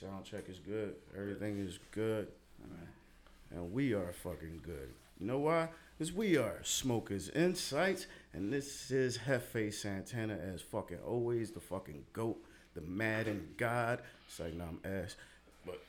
Sound check is good. Everything is good. And we are fucking good. You know why? Because we are Smokers Insights. And this is Jefe Santana as fucking always the fucking GOAT, the Madden God. It's like, nah, I'm ass. But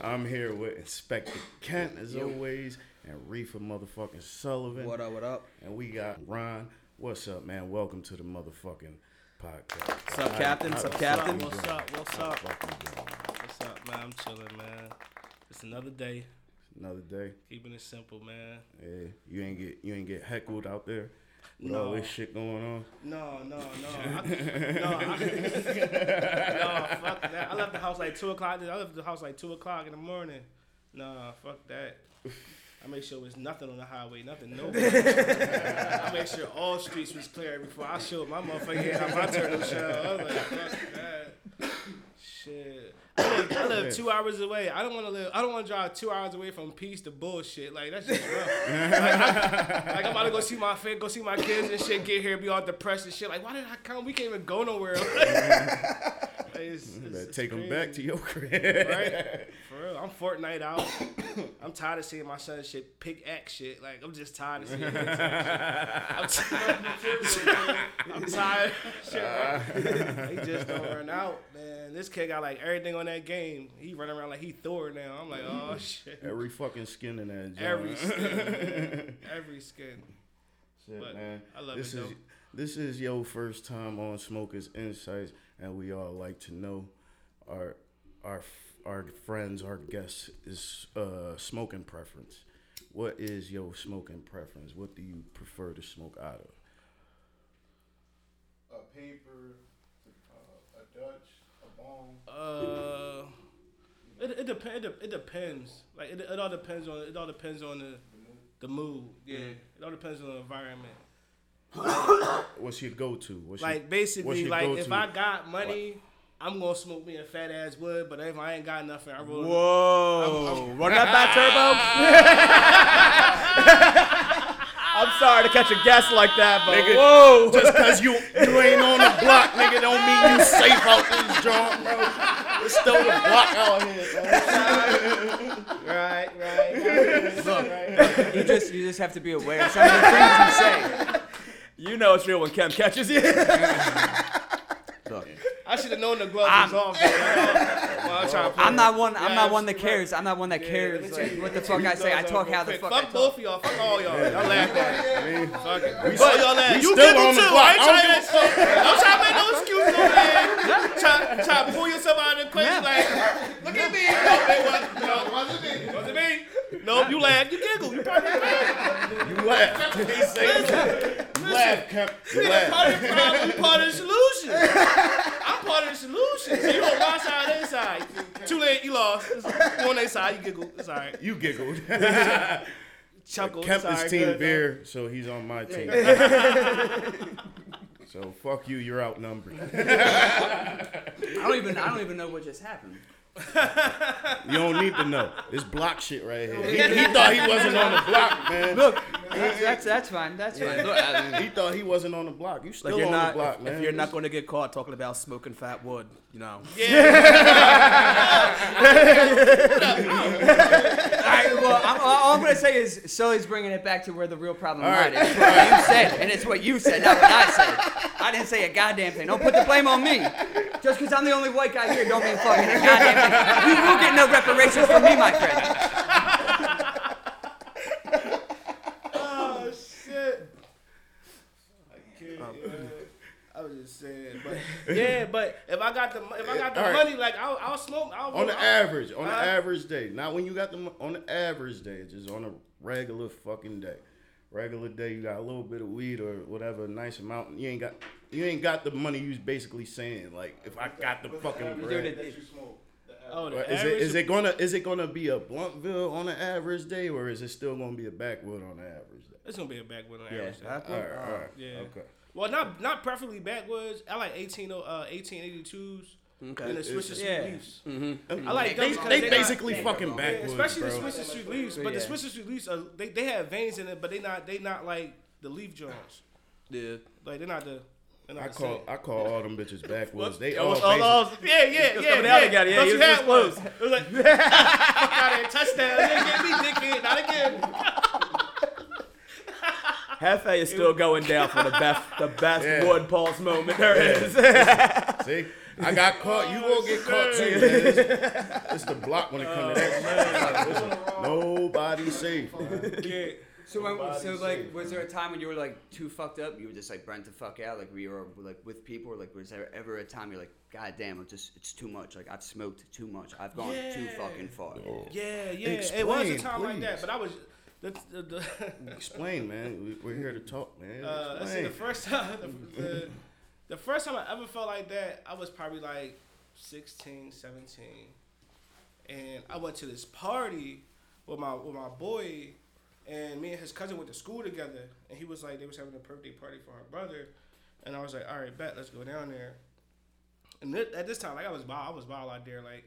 I'm here with Inspector Kemp as always and Reefer motherfucking Sullivan. What up, what up? And we got Ron. What's up, man? Welcome to the motherfucking podcast. What's up, Captain? What's up, Captain? What's up? What's up? fuck you doing? What's up, man? I'm chilling, man. It's another day. Another day. Keeping it simple, man. Yeah, you ain't get you ain't get heckled out there with No. all this shit going on. No, no, no. I, no, I, no, fuck that. I left the house like two o'clock. I left the house like two o'clock in the morning. Nah, fuck that. I make sure there's nothing on the highway, nothing nowhere. I make sure all streets was clear before I showed my motherfucking head how my turtle shell. I was like, fuck that. Shit. I live, I live two hours away. I don't want to live. I don't want to drive two hours away from peace to bullshit. Like that's just rough. like, I, like I'm about to go see my fan, go see my kids and shit. Get here, be all depressed and shit. Like why did I come? We can't even go nowhere. Like, it's, it's- take them back to your crib. Right? Real, I'm Fortnite out. I'm tired of seeing my son shit pick X shit. Like I'm just tired of seeing it. I'm tired. I'm tired. Shit, bro. Uh. he just don't run out, man. This kid got like everything on that game. He running around like he Thor now. I'm like, oh shit. Every fucking skin in that joint. Every skin, every skin. Shit, But man. I love this it, is though. this is your first time on Smokers Insights, and we all like to know our our our friends, our guests is uh, smoking preference. What is your smoking preference? What do you prefer to smoke out of? a paper, uh, a Dutch, a bong. Uh, it it depends. It, it depends. Like it, it all depends on it all depends on the the mood. Yeah, it all depends on the environment. What's your go to? What's your, Like basically, what's your like if go-to? I got money, I'm gonna smoke me a fat ass wood. But if I ain't got nothing, I roll. Whoa! Run that back, Turbo. I'm sorry to catch a guest like that, but Nigga, whoa! Just cause you you ain't on the block, nigga, don't mean you safe out this joint, bro. It's still the block out here, man. Right, right. right. You just you just have to be aware of some of the things you say. you know it's real when Kemp catches you. I should have known the glove was off. man. Well, I'm, trying to play I'm not one. I'm Yeah, not one that right. cares. I'm not one that cares. let me tell like, you, what the fuck I say? I talk how the quick. fuck I Fuck both talk. of y'all. Fuck all y'all. Y'all laugh at it. Fuck it. We But still- y'all laugh. we You still giggle on the too. block. I ain't trying don't to. I'm trying to make no excuses over there. Try, try to pull yourself out of the equation. Like, look at me. No, it wasn't. No, Wasn't it? wasn't me. No, you laugh. You giggle. You probably laugh. you laugh. He said you laugh, Kemp. You laugh. Part of the problem. You part of the solution. I'm part of the solution. So you on my side, their side. Too late. You lost. It's- You on their side. You giggle. It's all right. You giggled. Chuckle. Kemp it's is team good. beer, so he's on my team. so fuck you, you're outnumbered. I don't even. I don't even know what just happened. You don't need to know. This block shit right here. He, he thought he wasn't on the block, man. Look, that's that's, that's fine. That's fine. Look, I- He thought he wasn't on the block. You still Like you're on not. the block, if, man. if you're not going to get caught talking about smoking fat wood, you know. all right. Well, I'm, all I'm gonna say is Sully's bringing it back to where the real problem All lied. right. It's what you said, and it's what you said, not what I said. I didn't say a goddamn thing. Don't put the blame on me. Just because I'm the only white guy here, don't mean fucking a goddamn thing. You will get no reparations from me, my friend. Oh shit! I can't. yeah. I was just saying, but yeah, but if I got the if I got the All right. money, like I'll, I'll smoke. I'll, on the I'll, average, on the average day, not when you got the on the average day, just on a regular fucking day. Regular day, you got a little bit of weed or whatever, nice amount. You ain't got, you ain't got the money. You basically saying like, if I got the fucking Dude, bread, That you smoke. Oh, is it average- is it gonna is it gonna be a Bluntville on the average day, or is it still gonna be a backwood on the average day? It's gonna be a backwood on Yeah, average. back- All right, all right, Yeah. okay. Well, not not preferably backwoods. I like 18 uh 1882s Okay. and the It's- Swisher Sweet yeah. Leafs. Mm-hmm. I like They, those 'cause they they not- basically fucking Yeah, backwoods, especially bro. the Swisher Sweet Leafs, but the Yeah. Swisher Sweet Leafs are they, they have veins in it, but they not they not like the leaf joints. Yeah. Like they're not the I call saying? I call all them bitches backwards. They all, was all- basic- all- yeah, yeah, yeah. coming yeah. out together, yeah, Thought he you was had close. It was like, fuck out of touchdown. You didn't get me, dickhead. Not again. Jefe is still going down for the best, the best Yeah. wood pulse moment there is. See, I got caught. You won't get caught too. Man. It's, it's the block when it comes to that. Listen, nobody's safe. Yeah. So, when, so like, safe, was there a time when you were like too fucked up? You were just like burnt the fuck out. Like we were like with people. Or, like, was there ever a time you're like, God damn, it's just it's too much. Like I've smoked too much. I've gone too fucking far. Yeah, yeah. it was a Explain, time like that, but I was. The, the, the, Explain, man. We, we're here to talk, man. uh, let's see, Explain. the first time, the, the, first time I ever felt like that, I was probably like 16, 17. And I went to this party with my with my boy, and me and his cousin went to school together. And he was like, they was having a birthday party for her brother, and I was like, all right, bet, let's go down there. And th- at this time, like I was wild, I was wild out there, like.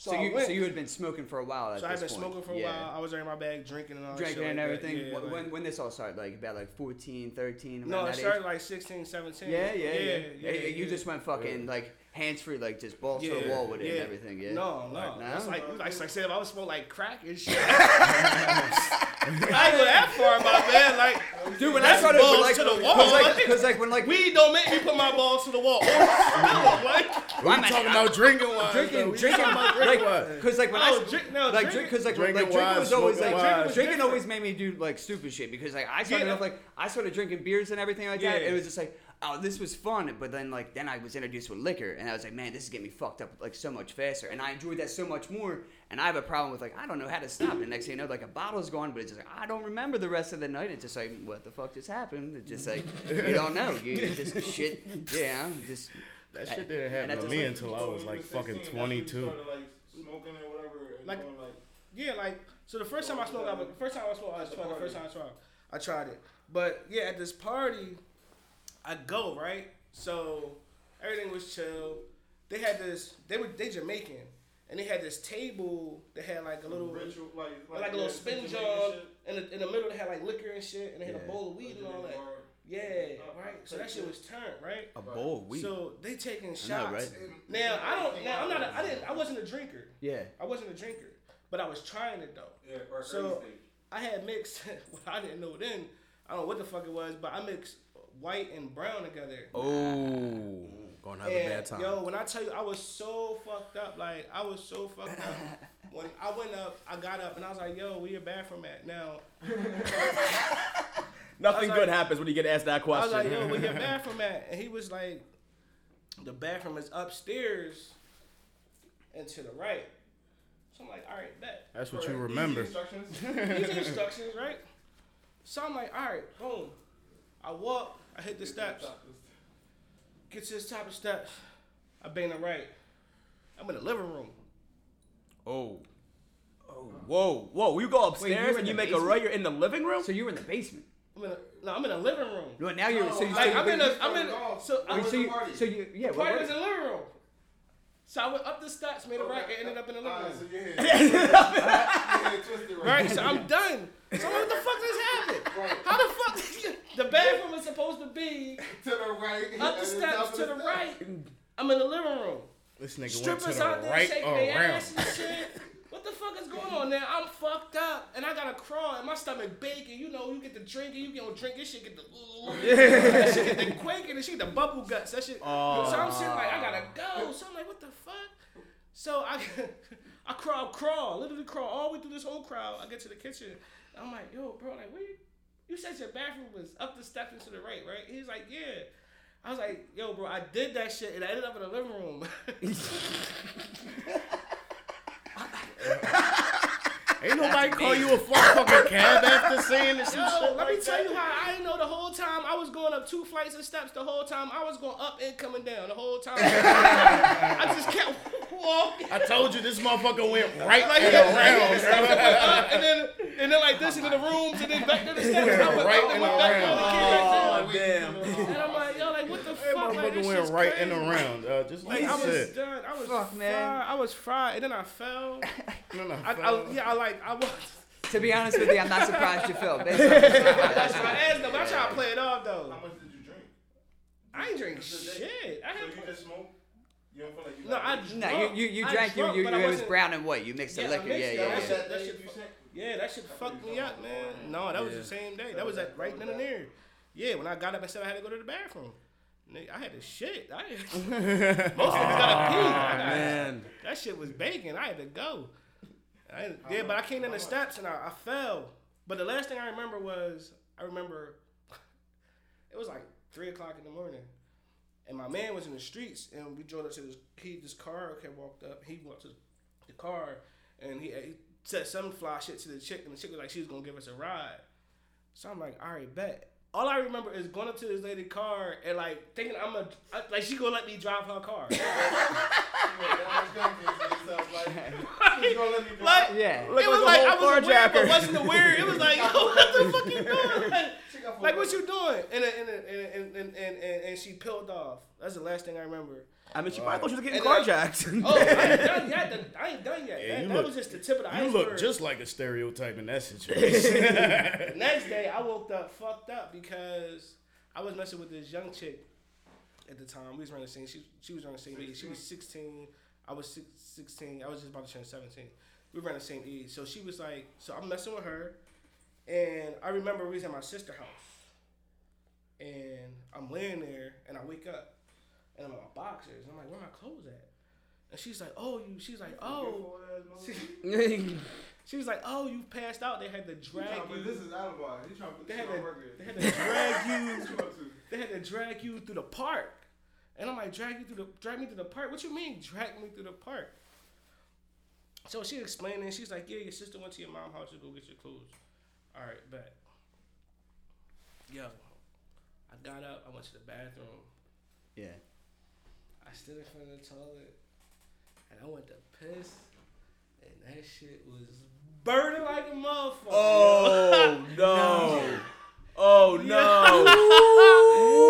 So, I you went- so you had been smoking for a while. At so I had been point. smoking for a Yeah. while. I was in my bag drinking and all Drinking shit and like that. everything. Yeah, Wh- like- when when this all started, like about like 14, 13, around no, that it age? started like 16, 17. Yeah, yeah, yeah. yeah. Yeah, you yeah. just went fucking like hands free, like just balls to the wall with it and everything. Yeah. No, no. Like, It's no? like, like, like I said, if I was smoking like crack and shit. I ain't go that far, my man. Like, Dude, when I That's started balls with, like, to the wall. Cause like, cause like when like we don't make me put my balls to the wall. Oh, what? we I'm talking about drinking wine. drinking, though. Drinking, talking about like, drinking wine. cause like when I drink- no, like cause like drinking like drinking was always like drinking, was drinking different. always made me do like stupid shit because like I started off like I started drinking beers and everything like that. Yeah. It was just like oh this was fun, but then like then I was introduced with liquor and I was like man this is getting me fucked up like so much faster and I enjoyed that so much more and I have a problem with like I don't know how to stop and next thing you know like a bottle's gone but it's just like I don't remember the rest of the night. It's just like what the fuck just happened? It's just like you don't know. You you just shit. Yeah, just. That shit didn't happen to me like- until I was like fucking 22. Like, smoking or whatever. and Like- going, like, Yeah, like so the first time I smoked, I was, the first time I smoked, I was twelve. The first time I tried, I tried it. But yeah, at this party, I go right. So everything was chill. They had this. They were they Jamaican, and they had this table that had like a little ritual, like, like, a little spin Jamaican jar. shit. In the, in the middle, they had like liquor and shit, and they had Yeah. a bowl of weed and all that. Yeah, right. So that shit was turned right. A bowl of weed. So they taking shots. know, right? Now I don't. Now I'm not. A, I didn't. I wasn't a drinker. Yeah. I wasn't a drinker, but I was trying it though. Yeah, So- I had mixed. Well, I didn't know then. I don't know what the fuck it was, but I mixed white and brown together. Oh, gonna have a bad time. yo, when I tell you, I was so fucked up. Like I was so fucked up. when I went up, I got up and I was like, "Yo, where your bathroom at?" Now Nothing good like- happens when you get asked that question. I was like, "Yo, where your bathroom at?" And he was like, "The bathroom is upstairs and to the right." So I'm like, "All right, bet." That's what For you easy remember. Instructions. These are instructions, right? So I'm like, all right, boom. I walk, I hit the steps, get to this top of the steps. I bang the right. I'm in the living room. oh. Oh. Whoa, whoa! You go upstairs you were in and you the make a basement? right. You're in the living room. So you were in the basement. I'm in a, no, I'm in the living room. No, now you're so you Like so I'm in a, I'm in. A, so I, Wait, so you, party? so you, yeah, the what, party was in the living room. So I went up the steps, made a right, and ended up in the living Alright, so room. your head, your head twisted right. Right, so I'm done. So what the fuck just happened? Right. How the fuck? the bathroom is supposed to the right. up the steps to the steps. right. I'm in the living room. This nigga went to strippers the out there right shaking their around. ass and shit. What the fuck is going on now? I'm fucked up and I gotta crawl and my stomach baking. You know, you get the drinking, you get drink, this shit get the that shit get the quaking and shit get the bubble guts. That shit. So I'm sitting like I gotta go. So I'm like, what the fuck? So I I crawl, crawl, literally crawl all the way through this whole crowd. I get to the kitchen. I'm like, yo, bro, like, where you? You said your bathroom was up the steps and to the right, right? He's like, yeah. I was like, yo, bro, I did that shit and I ended up in the living room. Ain't nobody call you a fuck fucking cab after saying this Yo, shit let me like tell that? you how I didn't know the whole time I was going up two flights of steps the whole time. I was going up and coming down the whole time. I just kept walking. I told you this motherfucker went right Like and that, around. like, steps went and then and then like this into the rooms and then back to the steps. I went Right up and went back around. down, came back down. Oh damn! And I'm like, yo, like what the That fuck? Like, motherfucker this went right crazy. and around, uh, just like Like, I you was said. done. I was Fuck, man. I was fried, and then I fell. No, no, I, I, yeah, I like I was. to be honest with you, I'm not surprised you fell. Based That's my ass though. I try to play it off though. How much did you drink? I I ain't drink shit. I So you just smoke? You don't feel like you No, got I- it? No, you you, you I drank you drunk, you, but you it was brown and white. You mixed the Yeah, I liquor. mixed Yeah, it. yeah, That yeah. shit- that shit Yeah, that shit fucked me up, man. No, that was the same day. That was at right then and there. Yeah, when I got up and said I had to go to the bathroom. Nigga, I had to shit. I had, most of us gotta pee. I got- Man. That shit was baking. I had to go. I, yeah, but I came in the steps and I, I fell. But the last thing I remember was I remember it was like three o'clock in the morning, and my man was in the streets, and we drove up to this. He this car had walked up. He went to the car, and he, he said some fly shit to the chick, and the chick was like she was gonna give us a ride. So I'm like, all right, bet. All I remember is going up to this lady' car and like thinking I'm a I- like she gonna let me drive her car. Like, Yeah. Look it was like like a I whole was aware, but wasn't aware. It was like, yo, what the fuck you doing? Like, like, what you doing? And and and and and, and, and, and she peeled off. That's the last thing I remember. I mean, she probably thought she was getting And then- carjacked. Oh, I ain't done yet. I ain't done yet. Yeah, that that look- was just the tip of the iceberg. You look just like a stereotype in that situation. The next day, I woke up fucked up because I was messing with this young chick at the time. We was around the same. She she was around the same age. She was 16. I was six, 16. I was just about to turn 17. We were around the same age. So she was like, so I'm messing with her, and I remember we was at my sister house, and I'm laying there, and I wake up, and I'm in my boxers, and I'm like, where my clothes at? And she's like, oh, you. She's like, oh. She, she was like, oh, you passed out. They had to drag you. This is alibi. He's trying to put They this had on to, they had to drag you. What you up to? They had to drag you through the park, and I'm like, drag you through the, drag me through the park. What you mean, drag me through the park? So she explained, and she's like, yeah, your sister went to your mom's house to go get your clothes. All right, bet. Yo, I got up. I went to the bathroom. Yeah. I stood in front of the toilet, and I went to piss, and that shit was burning like a motherfucker. Oh no! Oh no!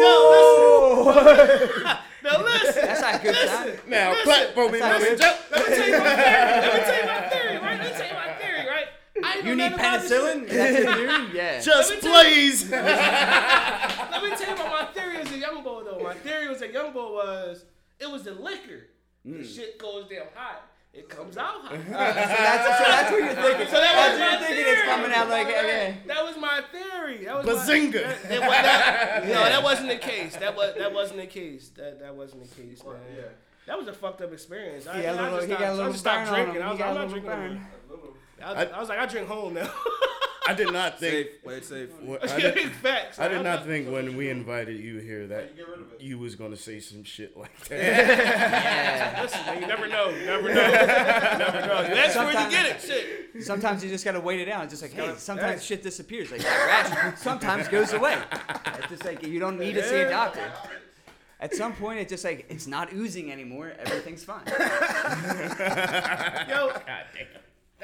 Yo, listen. Now listen. That's not good sign. now, Listen, clap for me, that's my man. Let me tell you my theory. Let me tell you my theory, right? Let me tell you my theory, right? I ain't You need nothing about this penicillin? That's your theory? Yeah. Just Let me you- please. Let me tell you about my theory as a young boy, though. My theory was a young boy was it was the liquor. The hmm. shit goes damn hot. It comes out hot. So that's, so that's what you're thinking. So that was That's what my you're thinking. It's coming out like, yeah. That was my theory. That was Bazinga. My, that, that, was- that- no, that wasn't the case. That was that wasn't the case. That that wasn't the case, man. Yeah. That was a fucked up experience. I, He got a I little, just he stopped, got a I little just stopped drinking. I He was, got I'm a not little drinking no more. burn. A little. I was, I was like, I drink home now. I did not think. Safe, play it safe. when- I did, Facts. I did not think when we invited you here that get rid of it. you was gonna say some shit like that. Yeah. Listen, man, you never know. You never know. You never know. That's where you get it. Shit. Sometimes you just gotta wait it out. It's just like, hey, sometimes yeah. shit disappears. Like that rash sometimes goes away. It's just like you don't need to see a doctor. At some point, it's just like it's not oozing anymore. Everything's fine. Yo,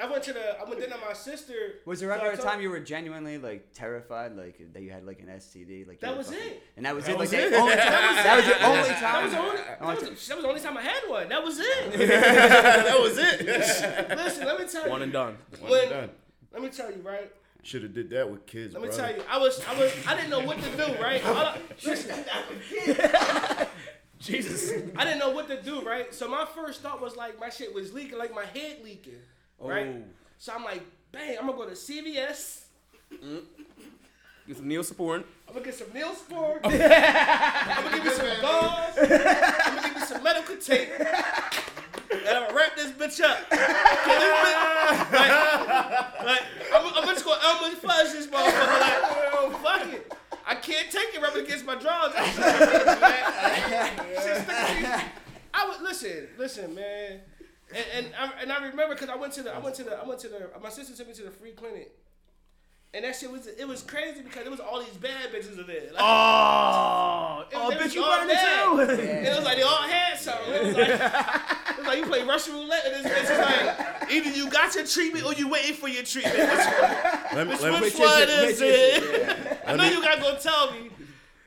I went to the. I went dinner with my sister. Was there So ever I a told- time you were genuinely like terrified, like that you had like an STD? Like That was fucking- it. And that was That it. was like it. the only time. That was the only time. That time. was the only. That was, that was the only time I had one. That was it. that was it. Listen, let me tell you. One and done. One When- and done. Let me tell you, right? Should have did that with kids, Let me bro. tell you, I was, I was, I didn't know what to do, right? All I- listen, Jesus. I didn't know what to do, right? So my first thought was like my shit was leaking, like my head leaking, right? Oh. So I'm like, bang, I'm gonna go to CVS. Get some Neosporin. I'm gonna get some Neosporin. Oh. I'm gonna give you some gauze. I'm gonna give you some medical tape. And I'm gonna wrap this bitch up. 'Cause this bitch, like, like, I'm, I'm just gonna Elmer Fudge this motherfucker. Like, oh, fuck it. I can't take it rubbing against my drawers. I would listen, listen, man. And and I, and I remember because I went to the I went to the I went to the my sister took me to the free clinic. And that shit was it was crazy because it was all these bad bitches in there. Like, Oh, it oh, bitch, was you all burned it too. And it was like they all had something. It was like, it was like you play Russian roulette and this bitch is like either you got your treatment or you waiting for your treatment. Which, Let me, which, let me, which is one it? is Which is it? I know you gotta go tell me.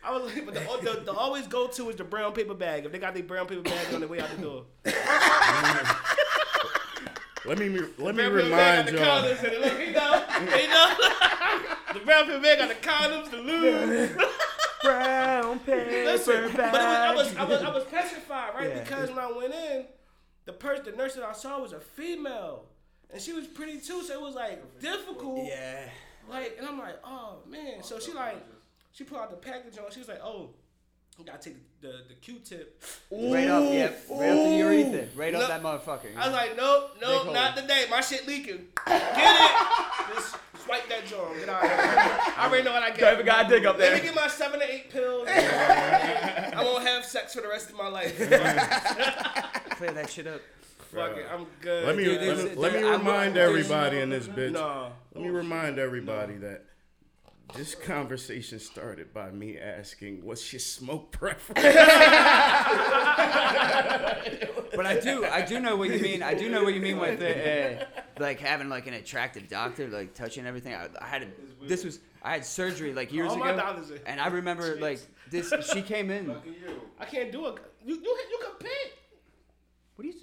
I was like, but the, the, the always go to is the brown paper bag. If they got their brown paper bag on the way out the door. let me, let me Brown paper remind bag got the y'all. condoms in it. Look, you know, you know. the brown paper bag got the condoms, the lube. Brown paper Listen, but it was, I was I was I was petrified, right? Yeah. Because when I went in, the person, the nurse that I saw was a female, and she was pretty too. So it was like difficult. Yeah. Like, and I'm like, oh man. So she like, she pulled out the package on. She was like, oh, you gotta take the the, the Q-tip. Right up, yep. Right up to the urethra. Right No. up that motherfucker. I was like, nope, nope, hole. not today. My shit leaking. Get it. Just swipe that joint. Get out of here. I already know what I get. Don't even gotta dig up there. Let me get my seven to eight pills. I won't have sex for the rest of my life. Clear that shit up. Fuck it, I'm good. Let me Dude, let me, let me remind everybody in this bitch. No. Let me remind everybody that this conversation started by me asking, "What's your smoke preference?" But I do, I do know what you mean. I do know what you mean with the, uh, like having like an attractive doctor, like touching everything. I, I had a, this was I had surgery like years All ago, doctors and I remember like this. She came in. I can't do it. You you you can pick. What do you?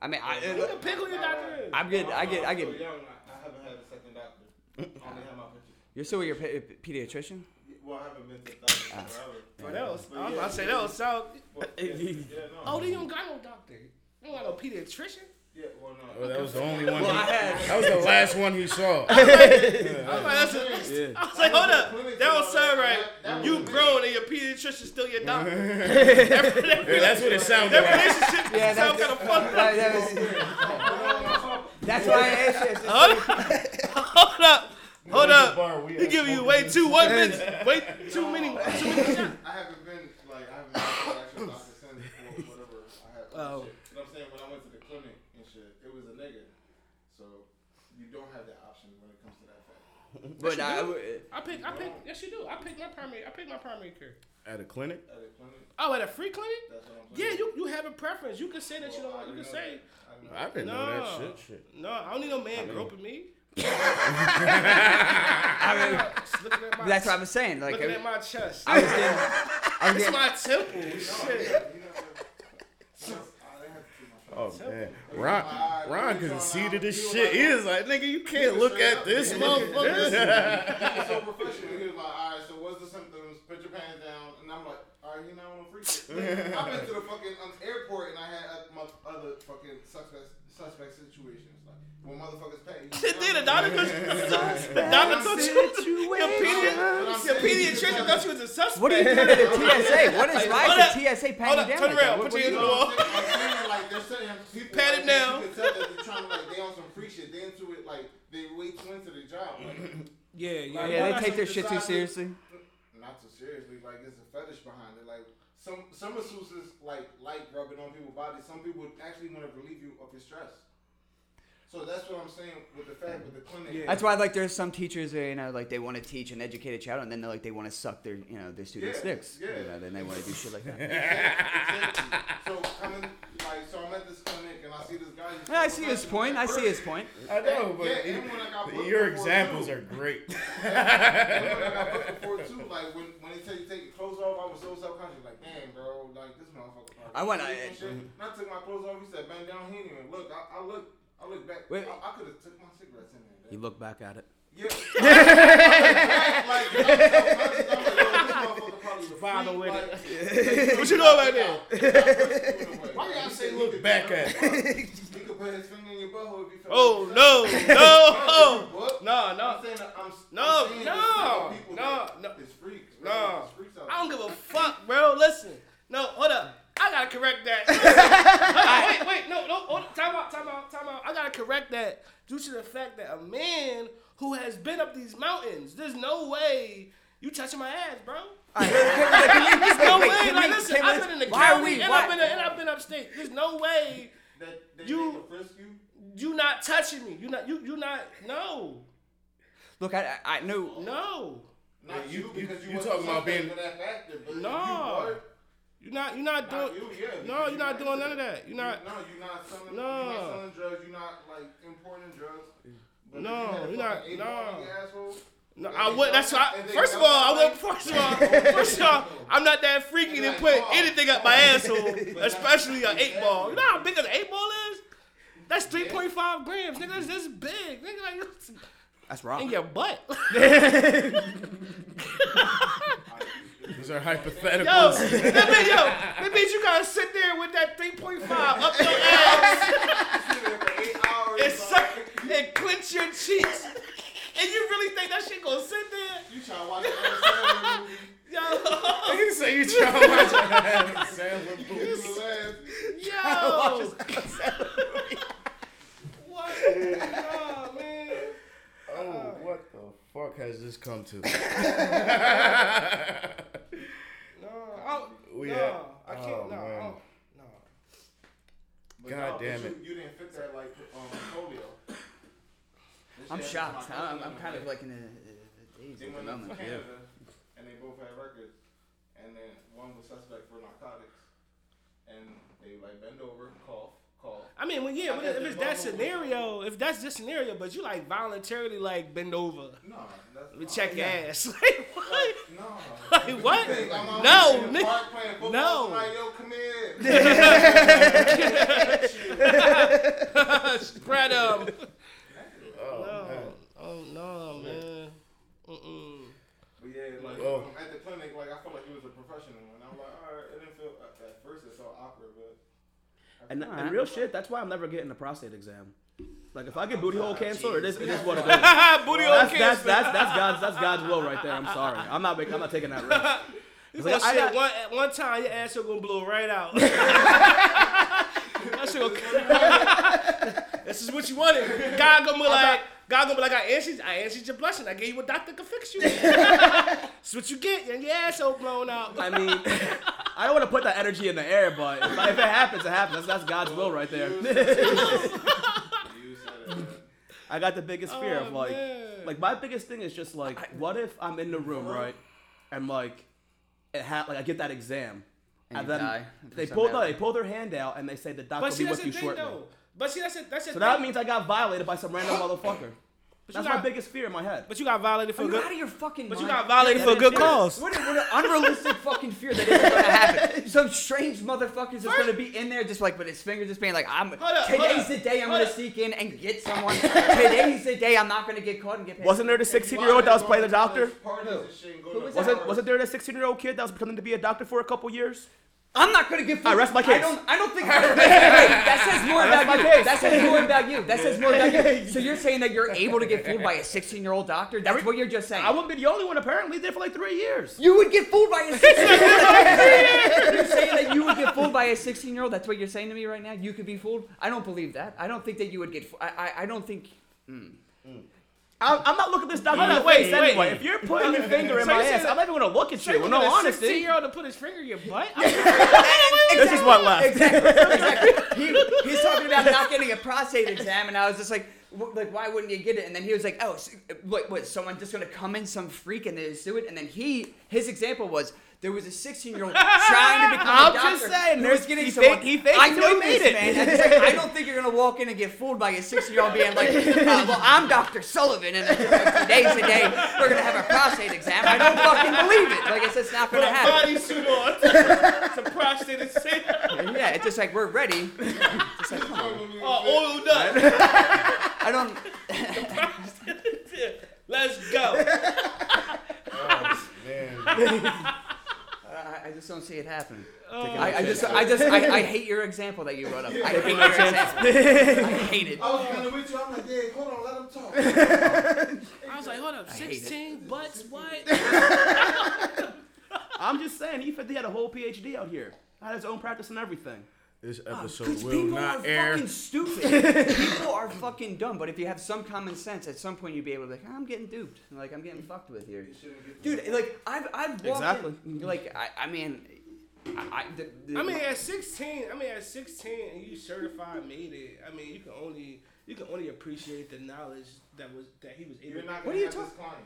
I mean, I, You can pick who your doctor is. I'm good. I get, I I'm get. so young, I, I haven't had a second doctor. I only have my picture. You're still with your pe- pediatrician. Well, I haven't been to the doctor in forever. Oh, that was, I was about to say that was so. But, yeah, yeah, no. Oh, then you don't got no doctor. You don't got no pediatrician. Yeah, well, no. Oh, that was the only one. Well, he- that was the last one he saw. I was like, that's a, I was like, hold up, that don't sound right. You grown and your pediatrician still your doctor. Yeah, that's what it sounded That relationship Yeah, sound that's- kind of fucked up. That, that that's why I asked you. Hold up, hold up. Bar, we He are giving you smoking way this too one minutes, way too many, too many shots. I haven't been like I haven't been to the actual doctor since for whatever I had. Oh. Shit. You know what I'm saying? When I went to the clinic and shit, it was a nigga. So you don't have that option when it comes to that fact. But I, eh. I pick, I pick. Yes, you do. I pick my primary. I pick my primary care. At a clinic? At a clinic, Oh, at a free clinic? that's what I'm Yeah, you you have a preference. You can say that you don't. want- You can say I didn't know no, that shit. Shit. no. I don't need no man groping me. I mean, at my, that's what I was saying. Like, looking I, at my chest. I was getting, I was It's getting, my temple. Shit. Oh man, Ron, Ron conceded this shit. He was like, "Nigga, you can't look at this motherfucker." So professional. He was like, all right, so what's the symptoms? Put your pants down. And I'm like, all right, you not on a freak. I've been to the fucking um, airport and I had uh, my other fucking suspect, suspect situations. Like, when motherfuckers pay. you Then the doctor thought you, the doctor thought you, your, pedi- your pediatrician thought you was a suspect. what are you doing to the TSA? What is why Hold is the TSA patting Hold up, down? turn around, put What- your what hands on the wall. I'm like, they're saying, people, Pat it down. You can tell that they're trying to, like, they on some free shit. They into it, like, they way too into the job. Like, Yeah, yeah. Yeah, they take their shit too seriously. not too seriously. Like it's a fetish behind it. Like some some masseuses like like rubbing on people's bodies. Some people actually want to relieve you of your stress. So that's what I'm saying with the fact with the clinic. Yeah. That's why, like, there's some teachers, that, you know, like they want to teach and educate a child, and then they're like they want to suck their, you know, their students' Yeah, dicks. yeah. You know, then they want to do shit like that. Exactly. So coming like so I'm at this clinic and I see this guy. he's Yeah, I see his point. I see his point. I know, but Yeah, and when I got booked your before, examples too. are great. And when I got booked before too, like when when they tell you take your clothes off, I was so self conscious. Like, damn, bro, like this motherfucker. I went- sleep I- and shit. And I took my clothes off. He said, bend down. He didn't look. I, I look. I look back. Wait. I, I could have took my cigarettes in there. You look back at it. Yeah. like, I'm self-conscious. I'm like, yo, this motherfucker probably a Bother freak, with like, What you know about that? that? Why y'all say look back at? He could put his finger in your butthole if he felt Oh like no, no, What? no, I'm no. saying I'm, No, I'm saying no, people no, that no. It's freaks. bro. No. It's freaks out I don't give a fuck, bro. Listen, no, hold up. I gotta correct that. wait, wait, no, no, hold, time out, time out, time out. I gotta correct that due to the fact that a man who has been up these mountains, there's no way you touching my ass, bro. There's no way. Like, listen, I've been in the why county we- and I've been and I've been upstate. There's no way That, that You- they can frisk you. you not touching me. You not you you not no Look, I, I I know. no. Not you- you, you- because you, you talking about being- for that factor, but No. You were. You're not you're not Not doing you, yeah. no. because You're not you doing none of that. You're not. No, you're not selling. No. You're not selling drugs. You're not like importing drugs. But No, you had a you're not- no. ball in your asshole, No, I would. That's don't- why. and First of all, I would. First of all, first of all, I'm not that freaky to put oh. anything up my asshole, especially an eight ball. You know how big an eight ball is? That's 3.5 grams, nigga. That's this big, nigga. Like it's That's wrong. in your butt. These are Yo, hypotheticals. that means, yo, that means you gotta sit there with that 3.5 up your ass Sit there for eight hours. and, suck, and clench your cheeks. And you really think that shit gonna sit there? You trying to watch an movie? Yo, you say you trying to watch a Adam Sandler You movie. gonna laugh. yo. What? Nah, man. Oh, what the fuck has this come to? No, I, we no, had, I can't. Oh, no, man. no. But God no, damn it! You, you, didn't fit that like um, polio. This I'm shocked. happened to I'm, I'm kind of like in a, a daze They at the went to moment. Yeah. Canada, and they both had records, and then one was suspect for narcotics, and they like bend over, cough, cough. I mean, well, yeah, I but if they it's that both know scenario, if that's the scenario, but you like voluntarily like bend over, No, that's let me check your yeah. ass. Like what? No. Like what? Think No, in the nigga. park playing football No. tonight, yo, come here. Spread 'em. Oh, No. man. Oh no, man. Mm-mm. But yeah, like Oh. at the clinic, like I felt like he was a professional, and I'm like, all right, it didn't feel at, at first it felt awkward, but. And, and real shit, that's why I'm never getting a prostate exam. Like if I get oh, booty hole cancer, it is it is what it is. Booty hole That's, that's cancer. that's that's God's that's God's will right there. I'm sorry. I'm not making, I'm not taking that risk. You Like, shit got- one at one time, your ass gonna blow right out. that shit gonna. this is what you wanted. God gonna be like, God gonna be like, I answered, I answered your blessing. I gave you a doctor can fix you. That's what you get, and your asshole blown out. I mean, I don't want to put that energy in the air, but if, if it happens, it happens. That's, that's God's will right there. You said it. man. I got the biggest fear Oh, of like, man. like my biggest thing is just like, what if I'm in the room right, and like, it ha- like I get that exam, And you then die they pull some the, they pull their hand out and they say the doctor But will see, be that's with the you thing shortly. though. But see, that's it. That's the So thing. that means I got violated by some random motherfucker. But That's you my biggest fear in my head. But you got violated for Are you good. out of your fucking But mind? you got violated Yeah, for a good cause. What, what an unrealistic fucking fear that isn't gonna happen. Some strange motherfucker's just gonna be in there, just like with his fingers just being like, "I'm up, hold today's up, the day I'm gonna up. sneak in and get someone. today's the day I'm not gonna get caught and get paid." Wasn't there the 16 year old that was playing the doctor? Parties and shit and go Who was Wasn't wasn't there that 16 year old kid that was pretending to be a doctor for a couple years? I'm not gonna get fooled. I rest my I case. don't. I don't think. wait, wait, that says more about my you. case. That says more about you. That says more about you. So you're saying that you're able to get fooled by a 16 year old doctor? That's what you're just saying. I wouldn't be the only one. Apparently, did for like three years. You would get fooled by a 16 year old. You're saying that you would get fooled by a 16 year old? That's what you're saying to me right now? You could be fooled? I don't believe that. I don't think that you would get fooled. I, I, I don't think. Hmm. Hmm. I'm, I'm not looking this doctor in the wait, face wait. anyway. If you're putting your finger in So my ass, that- I'm not even gonna look at So you. you In want no a honesty. 16 year old to put his finger in your butt? This is what left. Exactly. exactly. He, he's talking about not getting a prostate exam, and I was just like, like, why wouldn't you get it? And then he was like, oh, s- what, what, someone just gonna come in, some freak, and they just do it? And then he, his example was, there was a 16 year old trying to become I'm a doctor. just saying, there's- getting he someone. faked- he faked I until he know made this, it. man. I'm like, I don't think you're gonna walk in and get fooled by a 16 year old being like, uh, well, I'm Dr. Sullivan, and today's the day we're gonna have a prostate exam. I don't fucking believe it. Like I said, it's not gonna a happen. bodysuit on. Some prostate exam. Yeah, it's just like we're ready. Just like, come on. Oh, oiled up. I don't. Let's go. Man. I, I just don't see it happening. Oh, I, I just, I just, I, I hate your example that you brought up. I hate your example. I hate it. I was kind of with you. I'm like, yeah, hold on, let him talk. I was like, hold up, 16 butts, what? I'm just saying, he, he had a whole PhD out here. Had his own practice and everything. This uh, episode Because will people not are fucking stupid. people are fucking dumb. But if you have some common sense, at some point you'd be able to be like, I'm getting duped. Like I'm getting fucked with here, dude. Like I've, I've walked Exactly. in- like I, I mean, I, I, the, the, I mean, at 16, I mean, at 16, and you certified made it. I mean, you can only you can only appreciate the knowledge that was that he was able. You're not What gonna are you have this talking- client.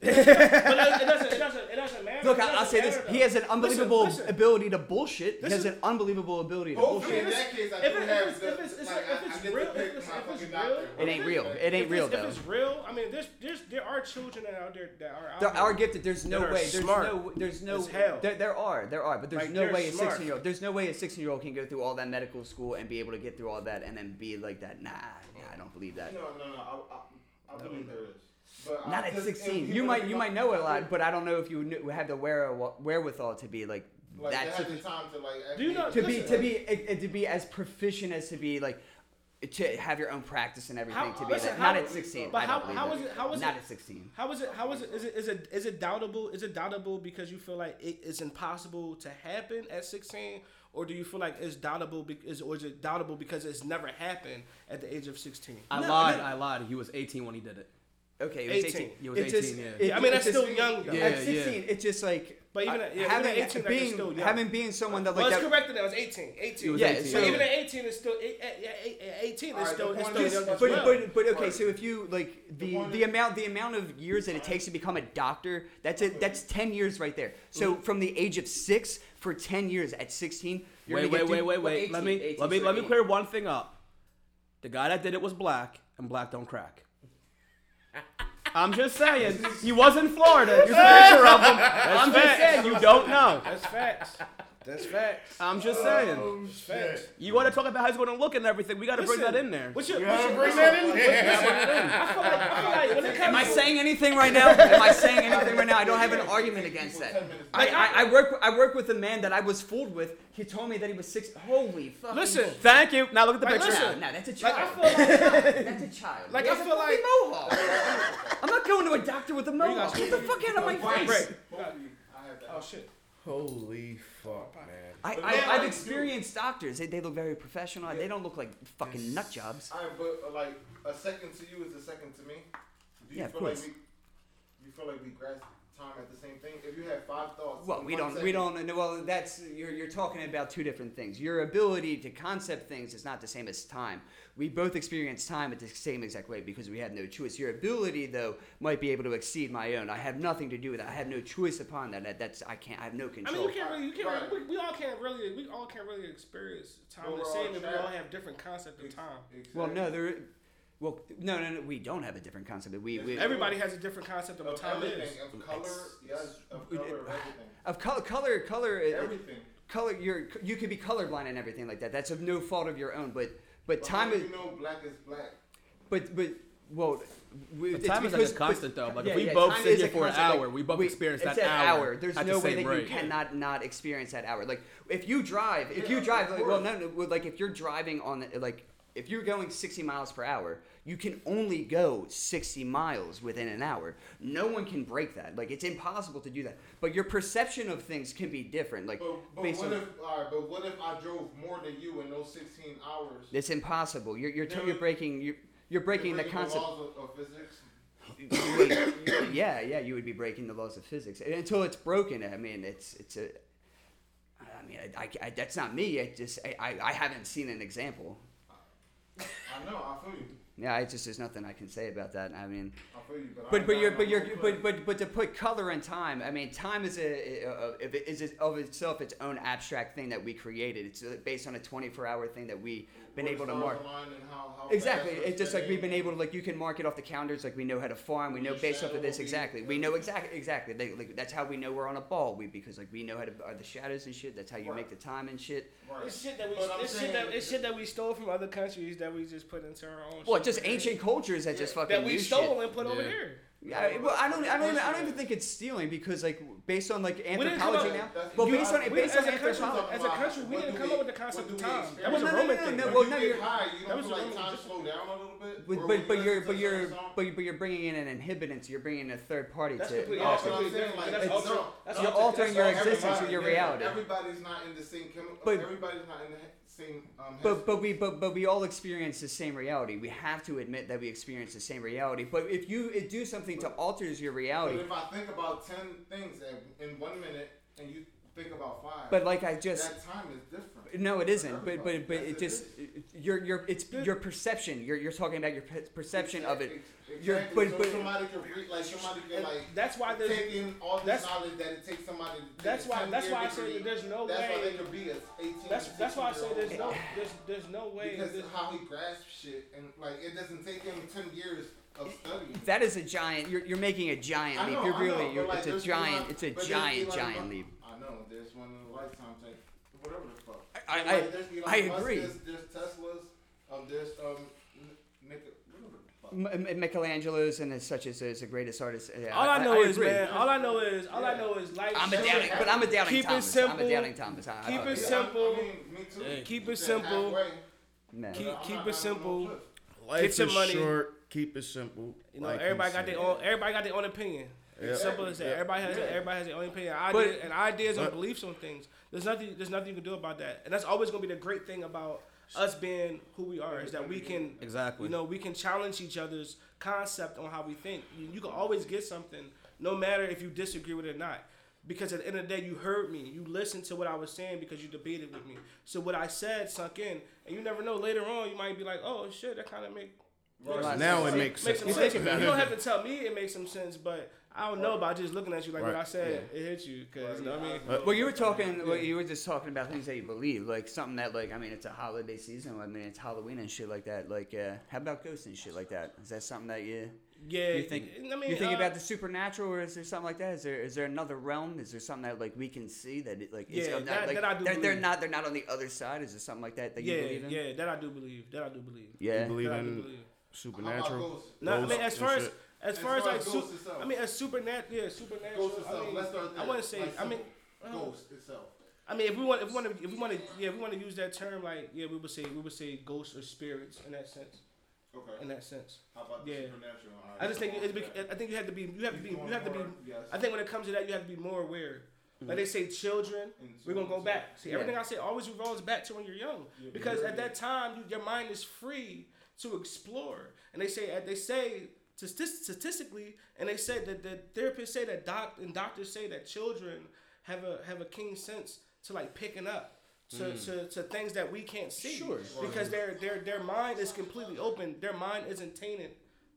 But it doesn't, it doesn't, it doesn't, it doesn't matter. Look, It I, I'll doesn't say this: matter, he has an unbelievable Listen, listen. ability to bullshit. He has Listen. an unbelievable ability to Hopefully, bullshit. in that case, I If it- have if it's- the, if it's- it's- like, if it's I real- if it's- if it's real- It ain't real. It ain't If real it's- though. If it's real, I mean, there's, there's, there are children out there that are out There there. are gifted. There's no that are way. There's smart no. There's no. as hell. There, there are. There are. But there's Like, no they're way a 16 year old. There's no way a 16 year old can go through all that medical school and be able to get through all that and then be like that. Nah, yeah, I don't believe that. No, no, no. I, I, I believe there is. But I- Not at 'cause- and 16. You might you might know a lot, but I don't know if you knew, have the where, wherewithal to be like Like that. they had to- the time to like. Do you know- actually- to be to be uh, to be as proficient as to be like to have your own practice and everything How- to be listen, that. how- not at 16 but I how- don't believe how that. is it- how is not it- at 16 How is it? How is it? Is it? Is it? Is it doubtable? Is it doubtable because you feel like it is impossible to happen at 16, or do you feel like it's doubtable because, or is it doubtable because it's never happened at the age of 16? I No, lied. no. I lied. He was 18 when he did it. Okay it was 18. 18, He was It 18, just- yeah. it- Yeah, I mean, that's still young, though. Yeah, at 16 it's just like But even uh, at- yeah, even having at 18, like, being still young. having being someone that like well, it's that corrected now. It's 18. 18. was Yeah, 18. So so- even at 18, it's still at, at, at 18. It's Alright, still the it's still is- young as but, well. but but okay, so if you like the point the amount the amount of years that it takes to become a doctor, that's it. That's ten years right there. So Mm-hmm. from the age of six for ten years at sixteen, you're Wait, gonna wait, wait, wait, wait. let me let me let me clear one thing up. The guy that did it was black, and black don't crack. I'm just saying. He was in Florida. Here's a picture of him. I'm just saying. You don't know. That's facts. That's facts. I'm just saying. Oh, That's facts. You want to talk about how he's going to look and everything. We got to bring that in there. What's your, You gotta bring that in there. feel like, I feel like when it comes Am I saying anything right now? Am I saying anything right now? I don't have an argument against that. I, I, I work I work with a man that I was fooled with. He told me that he was six. Holy fuck! Listen, Thank you. Now look at the Like, picture. listen. No, that's a like I child. feel like that's a child. Like, He I has a feel fucking like- mohawk. I'm not going to a doctor with a mohawk. Get the fuck out of my face. Right. I had that. Oh shit. Holy fuck, man. I, I, I've I do. experienced doctors. They, they look very professional. They don't look like fucking nut jobs. All right, but uh, like a second to you is a second to me. Do you Yeah, of feel course. like we, you feel like we grasp time at the same thing? If you have five thoughts, Well, we don't. We don't. Well, that's you're you're talking about two different things. Your ability to concept things is not the same as time. We both experience time at the same exact way because we had no choice. Your ability, though, might be able to exceed my own. I have nothing to do with it. I have no choice upon that. that that's I can't. I have no control. I control. mean, you can't really, you can't Right. really, we, we all can't really, we all can't really experience time the same if we trapped. all have different concept of time. well, no, there. Well, no, no, no. We don't have a different concept. We, we Everybody has a different concept of what time everything, is. of color, yes, of color, of everything, of color, color, color. Uh, uh, everything. color you're you could be colorblind and everything like that that's of no fault of your own but but But time how do is you know black is black. but but well we, But it's time is like a constant, but- though. Like, yeah, if we yeah, both sit here a for an constant, like, hour, we both experience it's that an hour There's no the way that rate. you cannot not experience that hour. Like if you drive, if you drive, like, well, no, no, like if you're driving on the- like if you're going 60 miles per hour, you can only go 60 miles within an hour. No one can break that. Like it's impossible to do that. But your perception of things can be different. Like But, but what on if, all right, but what if I drove more than you in those 16 hours? it's impossible. You're you're, you're breaking you're, you're breaking the concept. laws of, of physics. would- yeah, yeah, you would be breaking the laws of physics And until it's broken. I mean, it's it's a. I mean, I, I, I- that's not me. I just I, I haven't seen an example. I know, I feel you. Yeah, I just there's nothing I can say about that. I mean, I feel you. But, but but you're but you're clue. but but but to put color and time. I mean, time is a, a, a if it is it of itself its own abstract thing that we created. It's uh, based on a 24 hour thing that we been able to stars mark. how- how Exactly. It's just like we've been able to like you can mark it off the calendars like we know how to farm. We know based off of this exactly. We know exactly exactly. They, like, that's how we know we're on a ball. We because like we know how to are the shadows and shit. That's how you Right. make the time and shit. Right. It's shit that we, But it's shit that, it's shit that we stole from other countries that we just put into our own. Well, shit. just ancient cultures that just fucking that we stole shit. and put over here. Yeah, well, I don't, I don't, even, I don't even think it's stealing because, like, based on like anthropology now. That's- Well, you- based on we- based as on a country- anthropology. as a country, we didn't do come up with the concept of time. That was a no, no, Roman thing. When well, you no, get you're- high, you that don't was a like Roman- time slow down a little bit. But but, you you're but you're but, but you're bringing in an inhibitant. So you're bringing in a third party That's to. completely- that's but completely different. That's it's ultra- not- that's You're altering your existence with your reality. Everybody's not in the same chemical. Everybody's not in the he- same. Um, But but we but but we all experience the same reality. We have to admit that we experience the same reality. But if you do something to alters your reality, But if I think about ten things in- in one minute and you think about five, but like I just that time is different. No, it isn't. But but but Yes, it it just is. your your it's your perception. You're you're talking about your pe- perception of it. Exactly. You're- Exactly. but- so but- somebody can read, like somebody can like that's why there's take in all this that's- knowledge that it takes somebody. To that's why that's why I say degree. that there's no That's why way. they could be a 18. That's that's why I say there's no there's there's no way. because This, of how he grasps shit and like it doesn't take him 10 years of studying. That is a giant. You're, you're making a giant leap. know, You're really. know, you're, like, it's a giant. one- It's a but there's giant giant leap. I know. There's one in a lifetime type. Whatever the fuck. I- I- like, there's Elon I Musk, agree. There's, there's Teslas. Um, there's um, N- Nik- whatever the M- M- Michelangelo's and as such as is the greatest artist. Yeah, All I know is, agree. man. All I know is, all I know is life. I'm a short. doubting, but I'm a doubting Keep it Thomas. I'm simple. a doubting Thomas. I, I Keep love it it. simple. I mean, me too. Keep it simple. halfway. Man. Keep keep not- it I'm simple. not Life Get your is money. short. Keep it simple. You know, like everybody got said. their own. Everybody got their own opinion. Yeah. As simple as that. Everybody has. Everybody has their own opinion. But- Ideas and ideas and beliefs on things. There's nothing. There's nothing you can do about that. And that's always gonna be the great thing about us being who we are is that we can. Exactly. You know, we can challenge each other's concept on how we think. You, you can always get something, no matter if you disagree with it or not. Because at the end of the day, you heard me. You listened to what I was saying because you debated with me. So what I said sunk in, and you never know. Later on, you might be like, "Oh shit, that kind of make Right. Now it makes makes sense. sense. You don't have to tell me it makes some sense, but I don't know about just looking at you like what I said. It hit you because you know what I mean. But- Well, you were talking. Well, you were just talking about things that you believe, like something that, like, I mean, it's a holiday season. I mean, it's Halloween and shit like that. Like, uh, how about ghosts and shit like that? Is that something that you Yeah, you think? I mean, you think uh, about the supernatural, or is there something like that? Is there is there another realm? Is there something that like we can see that it, like Yeah, of that- like, that I do they're, they're not they're not on the other side. Is there something like that that you believe in? yeah, that I do believe. That I do believe. Yeah. You believe That in believe. Supernatural? ghosts? No, I mean as far as shit? As As far as far like as su- itself. I mean as supernatural, yeah, supernatural. Ghost I itself. mean, Let's start there. I wouldn't say. Like I mean, simple. uh, Ghost itself. I mean, if we want, if we want to, if we want to, yeah, if we want to use that term, like, yeah, we would say, we would say ghosts or spirits in that sense. Okay. In that sense, How about the yeah. supernatural? All right. I just think it's, bec- I think you have to be, you have to be, you have to be. Yes. I think when it comes to that, you have to be more aware. Like they say, children, we're gonna go back. See, Yeah. everything I say always revolves back to when you're young, because at that time, you, your mind is free to explore. And they say, they say statis- statistically, and they said that the therapists say that doc and doctors say that children have a have a keen sense to like picking up. To, to, to things that we can't see Sure. because their their their mind is completely open their mind isn't tainted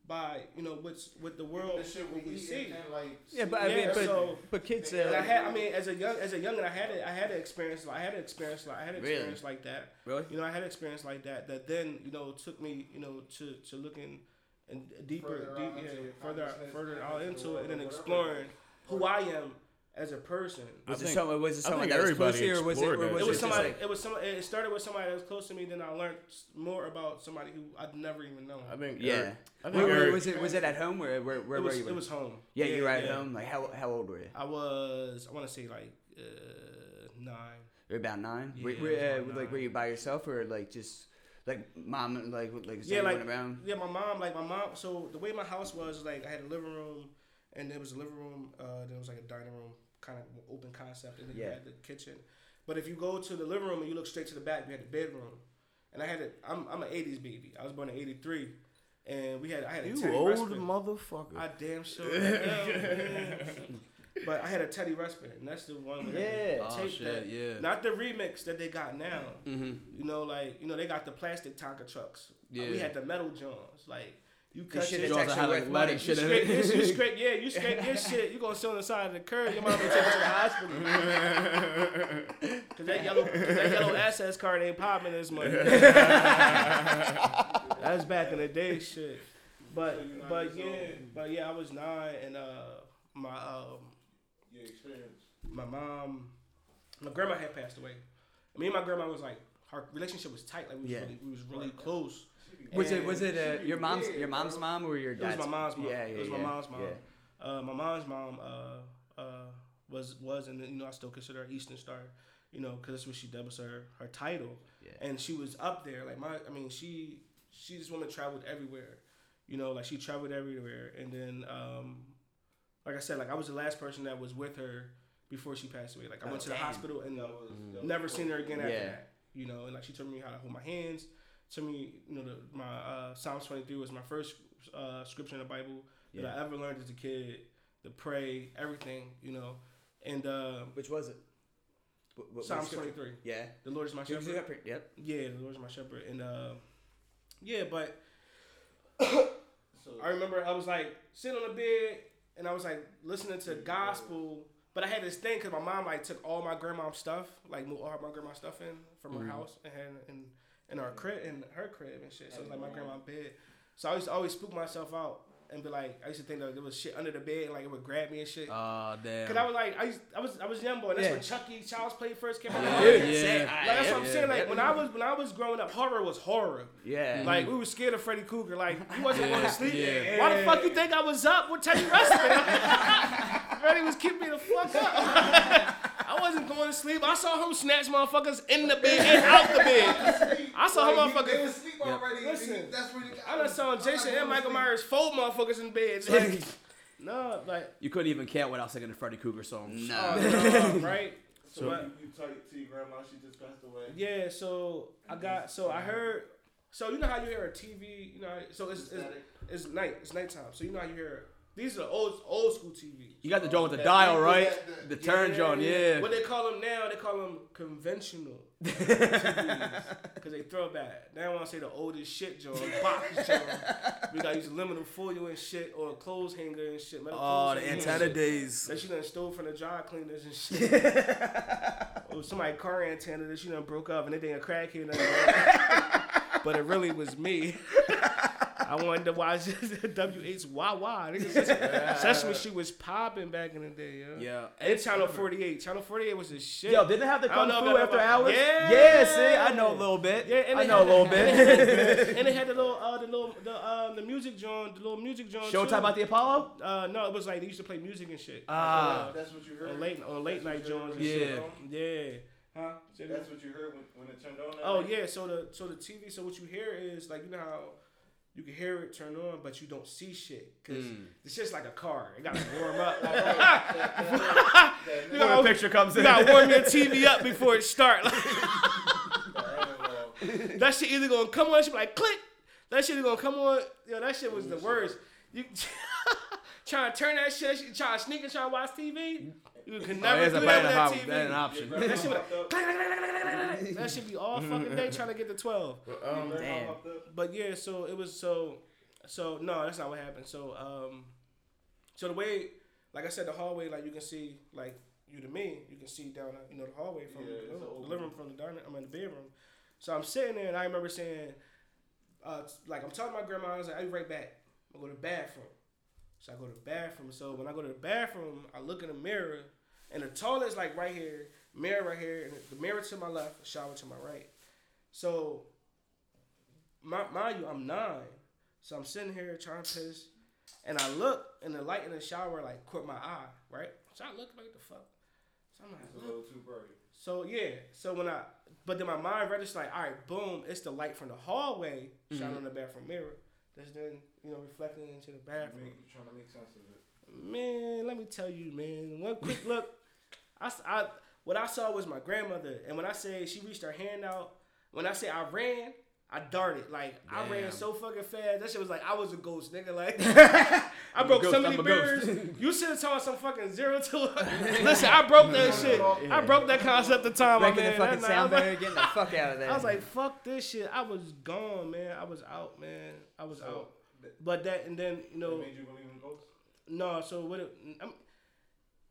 by you know what's with the world the shit what we we see and, and like. Yeah, but I Yeah, mean, but, so- but kids. and I Uh, had, I mean, as a young, as a youngin, I had it, I had an experience, I had an experience, like I had an Really? experience like that. Really? You know, I had an experience like that. That then, you know, took me, you know, to to looking and deeper, Further deep, out yeah, further, further out into into it, and then exploring who I am as a person. was I it think- someone? Was it someone that was close everybody to you, or was it? explored Or that was It was somebody. like- it was somebody. It started with somebody that was close to me. Then I learned more about somebody who I'd never even known. I think. yeah. Eric- I think where- was it? Was it at home? Where where, where was, were you? it was home. yeah, you were at yeah. home. Like how how old were you? I was. I want to say like uh, nine. You're about nine. Yeah, were, were, was uh, about like nine. were you by yourself or like just like mom like like was Yeah, like around? yeah, my mom, like my mom. So the way my house was, like I had a living room, and there was a living room. Uh, there was like a dining room, kind of open concept, and then you had the kitchen. But if you go to the living room and you look straight to the back, you had the bedroom. And I had a, I'm I'm an '80s baby. I was born in '83, and we had I had a You old Ruxpin. motherfucker. I damn sure. am. but I had a Teddy Ruxpin, and that's the one with Yeah. the Oh, tape shit, that, yeah. not the remix that they got now. Mm-hmm. You know, like you know, they got the plastic Tonka trucks. Uh, we had the metal Johns. Like you cut shit shit. that's Jaws had, like, money. and You scrape, this, you scrape, yeah, you scrape this shit. You gonna sit on the side of the curb. Your mom gonna take you to the hospital. Cause that yellow, 'cause that yellow access card ain't popping this money. That's back in the day, shit. But but yeah, but yeah, I was nine, and uh, my um, Your experience. my mom, my grandma had passed away. Me and my grandma was like, our relationship was tight. Like we was, Yeah. really, we was really close. Was it was it uh, your mom's your mom's mom or your dad's? It was my mom's mom. Yeah, yeah, it was my yeah, mom's mom. yeah. Uh, my mom's mom uh, uh, was was and you know I still consider her Eastern Star, you know, because that's what she did was her her title, Yeah. and she was up there. Like my, I mean, she she this woman traveled everywhere, you know, like she traveled everywhere, and then um, like I said, like I was the last person that was with her before she passed away. Like I Oh, went to the hospital and That was, that was never seen her again after Yeah. that. You know, and like she told me how to hold my hands. To me, you know, the, my uh, Psalms twenty three was my first uh, scripture in the Bible that I ever learned as a kid. To pray, everything, you know, and uh, Which was it? What, what, Psalms what twenty scripture? three. Yeah. The Lord is my It shepherd. up Yep. Yeah, the Lord is my shepherd, and uh, yeah, but So, I remember I was like sitting on the bed and I was like listening to gospel, but I had this thing because my mom like took all my grandma's stuff, like moved all my grandma's stuff in from her mm-hmm. house and in in our crib in her crib and shit. So it was like my grandma's bed. So I used to always spook myself out and be like, I used to think that there was shit under the bed, like it would grab me and shit. Oh damn. Cause I was like, I, used, I was, I was young boy. And that's Yeah. when Chucky Child's Play first came out. Yeah, Like, yeah. that's what I'm saying. Like when I was, when I was growing up, horror was horror. Yeah. Like we were scared of Freddy Krueger. Like he wasn't going to sleep. Yeah. Why the fuck you think I was up? What time you resting? Freddy was keeping me the fuck up. I wasn't going to sleep. I saw him snatch motherfuckers in the bed and out the bed. I saw him Like, you- They was asleep already. Listen, that's when you, I done saw Jason and Michael Myers fold motherfuckers in beds. Like, no, like, You couldn't even count without singing the Freddy Krueger song. no. oh, no, right? So So you, you talk to your grandma. She just passed away. Yeah, so I got so I heard so you know how you hear a TV, you know, so it's it's, it's night, it's nighttime. So you know how you hear these are old old school TVs. You got the joint with the dial, right? that- The turn joint, yeah. What they call them now, they call them conventional TVs because they throw back. They don't want to say the oldest shit, Joe. Box Joe. We got to use aluminum foil and shit or a clothes hanger and shit. metal Oh, the antenna days. That she done stole from the dry cleaners and shit. or somebody car antenna that she done broke up and a crackhead. done- but it really was me. I wanted to watch WH Wawa. Nigga, Sesame, Sesame Street was popping back in the day, yo. Yeah. And Channel 48. Channel 48 was the shit. Yo, didn't have the I don't Kung Fu after that- hours? Yeah. Yeah, see, I know a little bit. Yeah, and I they know a little bit. and they had the little, uh, the little, the, um, the music joint, the little music joint. Showtime too. about the Apollo? Uh, no, it was like they used to play music and shit. Ah. That's what you heard. on late on late night joints and Yeah. shit. Yeah. Huh? Say that? That's what you heard when, when it turned on. Oh night? yeah, so the so the TV, so what you hear is like you know how you can hear it turn on, but you don't see shit because Mm. it's just like a car. It got to warm up. Like, you, gotta, the picture comes in. you in. gotta warm your TV up before it start. That shit either gonna come on, she be like click. That shit either gonna come on. Yo, that shit was the worst. You trying to turn that shit, trying to sneak and try to watch TV. You can Oh, never there's do a that bad with that TV. that an option. Your That shit popped. That should be all fucking day trying to get to twelve. Um, Damn. But yeah, so it was so so no, that's not what happened. So um so the way like I said, the hallway, like you can see like you to me, you can see down you know, the hallway from Yeah, the, it's living- the living room from the dining I'm in the bedroom. So I'm sitting there and I remember saying, uh, like I'm talking to my grandma, I was like, I'll be right back. I go to the bathroom. So I go to the bathroom. So when I go to the bathroom, I look in the mirror and the toilet's like right here, mirror right here, and the mirror to my left, shower to my right. So my, mind you, I'm nine. So I'm sitting here trying to piss, and I look, and the light in the shower like caught my eye, right? So I look like the fuck. So I'm It's a like, little too bright. so yeah. So when I, but then my mind registered like, all right, boom, it's the light from the hallway shining mm-hmm. on the bathroom mirror. That's then you know reflecting into the bathroom. Make, trying to make sense of it. Man, let me tell you, man. One quick look. I, s- I- what I saw was my grandmother, and when I say she reached her hand out, when I say I ran, I darted. Like I ran so fucking fast. That shit was like I was a ghost, nigga. Like I broke ghost, so many I'm a ghost. mirrors. You should have told some fucking zero to. Listen, I broke that shit. I broke that concept the time. my Breaking the fucking I was sound like- barrier, getting the fuck out of there. I was like, fuck this shit. I was gone, man. I was out, man. I was So, out. But that and then you know. It made you believe in ghosts? No, so what? It, I'm,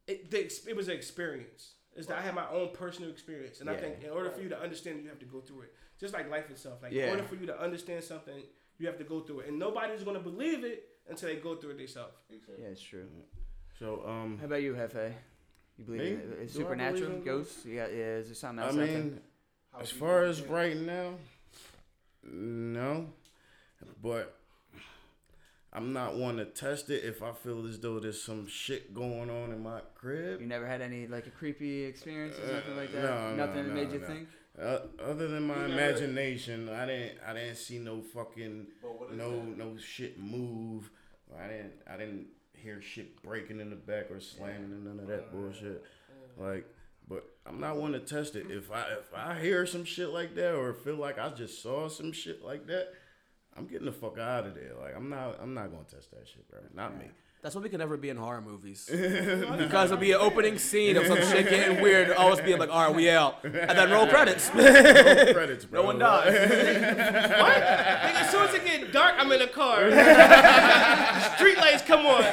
it, the, it was an experience. Is that I had my own personal experience, and I think in order for you to understand, it, you have to go through it. Just like life itself. Like Yeah. in order for you to understand something, you have to go through it, and nobody's gonna believe it until they go through it themselves. Exactly. yeah, it's true. so um, How about you, Jefe? You believe Me? in Do I uh, believe supernatural in ghosts? Yeah, yeah. Is there something I else? out there? mean, as far as right now, no, but I'm not one to test it if I feel as though there's some shit going on in my crib. you never had any like a creepy experience or Uh, nothing like that. no, no, nothing that no, made you no. think. Uh, other than my You never- imagination, I didn't. I didn't see no fucking But what is no that? no shit move. I didn't. I didn't hear shit breaking in the back or slamming and none of that bullshit. Like, but I'm not one to test it. If I if I hear some shit like that or feel like I just saw some shit like that, I'm getting the fuck out of there. Like I'm not. I'm not gonna test that shit, bro. Not me. That's why we can never be in horror movies. because it'll be an opening scene of some shit getting weird. Always being like, all right, we out. And then roll credits. No credits, bro. no one dies. What? Nigga, as soon as it get dark, I'm in the car. Street lights come on.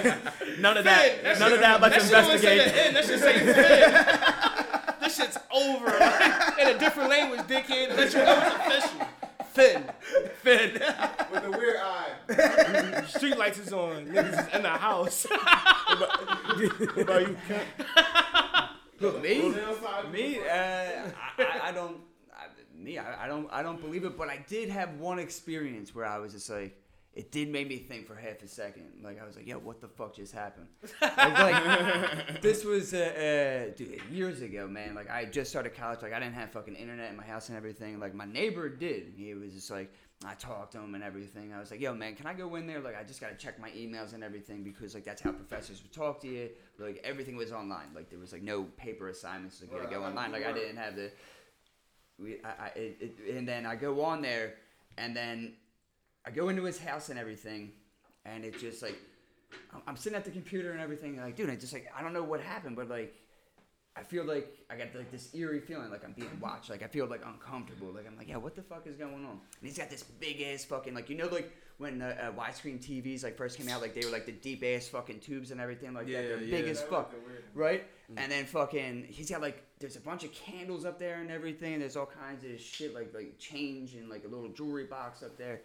None of Finn, that. that None shit- of that. Let's that shit don't say investigate. the end, That shit say Finn. this shit's over. Like, in a different language, dickhead. Let you know it's official. Finn. Finn. With the weird eye. Street lights is on. Niggas is in the house. What about you, Kemp? Who, me? On Me? Uh, I, I, I don't. I, me? I, I don't. I don't believe it. But I did have one experience where I was just like, it did make me think for half a second. Like I was like, yo, what the fuck just happened? Like, like, this was uh, uh, dude, years ago, man. Like I just started college. Like I didn't have fucking internet in my house and everything. Like my neighbor did. He was just like. I talked to him and everything. I was like, "Yo, man, can I go in there? Like, I just gotta check my emails and everything because like that's how professors would talk to you. Like, everything was online. Like, there was like no paper assignments. Like, you gotta go online. Like, I didn't have the. We, I, I it, it, and then I go on there, and then I go into his house and everything, and it's just like I'm, I'm sitting at the computer and everything. Like, dude, I just like I don't know what happened, but like I feel like I got like this eerie feeling, like I'm being watched. Like I feel like uncomfortable. Like I'm like, yeah, what the fuck is going on? And he's got this big ass fucking like you know like when uh, uh, widescreen TVs like first came out, like they were like the deep ass fucking tubes and everything like Yeah, that. They're yeah. big as fuck, looked weird. right? And then fucking he's got like there's a bunch of candles up there and everything. There's all kinds of shit like like change and like a little jewelry box up there.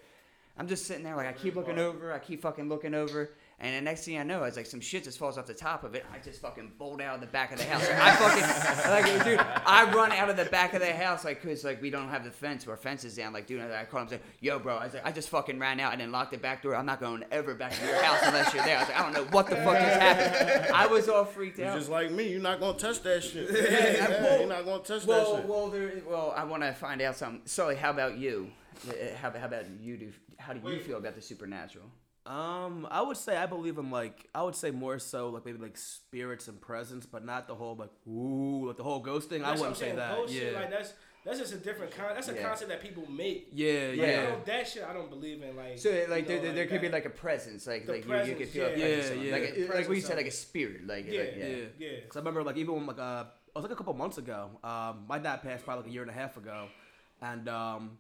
I'm just sitting there like I keep looking over, I keep fucking looking over, and the next thing I know, it's like some shit just falls off the top of it. I just fucking bolt out of the back of the house. Like, I fucking like, dude, I run out of the back of the house like, cause like we don't have the fence, our fence is down. Like, dude, I call him, say, yo, bro, I was like, I just fucking ran out and then locked the back door. I'm not going ever back to your house unless you're there. I was like, I don't know what the fuck just happened. I was all freaked out. just like me. You're not gonna touch that shit. Yeah, Yeah, well- you're not gonna touch that shit. well, there, well, I want to find out something. Sully, how about you? Uh, How, how about you? Do how do you Wait. feel about the supernatural? Um, I would say I believe in like I would say more so like maybe like spirits and presence, but not the whole like ooh like the whole ghost thing. I That's what wouldn't say that. Ghost yeah. shit, like that's that's just a different con. That's a Yeah. concept that people make. yeah, Like, yeah, I don't, that shit I don't believe in. Like So like you there, know, there, there could be like a presence, like The like you, you could presence, feel a yeah. presence, Yeah, yeah. like The like what you said, like a spirit, like yeah, like, yeah, yeah. yeah. Cause I remember like even when, like uh, it was like a couple months ago. Um, my dad passed probably like a year and a half ago, and um,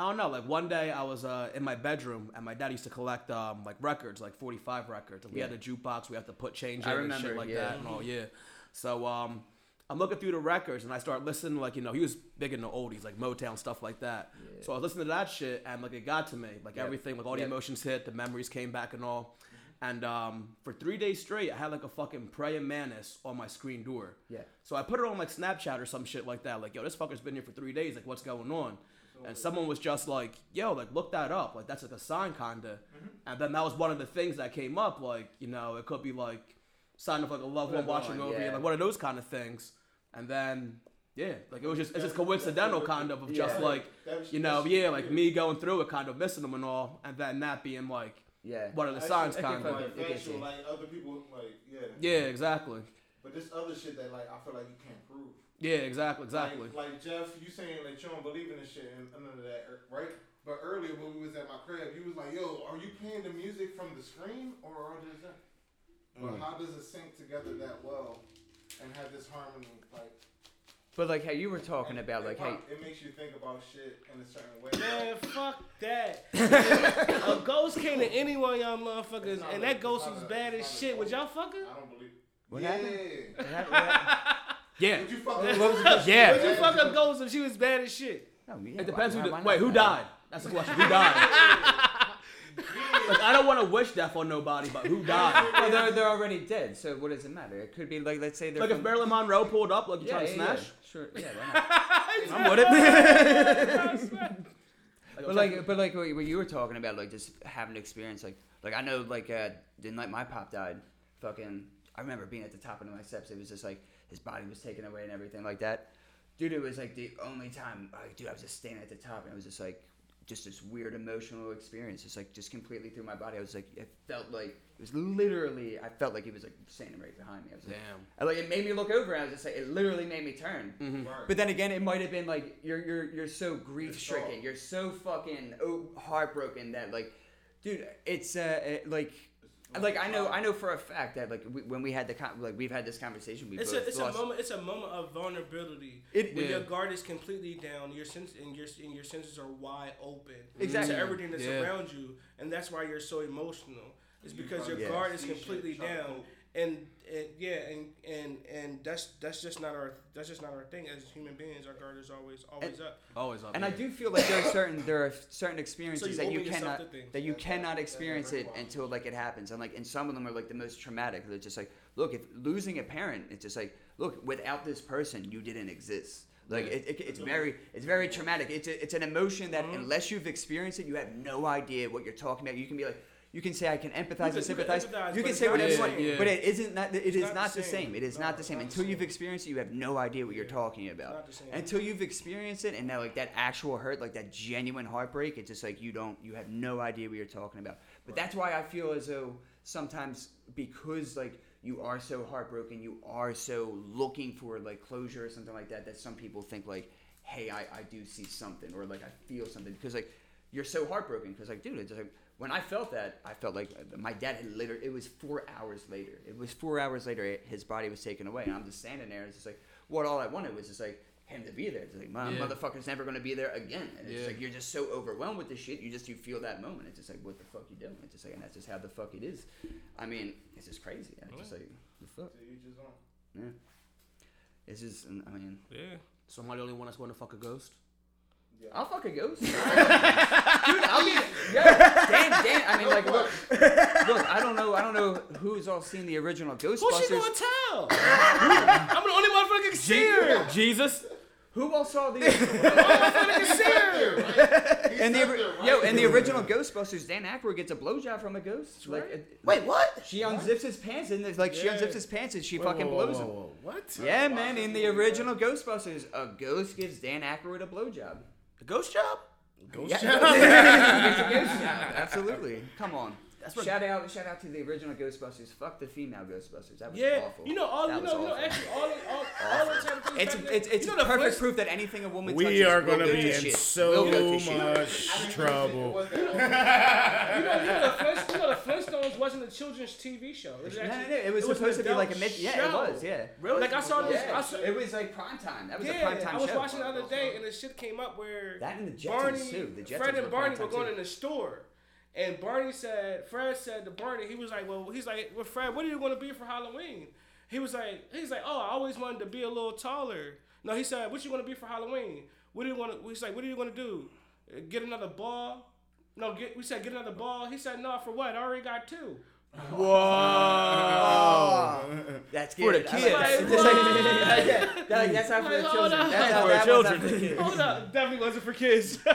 I don't know. Like one day I was uh in my bedroom, and my dad used to collect um like records, like forty five records. And we had a jukebox. We had to put change in and shit like yeah. that and all. Yeah. So um. I'm looking through the records and I start listening, like, you know, he was big into oldies, like Motown, stuff like that. So I was listening to that shit and, like, it got to me. Like, Yep. everything, like, all the Yep. emotions hit, the memories came back and all. And um, for three days straight, I had, like, a fucking praying mantis on my screen door. Yeah. So I put it on, like, Snapchat or some shit like that. Like, yo, this fucker's been here for three days. Like, what's going on? And someone was just like, yo, like, look that up. Like, that's, like, a sign, kinda. And then that was one of the things that came up. Like, you know, it could be, like, sign of, like, a loved one watching one, over you. Like, one of those kind of things. And then, yeah, like, it was just, it's just coincidental, kind of, of just, Yeah. like, you know, yeah, like, me going through it, kind of missing them and all. And then that being, like, Yeah. one of the signs, I can kind of. Like It gets factual, you. like other people, like yeah. Yeah, exactly. But this other shit that like I feel like you can't prove. Yeah, exactly, exactly. Like, like Jeff, you saying that you don't believe in this shit and none of that, er, right? But earlier when we was at my crib, you was like, "Yo, are you playing the music from the screen or are just that?" But Mm. how does it sync together that well and have this harmony? Like, But like how you were talking and about, it like hey, it makes you think about shit in a certain way. Man, fuck that. a ghost came to any one of y'all motherfuckers, and a- that it's ghost was a- bad as shit. Would y'all fuck her? I don't believe. What yeah. happened? What hap- what hap- Yeah. Would you fuck What a Yeah. Would you fuck a ghost if she was bad as shit? No, yeah, It depends why- who. why di- not? wait, who died? That's the question. Who died? like, I don't want to wish death on nobody, but who died? Well, they're, they're already dead, so what does it matter? It could be like, let's say they're Like if Marilyn Monroe pulled up, like you yeah, trying to smash. yeah. Sure, yeah. why not? I'm with it. But like, but like what what you were talking about, like just having an experience, like, like I know, like, uh, the like my pop died, fucking, I remember being at the top of my steps. It was just like his body was taken away and everything like that. Dude, it was like the only time, like, dude, I was just standing at the top and it was just like, just this weird emotional experience, just like, just completely through my body. I was like, it felt like it was literally, I felt like he was like standing right behind me. I was like, Damn. I, like it made me look over. And I was just like, it literally made me turn. Mm-hmm. Right. But then again, it might have been like you're you're you're so grief stricken, You're you're so fucking oh, heartbroken that like, dude, it's uh it, like. Like I know, um, I know for a fact that like we, when we had the con- like we've had this conversation, we It's both a it's a moment it's a moment of vulnerability. It- when Yeah. your guard is completely down, your sense and your and your senses are wide open Exactly. to everything that's Yeah. around you, and that's why you're so emotional. It's because your Yeah. guard is completely down, cope. And, and yeah, and and and that's that's just not our that's just not our thing as human beings. Our guard is always always up. Always up. And I do feel like there are certain there are certain experiences you that you open yourself cannot to things. that you cannot experience it until like it happens. And like and some of them are like the most traumatic. They're just like, look, if losing a parent, it's just like, look, without this person, you didn't exist. Like it, it, it's very it's very traumatic. It's a, it's an emotion that Mm-hmm. unless you've experienced it, you have no idea what you're talking about. You can be like. You can say I can empathize and you can sympathize. empathize, You can say whatever the you want. Yeah. but it isn't not. It is not not the the same. same. It is No, not the same not the until you've same. experienced it. You have no idea what you're talking about the until you've experienced it and now like that actual hurt like that genuine heartbreak it's just like you don't you have no idea what you're talking about but that's why i feel as though sometimes because like you are so heartbroken you are so looking for like closure or something like that that some people think like hey i, I do see something or like i feel something because like you're so heartbroken because like dude it's like when I felt that, I felt like my dad had literally. It was four hours later. It was four hours later. His body was taken away, and I'm just standing there. And It's just like what all I wanted was just like him to be there. It's like my Yeah. motherfucker's never gonna be there again. And it's just Yeah. like you're just so overwhelmed with this shit. You just you feel that moment. It's just like what the fuck you doing? It's just like and that's just how the fuck it is. I mean, it's just crazy. It's just like the fuck. To each his own. Yeah. It's just I mean Yeah. So am I the only one that's going to fuck a ghost? I'll fuck a ghost. Dude, I'll be yeah, damn, damn. I mean, like, look, look. I don't know. I don't know who's all seen the original Ghostbusters. Who's she gonna tell? I'm the only motherfucker can see her. Jesus. Who all saw the Motherfucker can see and the there, right? yo in the original Ghostbusters? Dan Aykroyd gets a blowjob from a ghost. Like, right. it- Wait, what? she unzips his pants and it's like she unzips his pants and she Whoa, fucking whoa, whoa, blows whoa, him. whoa. What? Yeah, man. In the original Ghostbusters, a ghost gives Dan Aykroyd a blowjob. A ghost job? Ghost Yeah. job? It's a ghost job. Absolutely. Come on. That's what- shout out, shout out to the original Ghostbusters. Fuck the female Ghostbusters. That was Yeah, awful. you know all That you was know, you know awful. actually all all, all the type of things. It's back then- it's it's you know perfect first- proof that anything a woman We touches are gonna go be to in shit. so Will go to shit. much trouble. You know, you know the Flintstones, you know the Flintstones wasn't a children's TV show. It was, actually, no, no, it was an supposed to be like a adult mid. Yeah, show. it was. Yeah. Really? Like I saw this. Yeah, I saw, it was like prime time. That was a yeah, prime time I was show. watching the other day, and the shit came up where That and the Jetsons Barney, too. The Jetsons Fred and Barney were going in the store, and Barney said, Fred said to Barney, he was like, well, he's like, well, Fred, what are you going to be for Halloween? He was like, he's like, oh, I always wanted to be a little taller. No, he said, what you going to be for Halloween? What do you want to? He's like, what are you going to do? Get another ball? No, get. We said get another ball. He said, no, for what? I already got two. Oh, that's For the kids. Like that. Like, like- yeah, that- that's not for the Like, children. on. That's For the that children. not for the kids. Hold up, definitely wasn't for kids.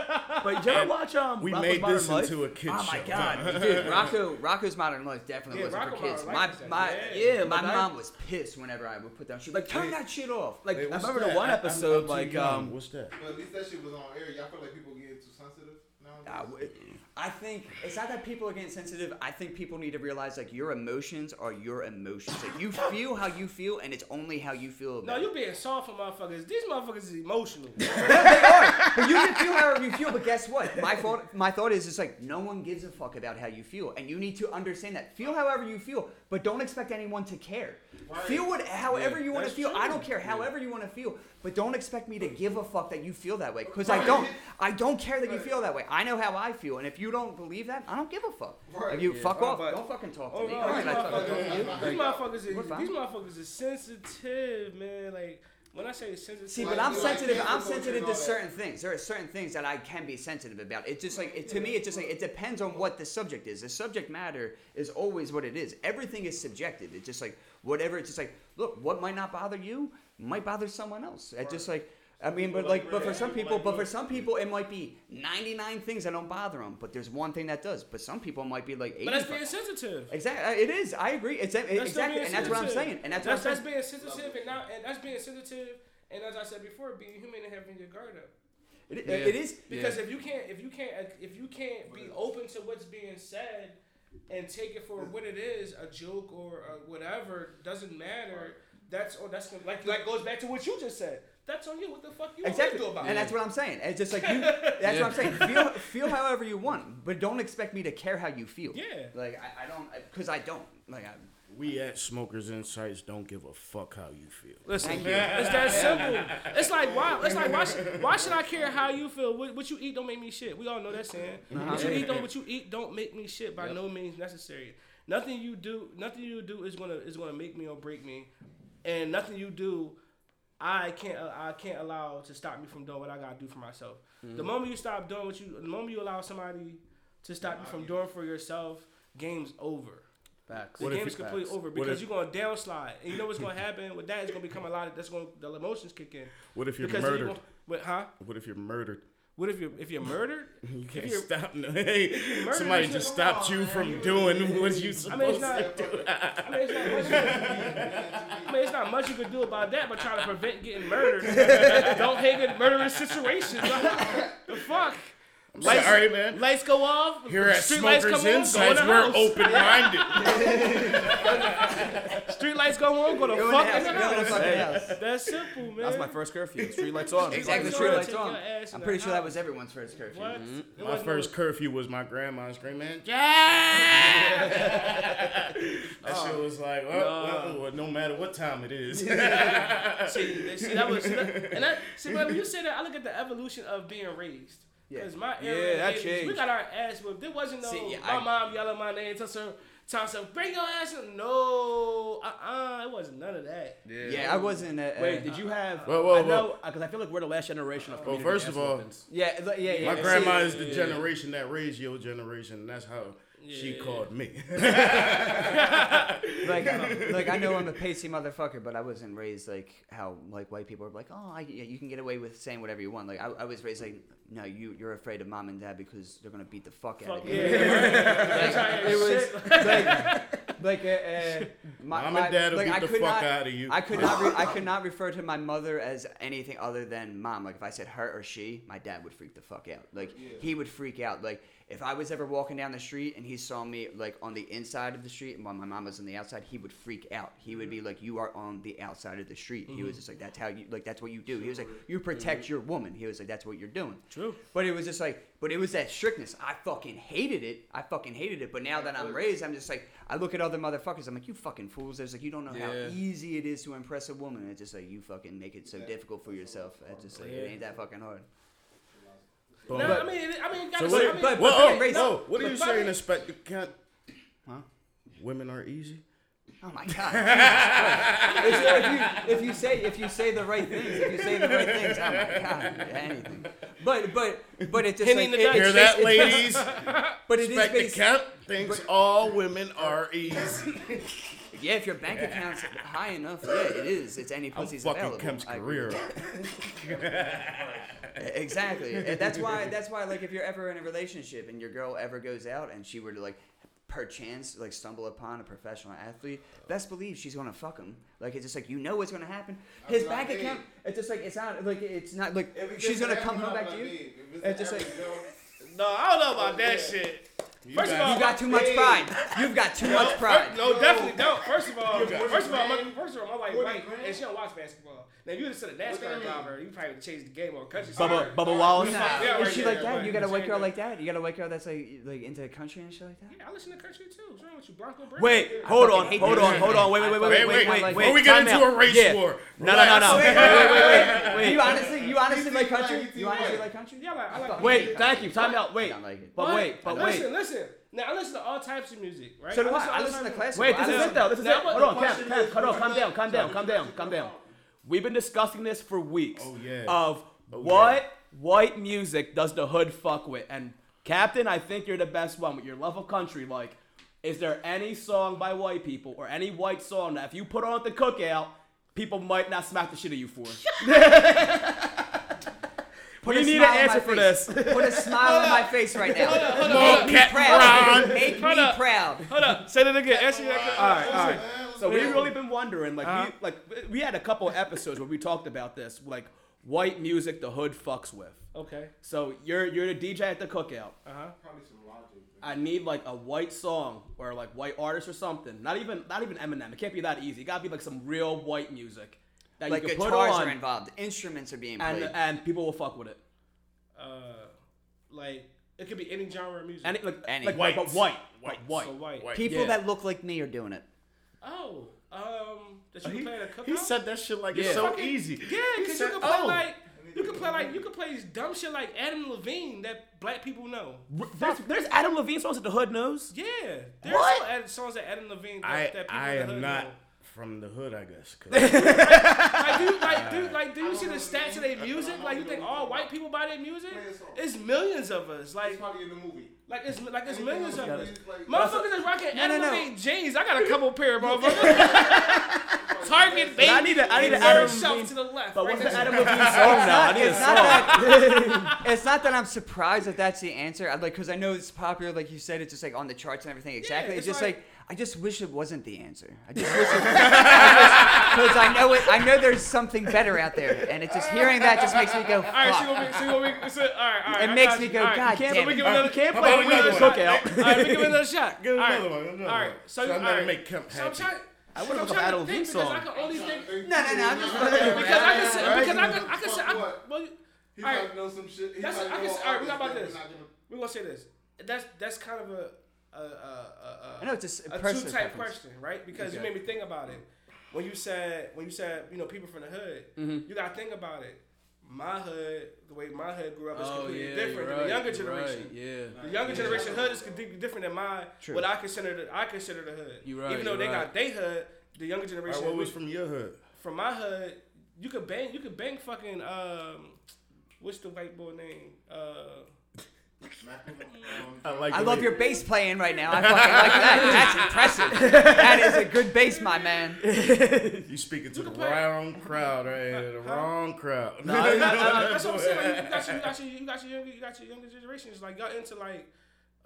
But did you ever watch um? We Rocko's made Modern this Life? into a kid Oh show. my god, dude! Rocko, Rocko's Modern Life definitely Yeah, wasn't Rocko for kids. Modern My my like, yeah. yeah, my but I- mom was pissed whenever I would put down. She'd like, "Turn that shit off." Like Wait, I remember that? the one I- I'm- episode, I'm like young. um, What's that? But at least that shit was on air. Y'all feel like people getting too sensitive W- I think it's not that people are getting sensitive. I think people need to realize like your emotions are your emotions. Like you feel how you feel, and it's only how you feel. About no, you it. being soft for motherfuckers. These motherfuckers is emotional. they are, but you can feel however you feel. But guess what? My thought, my thought is, it's like no one gives a fuck about how you feel, and you need to understand that. Feel however you feel, but don't expect anyone to care. Feel what, however you want to that's feel. I don't care, however you want to feel, but don't expect me to give a fuck that you feel that way, because I don't. I don't care that you feel that way. I know how I feel, and if you don't believe that, I don't give a fuck. Right. If you Yeah. fuck Oh, off, don't fucking talk to Oh, me. no, Why these should I fucking talk to you? motherfuckers, these motherfuckers, We're these motherfuckers is sensitive, man. Like when I say sensitive, See, but I'm you sensitive. I'm sensitive to all that. certain things. There are certain things that I can be sensitive about. It's just like it, to me, it's just like it depends on what the subject is. The subject matter is always what it is. Everything is subjective. It's just like whatever. It's just like look, what might not bother you might bother someone else. It's just like. I mean, but like, but for some people, but for some people, it might be 99 things that don't bother them, but there's one thing that does. But some people might be like 85. but that's being sensitive. Exactly, it is. I agree. It's That's exactly, and that's what I'm saying. And that's, that's, what I'm saying. that's saying. being sensitive, and now and that's being sensitive. And as I said before, being human and having your guard up. It, Yeah. it is. Because if you can't, if you can't, if you can't be open to what's being said and take it for what it is, a joke or uh whatever, doesn't matter. That's or that's like like goes back to what you just said. That's on you. What the fuck you want me to Exactly, do about and it? that's what I'm saying. It's just like you. That's what I'm saying. Feel feel however you want, but don't expect me to care how you feel. Yeah. Like I, I don't, because I don't. Like I, We at Smokers Insights don't give a fuck how you feel. Listen, Thank man, it's that simple. It's like why? It's like why? Should, why should I care how you feel? What, what you eat don't make me shit. We all know that saying. Uh-huh. What you eat don't. What you eat don't make me shit. By no means necessary. Nothing you do. Nothing you do is gonna is gonna make me or break me, and nothing you do. I can't I can't allow to stop me from doing what I gotta do for myself. The mm-hmm. moment you stop doing what you, the moment you allow somebody to stop you from doing for yourself, game's over. Facts. The What if game's you- completely Facts. over because if- you're gonna downslide, and you know what's gonna happen with that is gonna become a lot of that's gonna the emotions kick in. What if you're Because then you murdered? gonna- But huh? What if you're murdered? What if you're if you're murdered? You can't you're, stop. No, hey, somebody just not- stopped oh, you from doing what you I supposed mean, it's not. to do. I mean, it's not much. You could, I mean, it's not much you could do about that, but try to prevent getting murdered. Don't hang in murderous situations. the fuck. Lights, Sorry, man. lights go off. Here at street lights Smokers come on, Insights, the we're open-minded. Street lights go on, go to Go in fuck the in house. the Go in the house. fucking house. That's simple, man. That's my first curfew. Street lights on. Exactly. Street lights on. your ass in I'm pretty sure that was everyone's first curfew. What? Mhm. My first no- curfew was my grandma screaming, Jack! that shit was like, well, well, well, no matter what time it is. see, see, that was, and that, see, but when you say that, I look at the evolution of being raised. Yeah. Because my Yeah, era, that in the 80s, we got our ass whooped. There wasn't no See, yeah, my I- mom yelling my name, tell her, tell herself, bring your ass in. No, uh, uh it wasn't none of that. Yeah, I wasn't. Uh, Wait, uh, did you have? Whoa, whoa, I know because I feel like we're the last generation of. Well, community first of all. Yeah, yeah, yeah. My see, grandma is the generation that raised your generation. That's how she called me. like, like I know I'm a pasty motherfucker, but I wasn't raised like how like white people are like, oh, I, yeah, you can get away with saying whatever you want. Like I, I was raised like, no, you you're afraid of mom and dad because they're gonna beat the fuck out of you. yeah. Like, it was like, like uh, uh, my, Mom and dad will like, beat I the could fuck not, out of you. I could not, re- I could not refer to my mother as anything other than mom. Like if I said her or she, my dad would freak the fuck out. Like he would freak out. Like if I was ever walking down the street and he saw me like on the inside of the street and while my mom was on the outside, he would freak out. He would be mm-hmm. like, "You are on the outside of the street." He was mm-hmm. just like, "That's how you like. That's what you do." He was like, "You protect mm-hmm. your woman." He was like, "That's what you're doing." True. But it was just like, but it was that strictness. I fucking hated it. I fucking hated it. But now that I'm raised, I'm just like, I look at other motherfuckers. I'm like, you fucking fools. There's like, you don't know how easy it is to impress a woman. And it's just like, you fucking make it so difficult for yourself. It's just like, it ain't that fucking hard. No, But- I mean, I mean, So gotta what, say, I mean, but- well, being oh, racist- oh, what are you fuck saying? it. Expect can't Huh? women are easy? Oh my god! It's- if, you, if you say if you say the right things, if you say the right things, oh my god, anything. But but but it's just Hitting like the it- Hear it's that, based- it's ladies? based- But it is Expect the based. count thinks all women are easy. Yeah, if your bank account's high enough, yeah, it is. It's any I'm pussy's fucking available. Kemp's I career. Exactly. And that's why. That's why. Like, if you're ever in a relationship and your girl ever goes out and she were to like, perchance like stumble upon a professional athlete, best believe she's gonna fuck him. Like, it's just like you know what's gonna happen. His That's bank what I account. mean. It's just like it's not like it's not like If it's she's just gonna an come home back to you. me, if It's it's just just like- like, no, I don't know about that shit. First of all, You got too much Hey. pride. You've got too much pride. No, definitely don't. First of all, first of all, my, first of all, my wife Forty white grand. and she don't watch basketball. Now, if you would have said a that NASCAR mean? driver, you probably would change the game or country. Bubba, song. Bubba Wallace. Nah, Yeah, is she yeah, like that? right. You got a white girl like that? You got a white girl that's like like into the country and shit like that? Yeah, I listen to country too. What's wrong with you, Bronco Brady? Wait, hold on, hold on, hold on. Wait, wait, wait, wait, Wait, wait, wait, wait, wait. wait. Before we get time into a race war, No, no, no, no. Wait, wait, wait, wait, You honestly, you honestly like country? You honestly like country? Yeah, I like, I Wait, thank you. Time out. Wait, don't like it. but wait, but wait. listen, listen. Now I listen to all types of music, right? So do I. all I listen to types classical. Wait, this is it though. This is Now, it. Hold the on, Kemp, question Kemp, is, cut off, which calm one- down, calm down, calm down, oh, calm down. We've been discussing this for weeks. Oh, yeah. Of Oh, what white music does the hood fuck with? And Captain, I think you're the best one with your love of country. Like, is there any song by white people or any white song that if you put on at the cookout, people might not smack the shit of you for? Put We a need an smile on answer for face. this. Put a smile on my face right now. on, Make me proud. Ron. Make Hold me up. proud. Hold up, say that again. Answer that. All right, all right. So we- we've really been wondering, like, Uh-huh. we, like we had a couple episodes where we talked about this, like white music the hood fucks with. Okay. So you're you're the DJ at the cookout. Uh huh. Probably some logic. I need like a white song or like white artist or something. Not even not even Eminem. It can't be that easy. It gotta be like some real white music that Like you can put guitars on, are involved. Instruments are being and played. and people will fuck with it. Uh, like it could be any genre of music. And it, like Any. like White. but white, White. But white. So white. White. People yeah. that look like me are doing it. Oh, um, that you He, play at a cookout. he said that shit like Yeah. it's so Fucking- easy. Yeah, He because you said, can play "Oh." like you can play like you can play dumb shit like Adam Levine that black people know. There's, there's Adam Levine songs that the hood knows. Yeah, there's What? some Ad- songs that Adam Levine that, I that people I in the am hood not know. From the hood, I guess. Like, do you, like, do, like, do you see the stats of their music? Like, you think all white people buy their music? It's millions of us. It's Like, probably in the movie. like it's like it's millions of us. Like, Motherfuckers is rocking No, Adam no, no. Levine jeans. I got a couple pair of motherfuckers. Target baby. I need a- I need an Third Adam shelf Levine- to the left. But right what's the next Adam Levine song now? I need a it's not song. that. it's not that I'm surprised that that's the answer. I like because I know it's popular, like you said, it's just like on the charts and everything. Exactly. it's it's just like- like, I just wish it wasn't the answer. I just wish it because I know it. I know there's something better out there, and it's just hearing that just makes me go. All right, Fuck. so you want me? So you want me? So, all right, all right. It I makes me you. go, All right, God can't- damn we it. give another, Can't play about we weed give at another cookout. shot? All right, we give another shot. Give all right, another one, another all right. So, So I'm gonna right. make Kemp I'm happy. I so wanna I'm look up trying think Levine because. I can only think. No, no, no, I'm just- Because I can say, because I can, I can say, I, well, He All right. might know some shit. He That's- might I can all right, we got about this. we're gonna say this. That's that's kind of a a a a, I know it's a, a, a two type question, right? Because you made me think about it. When you said when you said you know people from the hood, Mhm. you gotta think about it. My hood, the way my hood grew up is Oh completely yeah, different you're than right, the younger generation. Right, yeah. The younger generation hood is completely different than my True. what I consider the I consider the hood. You right, Even though they right. got they hood, the younger generation. right, what was from your hood? from my hood, you could bang you could bang fucking um what's the white boy name? Uh I like. I love way- your bass playing right now. I fucking like that. That's impressive. That is a good bass, my man. You speaking to the can play- wrong crowd, right? here, The Huh? wrong crowd. No, I- I- that's what I'm saying. Like, you got your, you got your, you got your younger, you got your younger generations. Like y'all into like,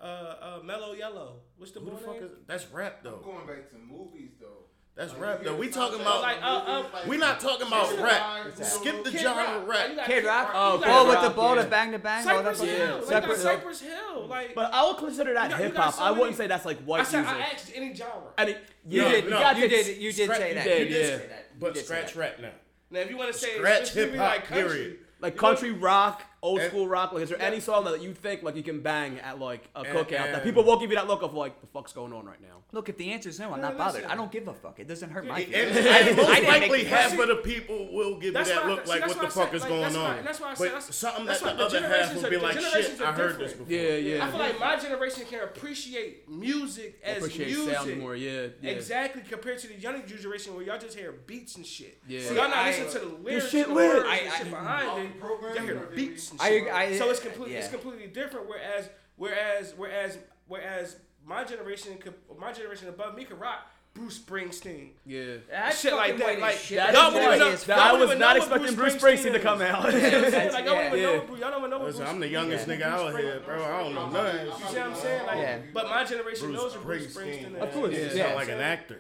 uh, uh, mellow yellow. What's the Who the fuck name? is? That's rap I'm though. going back to movies though. That's Like, rap though. We talking about. Like, uh, uh, We not talking about rap. Hill, Skip the Kid genre Rock. rap. Kid Rock. Oh, you got Kid Ball with the ball yeah. to bang to bang. Cypress fucking- Hill. Like, Cypress Hill. Cypress Hill. Like, But I would consider that You got- you hip hop. so I wouldn't say that's like I white said music. I asked any genre. And it, You yeah, did. no, you you did. You did scratch- say you that. did, You did yeah. say that. But scratch rap now. Now, if you want to say Scratch specifically hip-hop, like country, period. like country rock, old And- school rock. Like, is there any song that you think like you can bang at like a And- cookout that people won't give you that look of like the fuck's going on right now? Look, if the answer is no, I'm No, not bothered. listen. I don't give a fuck. It doesn't hurt my feelings. and I most didn't likely half of the people will give you that look like what the fuck is going on. that's why I said- But that's- something that's that why the the other half will be like, shit, generations I heard this different. before. Yeah, yeah. I feel like my generation can appreciate music as music. more. Yeah, yeah. Exactly, compared to the younger generation where y'all just hear beats and shit. Yeah. So y'all not I- listening to the lyrics shit the lit. words I- and I- shit behind it. Y'all hear beats and shit. I- so it's completely it's completely different. Whereas whereas whereas whereas my generation could my generation above me could rock Bruce Springsteen. yeah. That's shit like that, like, shit. that That's is white white as as. Y'all I don't was not expecting Bruce Bruce Springsteen to come out. You know what I'm saying? Like, y'all don't even Yeah. know. Y'all don't even know what Listen, Bruce I'm the youngest Springsteen nigga out here, bro. I don't know nothing. You see what I'm saying? Like, Yeah. but my generation Bruce knows what Bruce Springsteen. Springsteen is. Of course, You yeah. sound like an actor.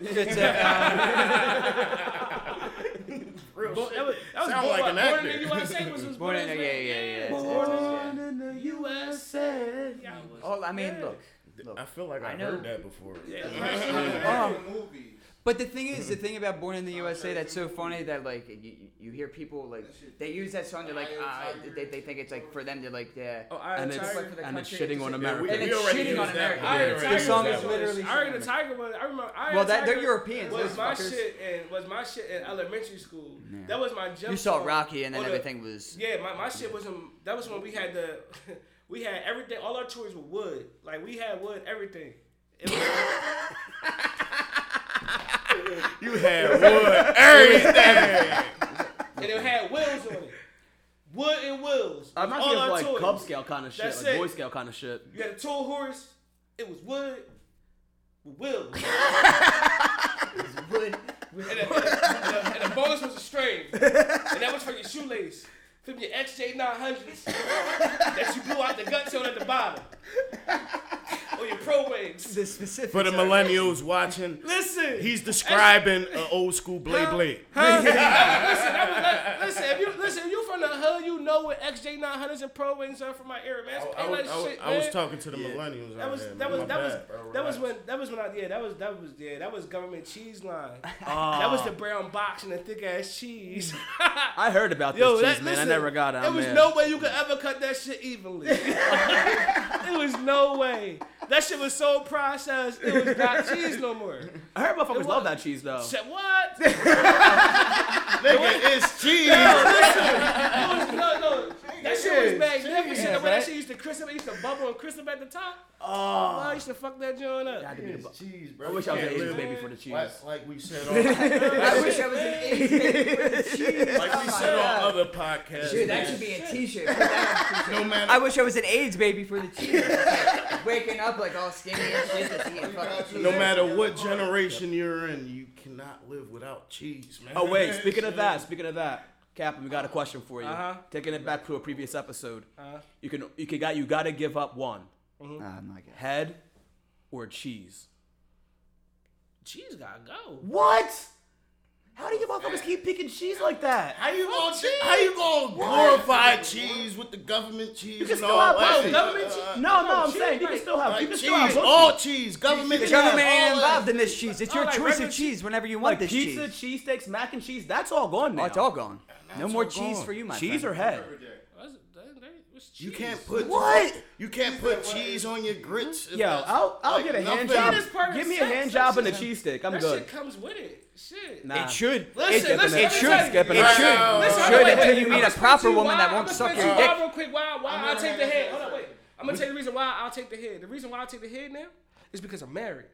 It's a, Real Bo- shit. that was, that was Sound born, like what, an born actor. in the USA was, was Born in the- name. yeah, yeah, yeah, it's- Born it's- in in the USA. Yeah, I was- oh, I mean, yeah. look. Look. I feel like I, I heard that before. Yeah. Um, movie. But the thing is, the thing about Born in the USA that's so funny that like you, you hear people like they use that song. They're like, uh, they, they think it's like for them to like yeah. Oh, I And Tiger. it's Like for the and it's country, shitting it's on just- America. And we it's already shitting on America. one. I Yeah, heard right. Tiger The song is literally I heard the Tiger was. I remember. I Well, that- they're Europeans, Was my fuckers. shit and was my shit in elementary school. Yeah. That was my jump. You saw Rocky, and then the- everything was. Yeah, my, my shit wasn't. That was when we had the. we had everything. All our toys were wood. Like we had wood. Everything. It was, You had wood, everything. and it had wheels on it. Wood and wheels. Uh, I'm not all of our like toys. Cub Scout kind of shit, That's like it. Boy Scout kind of shit. You had a tool horse. It was wood with wheels. It was wood. And the, and, the, and the bonus was a string. And that was for your shoelace. From your XJ900s that you blew out the guts on at the bottom. Or your pro wings. The specifics. For the millennials watching, Listen. he's describing an old school blade blade. Huh? listen, that was like, listen, if you listen, if you from the hood, you know what XJ900s and pro wings are from my era, man. I, It's I ain't was, like I, was, shit, I was talking to the millennials. That was here, that was My that was bad, bro. that was when that was when I yeah that was that was yeah that was government cheese line. Oh, That was the ah. brown box and the thick ass cheese. I heard about this Yo, cheese, that, man. listen, I never got it. There was no way you could ever cut that shit evenly. there was no way. That shit was so processed, it was not cheese no more. I heard motherfuckers It love that cheese though. Said what? Nigga, it's cheese. It was, no, no. That shit was Cheese, magnificent. cheese, the way right? that shit used to crisp, it used to bubble and crisp at the top. Oh, I used to fuck that joint up. Had to be the bu- cheese, bro. I wish I was an can't Asian baby for the cheese. Like, like we said on- I wish I was an AIDS baby for the cheese. like we said on other podcasts. Dude, that should be a T-shirt. Put that on a t-shirt. no matter I wish I was an AIDS baby for the cheese. Waking up like all skinny and shit, just eating fucking cheese. no matter what generation you're in, you cannot live without cheese, man. Oh wait, speaking of that, speaking of that, Captain, we got a question for you. Uh-huh. Taking it back to a previous episode, Uh-huh. you can you can got you got to give up one Nah, I'm not getting. head or cheese. Cheese gotta go. What? How do you motherfuckers keep picking cheese like that? How you gonna cheese? how you gonna glorify cheese with the government cheese You can and still all have that? both. Government cheese? Uh, No, no, I'm cheese, saying you can still have you like can cheese, still have both. all cheese, government The cheese, government all ain't that. involved in this cheese. It's Oh, your like choice of cheese whenever you want like this pizza, cheese. cheesesteaks, mac and cheese. That's all gone now. Oh, it's all gone. No more cheese gone. for you, my cheese friend. or head. That's, that, that, what's cheese? You can't put What? You can't put cheese on your grits. Yo, I'll I'll like, get a hand job. Cheese is part of Give me a hand job and a shit- cheesesteak. I'm that good. shit comes with it. Shit. Nah. It should. Listen, It- listen, it let me should skip it. It Right should. now. Listen, should hold until wait, you meet a proper to you woman that won't I'ma suck your you dick. Real quick, why, why I'll take the head. Hold on, wait. I'm gonna tell you the reason why I'll take the head. The reason why I'll take the head now is because I'm married.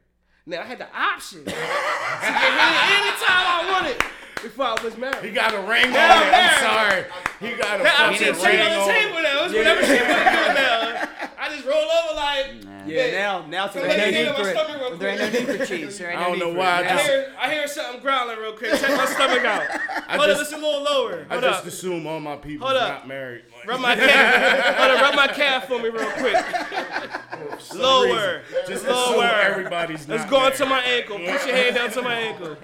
Now I had the option to get head anytime I wanted before I was married. He got a ring on Yeah, it. I'm sorry. He got a That fucking option ring on on the table now. It's whatever she wanna do now. I just roll over like. Yeah, now now to Come the on, There ain't no my need for real it. There ain't no need for cheese. There ain't I don't need know why. I I hear, I hear something growling real quick. Check my stomach out. Hold just- up, it's a little lower. I just up. assume all my people Hold up. not married. Like, Rub my calf. Hold up, rub my calf for me real quick. Lower. reason, Just Lower. everybody's Let's not go married. onto my ankle. Push your hand down to my ankle.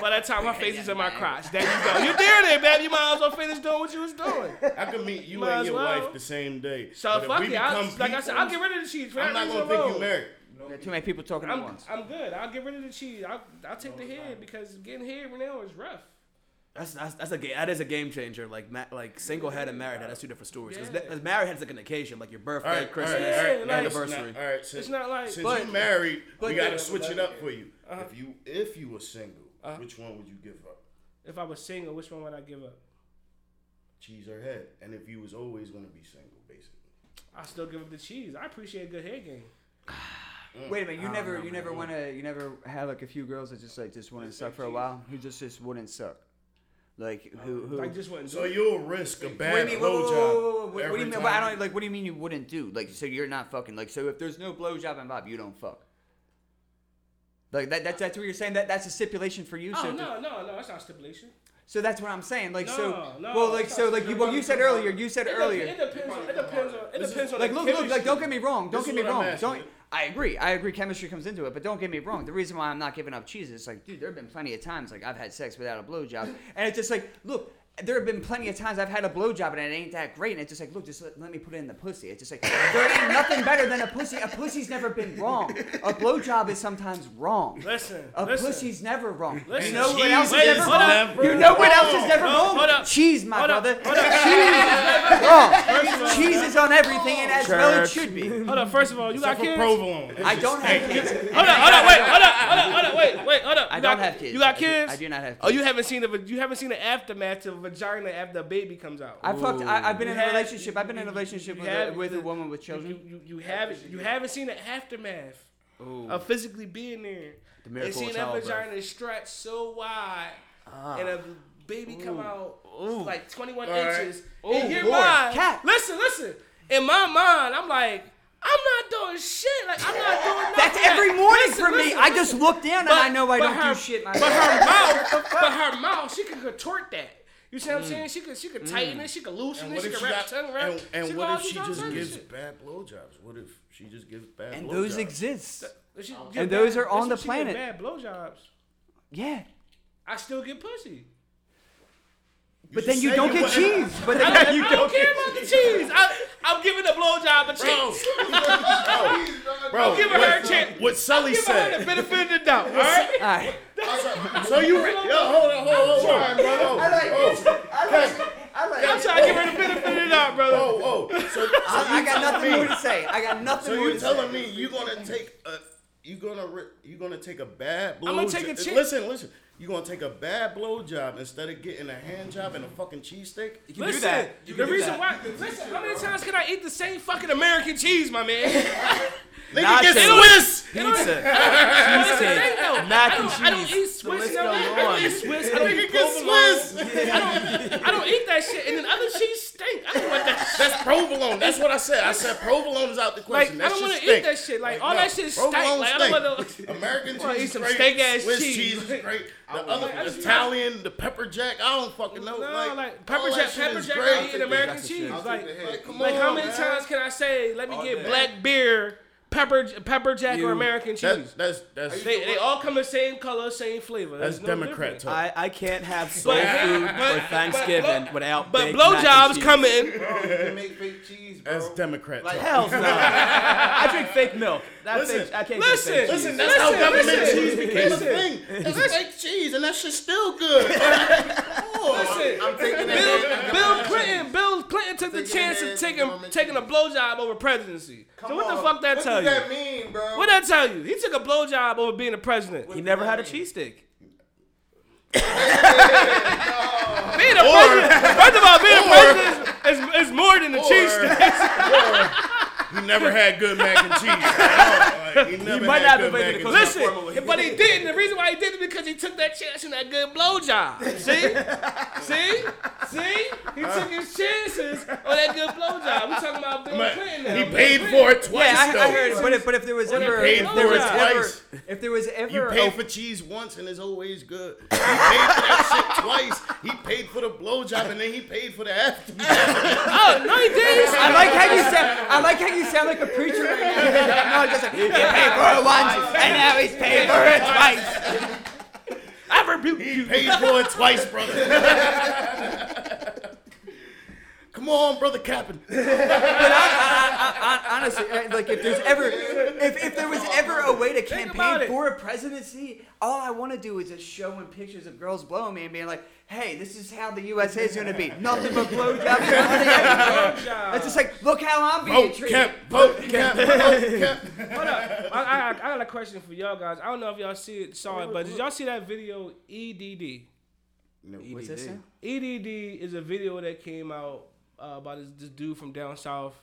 By that time, my face is in my crotch. There you go. You did it, babe. You might as well finish doing what you was doing. I could meet you Might and your well. wife the same day. So but fuck it. I, become like I said, I'll get rid of the cheese. For I'm not gonna think alone. you married. There are too many people talking at I'm, once. I'm good. I'll get rid of the cheese. I'll, I'll take the head because getting head right now is rough. That's, that's, that's a ga- that is a game changer. Like ma- like single head and married head, that's two different stories. Because Yeah. married head's like an occasion, like your birthday, All right, Christmas, right, all right, Yeah, now like- listen, anniversary. now- All right, since, It's not like- since but- you married, but- we gotta switch it up for you. Uh-huh. If you if you were single, Uh-huh. which one would you give up? If I was single, which one would I give up? Cheese or head? And if you was always gonna be single, basically. I still give up the cheese. I appreciate a good head game. Wait a minute, you never, you never want to, you never had like a few girls that just like just wouldn't suck for a while, who just just wouldn't suck, like who who. Like just wouldn't So you'll risk a What do bad you mean? Whoa, whoa, whoa, whoa, blowjob. What, what do every you mean? time. But I don't like. What do you mean you wouldn't do? Like, so you're not fucking. Like, so if there's no blowjob involved, you don't fuck. Like that. That's that's what you're saying. That that's a stipulation for you. Oh so no, no, no, that's not stipulation. So that's what I'm saying. Like so. No, no, well, like so, like you. Well, you said earlier. You said It, dep- earlier. it depends. On, it depends on. It depends on. Like the look, look, like don't get me wrong. Don't get me wrong. Don't. I agree. I agree. Chemistry comes into it, but don't get me wrong. The reason why I'm not giving up cheese is like, dude, there have been plenty of times like I've had sex without a blowjob, and it's just like, look. There have been plenty of times I've had a blowjob and it ain't that great, and it's just like, look, just let, let me put it in the pussy. It's just like there ain't nothing better than a pussy. A pussy's never been wrong. A blowjob is sometimes wrong. Listen, A listen. pussy's never wrong. Listen. You know what else is never wrong? up. You know what else is never Hold wrong? Cheese, my brother. Cheese is wrong. Cheese is on everything, and as well it should be. Hold up. First of all, you got Except for kids. provolone. I don't have kids. Hold up, hold up, wait, hold up, hold up, hold up, wait, wait, hold up. I don't have kids. You got kids? I do not have Oh, kids. you haven't seen the you haven't seen the aftermath of vagina after a baby comes out. I fucked. I, I've been You in a relationship. I've been in a relationship you with, a, with a woman with children. you, you haven't you haven't seen the aftermath of physically being there The and seeing of that childbirth. vagina stretch so wide ah. and a baby come out like 21 All right. inches. Ooh, in your Lord. mind, Cat. listen, listen. In my mind, I'm like, I'm not doing shit. Like I'm not doing nothing. That's every morning Listen, for me. listen, I just look down and I know I don't her, do shit. My But her mouth, but her mouth, she can contort that. You see what I'm mm. saying? She could, she could tighten it, mm. she could loosen And it, she could wrap her tongue around. and, and she what if she just gives shit. bad blowjobs? What if she just gives bad blowjobs? and blowjobs? those exist. If she And get those are on the planet. Bad blowjobs. Yeah. I still get pussy. But then you don't get cheese. But then don't, you I don't don't care about the cheese. I, I'm giving a blowjob a chance. Bro, I'm giving her a chance. what Sully I'm giving her the said. benefit of the doubt. All right. All right. So you, re- yo, hold on, hold on, hold on, bro. I like Oh, this. I like. I like. I'm trying to give her the benefit of the doubt, brother. oh, oh. so I, I got nothing me- more to say. I got nothing So more you telling me you gonna take a you gonna ri- you gonna take a bad blow? I'ma take a jo- chick- Listen, listen. You gonna take a bad blow job instead of getting a hand job and a fucking cheesesteak? You can Listen, do that. You the can reason that. why. Listen, how many times can I eat the same fucking American cheese, my man? Nigga, get Swiss. Pizza, cheesesteak, mac and I don't cheese. eat Swiss. no, goes I don't eat Swiss. I don't eat provolone. Swiss. I don't. I don't eat that shit. And then other cheese stink. I don't want that shit. That's provolone. That's what I said. I said provolone is out the Like question. I don't want to eat that shit. Like, all no, that shit stink. provolone Like I don't want to. American wanna eat some steak-ass Swiss cheese. cheese is great. The other like- I Italian, the pepper jack. I don't fucking know. No, like, like, pepper jack, pepper jack. great. I eat American cheese. shit. I'll Like, take the head. Come like on, how many man. times can I say, let me All get day. black beer, pepper pepper jack, or American cheese? That's that's that's they, they all come the same color, same flavor. that's no Democrat difference. talk. I, I can't have soul food but- for Thanksgiving but- without But baked mac and blowjobs cheese. come in. Bro, you can make fake cheese, bro. That's Democrat Like, talk. Hell's no. I drink fake milk. That Listen, fake, I can't listen, fake Listen, cheese. that's how Listen, government listen, cheese became listen. a thing. It's fake cheese, and that shit's still good. Listen, I'm taking that Bill, head. Bill Clinton, Bill Clinton took the chance of taking taking a blowjob over presidency. so Come what the fuck that what does that mean, bro? What that tell you? He took a blowjob over being a president. He never had a cheesesteak. Being a president, first of all, being a president is, is, is more than a cheese stick. Or he never had good mac and cheese. Like, he never might had not good be mac making and the cheese. Listen, but he didn't. The reason why he did it because he took that chance on that good blowjob. See? See? See? He took his chances on that good blowjob. We talking about Bill Man, Clinton now. He paid Clinton. for it twice. Yeah, I. I heard. But if, but if there was Well, you ever, paid if for there it was twice. ever, if there was ever You pay a- for cheese once and it's always good. He paid for that shit twice. He paid for the blowjob and then he paid for the after. Oh, no, he didn't. I like how you sound. I like how you sound like a preacher right now. no, just like he paid for it once, and now he's paid for it twice. I rebuke He you. paid for it twice, brother. Come on, brother Captain. But I, I, I, I, honestly, like if there's ever, if, if there was ever a way to campaign for a presidency, all I want to do is just showing pictures of girls blowing me and being like, "Hey, this is how the USA is going to be. Nothing but blowjobs. nothing It's just like, look how I'm being Vote treated. Cap. Vote Cap. Vote Cap. Hold up. I, I, I got a question for y'all guys. I don't know if y'all see it, saw it, but did y'all see that video EDD? No. What's this? now? EDD is a video that came out uh, about this, this dude from down south.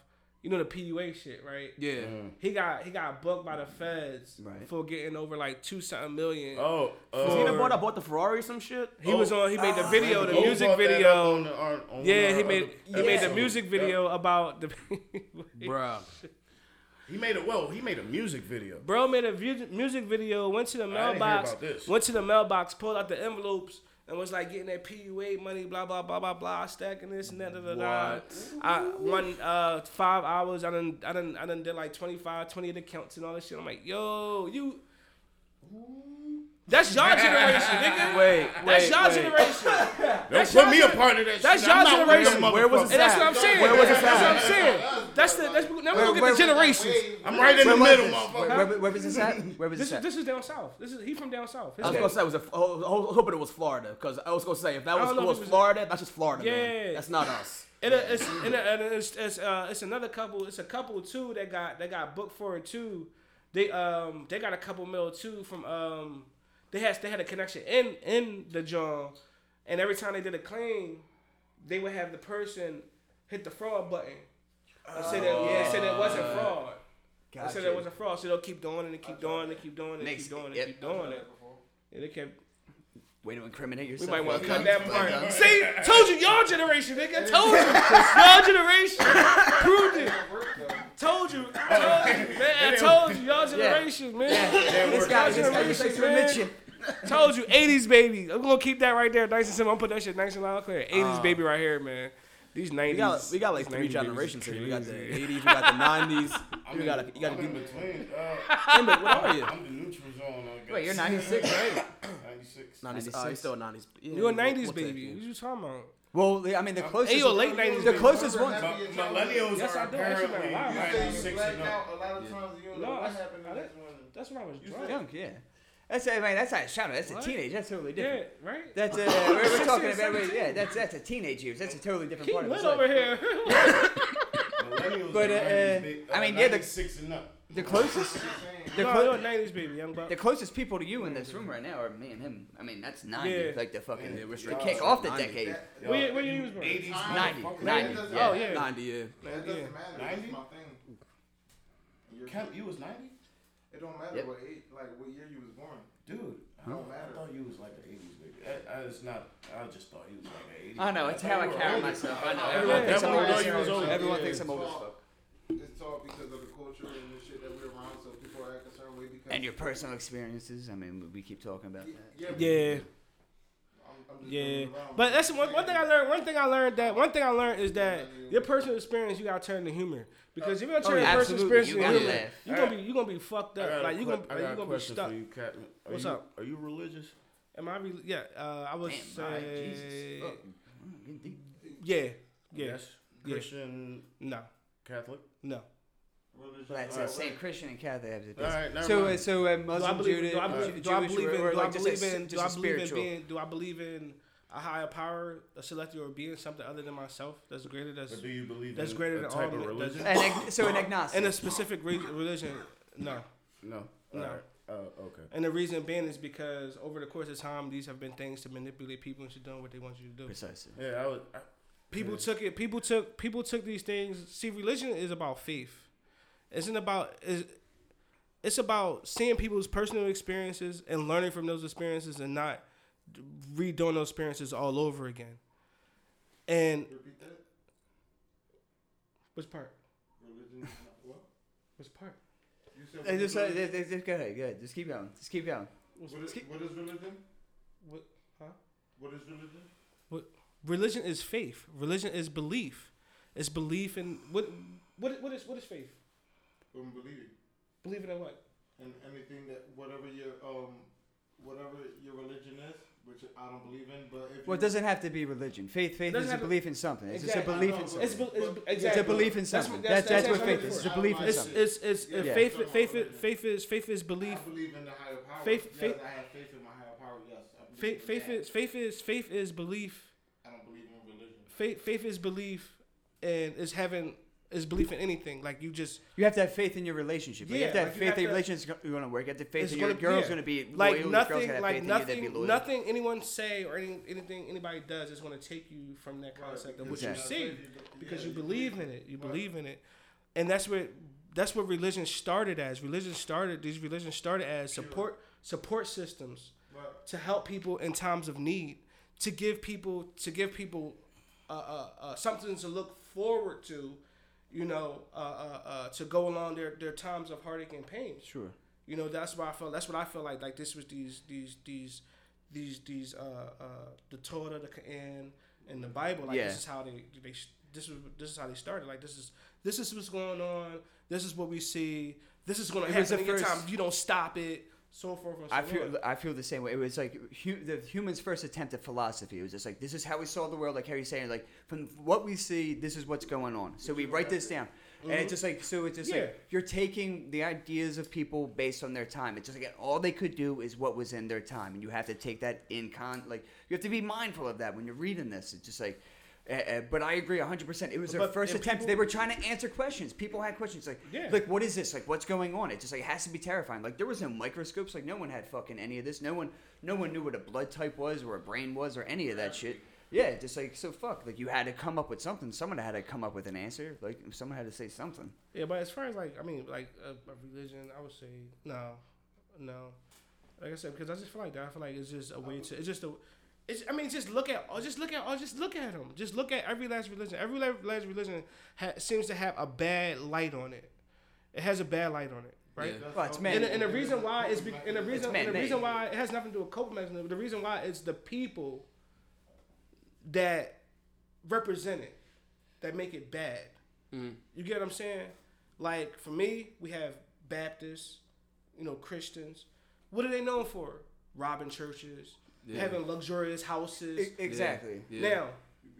You know the PUA shit, right? Yeah. He got he got booked by the feds Right. for getting over like two something million. Oh, Was he the uh, boy that bought the Ferrari or some shit? He was on. He made the video, the music brought that up video. on the- on- on Yeah, of he made other he made the music video about the. Bruh. He made a well. He made a music video. Bro made a music video. Went to the didn't hear mailbox. about this. Went to the mailbox. Pulled out the envelopes. And was like getting that PUA money, blah blah blah blah blah, stacking this and that, da da da. I one uh five hours. I done I done I done did like 25, 20 of the counts and all this shit. I'm like, yo, you. That's your generation, nigga. Wait, That's wait, your wait. generation. Don't That's put me y'all a part of that that's shit. I'm y'all not one of them generation. Where was it And that's what I'm saying. Where was it That's what? I'm saying. That's the that's now we're Where- gonna get the generations. I'm right in the middle, motherfucker. Where, where, where was this at? Where was This this at? this is down south. This is he from down south. His I was name- gonna say it was a. I was hoping it was Florida because I was gonna say if that was, don't know it if was Florida, that's just Florida. Yeah. that's not us. And it- it's and it- and it's it's, uh, it's another couple. It's a couple too that got that got booked for it too. They um they got a couple mil too from um they had they had a connection in in the John, and every time they did a claim, they would have the person hit the fraud button. And say that yeah, say that it wasn't fraud. I said that oh. wasn't fraud, so they'll keep doing it and keep doing it, and keep doing it, Makes- keep doing it, yep. keep doing it. Yeah, they kept. Way to incriminate yourself. We might want to cut that part. See, told you, y'all generation, nigga. Told you, y'all generation. Proved it. Told you, told you, man. I told you, y'all generation, man. This guy Y'all just got this generation, man. mention. Told you, 80s baby. I'm gonna keep that right there, nice and simple. I'm gonna put that shit nice and loud clear. 80s baby right here, man. These 90s. We got we got like three generations here. We got the '80s, we got the '90s. I'm You gotta you gotta I'm do. in between. Uh, Hey, but what are you? I'm the neutral zone. I guess. Wait, you're 96, right? 96. 96. Uh, you're still a '90s. Yeah, You a we'll- 90s we'll baby. you. What you talking about? Well, I mean, the closest. Hey, you a late 90s The baby. closest one. Millennials Yes, are I do. Apparently been a lot. You say 96 and up. out a lot of times. You know No, what happened I this one. That's when I was drunk. Young, yeah. That's I mean, that's not a shadow. That's a What? teenage. That's totally Yeah, different. right? That's uh, we're, we're talking 16, about yeah. That's that's a teenage years. That's a totally different Keep part of lit his life. over here. Millennials But, are uh, I mean, uh, yeah, the- 96 and up. The closest, Just the, no, clo- you're a '90s baby, young buck. the closest people to you in this room right now are me and him. I mean, that's 90, Yeah. like the fucking, Yeah, the kick straight off the 90. decade. That- Where you- where you was born? 80s, 90, motherfucker. 90, yeah. Oh yeah. 90 yeah. That doesn't matter. 90? That's my thing. You're- Kemp, you was 90? It don't matter Yep. what age, like what year you was born. Dude, I, Don't matter. I matter. thought you was like an 80s baby. I, I was not, I just thought you was like an 80s I know, it's how I thought you carry were myself. I know. Yeah, Everyone thinks I'm everyone old as fuck. older. Everyone Yeah, thinks I'm old as it's fuck. It's all because of the culture and the shit that we're around, so people act a certain way because. And your personal experiences. I mean, we keep talking about that. Yeah. Yeah. I'm, I'm just Yeah, but that's one, one thing I learned. One thing I learned that one thing I learned is that your personal experience you gotta turn to humor because if you gonna turn Oh, yeah, your personal experience You to gotta humor, laugh. you gonna be you gonna be fucked up. Like you que- gonna I like, you a gonna be stuck. you, Are What's you, up? Are you religious? Am I? Re- yeah, uh, I would Damn, all right, Jesus. say. Oh, getting. Yeah, yeah, Yes. Yeah. Christian, no, Catholic? no. Religion- Well, that's Alright, it. Saint Christian and Catholic have it. All right, never So, uh, mind. so uh, Do I Muslim, believe? Juda- Do I Ju- believe? Do I Jewish, believe in? or Do I like just believe in? Do just I a believe in being? Do I believe in a higher power, a celestial being, something other than myself that's greater? That's Or do you believe that's in greater a than type all of of it. religion? An ag- so an agnostic. in a specific re- religion. No. No. No. All right. Oh, okay. And the reason being is because over the course of time, these have been things to manipulate people into doing what they want you to do. Precisely. Yeah, I was. I, People Yeah. took it. People took. People took these things. See, religion is about faith. It's not about. It's, it's about seeing people's personal experiences and learning from those experiences and not redoing those experiences all over again. And which part? Religion. is What? Which part? You said. Hey, what just, uh, religion? just, just go ahead, go ahead. Just keep going. Just keep going. What's- What is, what is religion? what- huh? What is religion? What? Religion is faith. Religion is belief. It's belief in what? What? What is? What is faith? Um, believing Believing in what? in anything that whatever your um whatever your religion is, which I don't believe in, but if Well, it doesn't have to be religion. Faith, faith is a belief in something. It's just a belief in something. It's, be- it's, But- exactly. It's a belief in something. That's, that's, what faith is. It's a belief in something. it's it's Yeah. Yeah. faith faith is faith is faith is belief. I believe in the higher power. Faith- yes, faith- I have faith in my higher power. Yes, Faith in faith that. is faith is faith is belief. I don't believe in religion. Faith faith is belief, and is having is belief in anything. Like you just You have to have faith in your relationship. Like, you have to Yeah, have like faith have that your to- relationship's going to work. You have to have faith It's that your gonna- girl's yeah. going to be loyal. like your girl's nothing to have like faith in you that be nothing loyal. nothing anyone say or any, anything anybody does is going to take you from that concept of what Exactly. you see because you believe in it. You believe in it, and that's what that's what religion started as. Religion started these religions started as support support systems But to help people in times of need, to give people to give people uh, uh, uh, something to look forward to, you know, uh, uh, uh, to go along their, their times of heartache and pain. Sure. You know, that's why I felt. That's what I felt like. Like this was these these these these these uh, uh, the Torah, the Quran, and the Bible. Like Yeah. this is how they they this was this is how they started. Like this is this is what's going on. This is what we see. This is going to happen in your first- time. You don't stop it. So forth and so I feel on. I feel the same way. It was like hu- the human's first attempt at philosophy. It was just like this is how we saw the world. Like Harry's saying, like from what we see, this is what's going on. So we write this down, and it's just like so. It's just Mm-hmm. Yeah. like you're taking the ideas of people based on their time. It's just like all they could do is what was in their time, and you have to take that in con. Like you have to be mindful of that when you're reading this. It's just like. Uh, but I agree 100%. It was their But- first attempt. people- they were trying to answer questions. People had questions like, Yeah. like what is this? Like what's going on? It just like it has to be terrifying. Like there was no microscopes. Like no one had fucking any of this. No one, no one knew what a blood type was or a brain was or any of that shit. Yeah, just like so fuck. Like you had to come up with something. Someone had to come up with an answer. Like someone had to say something. Yeah, but as far as like, I mean, like a, a religion, I would say no, no. Like I said, because I just feel like that. I feel like it's just a way to. It's just a. It's. I mean, just look at. Or just look at. Or just look at them. Just look at every last religion. Every last religion ha- seems to have a bad light on it. It has a bad light on it, right? Yeah. Well, it's And, man. the- and the reason why is be, and the reason and the reason why it has nothing to do with coping mechanism. The reason why it's the people that represent it that make it bad. Mm. You get what I'm saying? Like for me, we have Baptists, you know, Christians. What are they known for? Robbing churches, Yeah. having luxurious houses. E- exactly. Yeah. Now,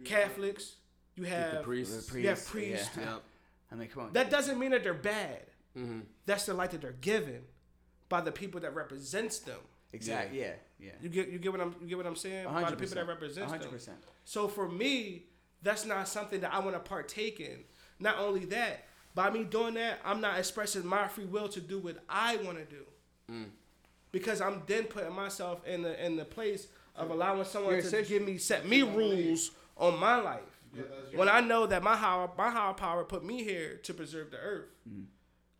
Catholics, you have the priests. The you have priests, priests. yeah. Yep. I mean, come on. That doesn't mean that they're bad. Mm-hmm. That's the light that they're given by the people that represents them. exactly. Yeah. Yeah. You get you get what I'm you get what I'm saying? By the people that represent them. hundred percent. So for me, that's not something that I want to partake in. not only that, by me doing that, I'm not expressing my free will to do what I want to do. Mm. Because I'm then putting myself in the in the place of allowing someone You're to essentially- give me set me rules on my life. Yeah, that's When I know that my higher my higher power put me here to preserve the earth. Mm.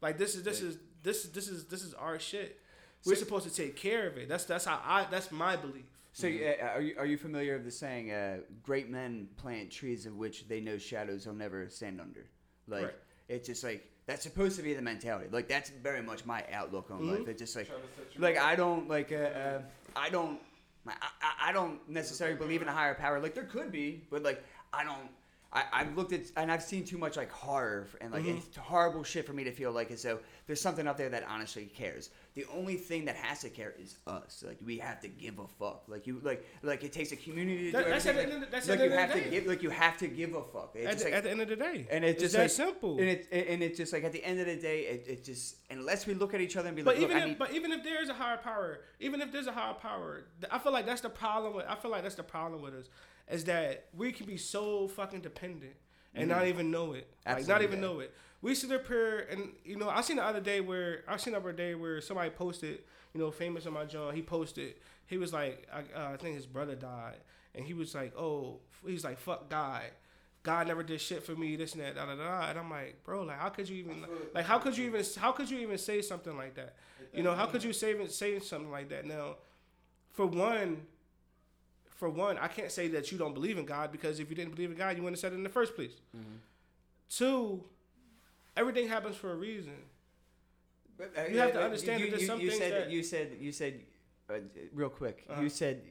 Like this is this is this is this is this is our shit. We're supposed to take care of it. That's that's how I that's my belief. So uh, are you are you familiar with the saying, uh, "Great men plant trees of which they know shadows will never stand under"? Like Right. it's just like that's supposed to be the mentality. Like that's very much my outlook on Mm-hmm. life. It's just like Trying to set you like up. I don't like uh, uh, I don't I, I, I don't necessarily believe in a higher power. Like there could be, but like I don't. I, I've looked at and I've seen too much like horror and like Mm-hmm. it's horrible shit for me to feel like as though there's something out there that honestly cares. The only thing that has to care is us. Like we have to give a fuck. Like you like like it takes a community to That- do that's at the everything. end the- that's like at the you end have of the to day. give like you have to give a fuck. It's At the, like- at the end of the day. and it's it's just that like, simple. And it and it's just like at the end of the day, it, it just unless we look at each other and be But like, even if, need, but even if there is a higher power, even if there's a higher power, I feel like that's the problem with I feel like that's the problem with us is that we can be so fucking dependent and not even know it. Like not even yeah. know it. We sit up here and you know, I seen the other day where I seen the other day where somebody posted, you know, famous on my John, he posted, he was like I, uh, I think his brother died and he was like, "Oh, he's like fuck God." God never did shit for me, this and that, da da da. And I'm like, bro, like, how could you even, like, how could you even, how could you even say something like that? You know, how could you say say something like that? Now, for one, for one, I can't say that you don't believe in God because if you didn't believe in God, you wouldn't have said it in the first place. Two, everything happens for a reason. But, uh, You have to uh, understand you, that there's you, some you things said that- you said you said uh, real quick. Uh-huh. You said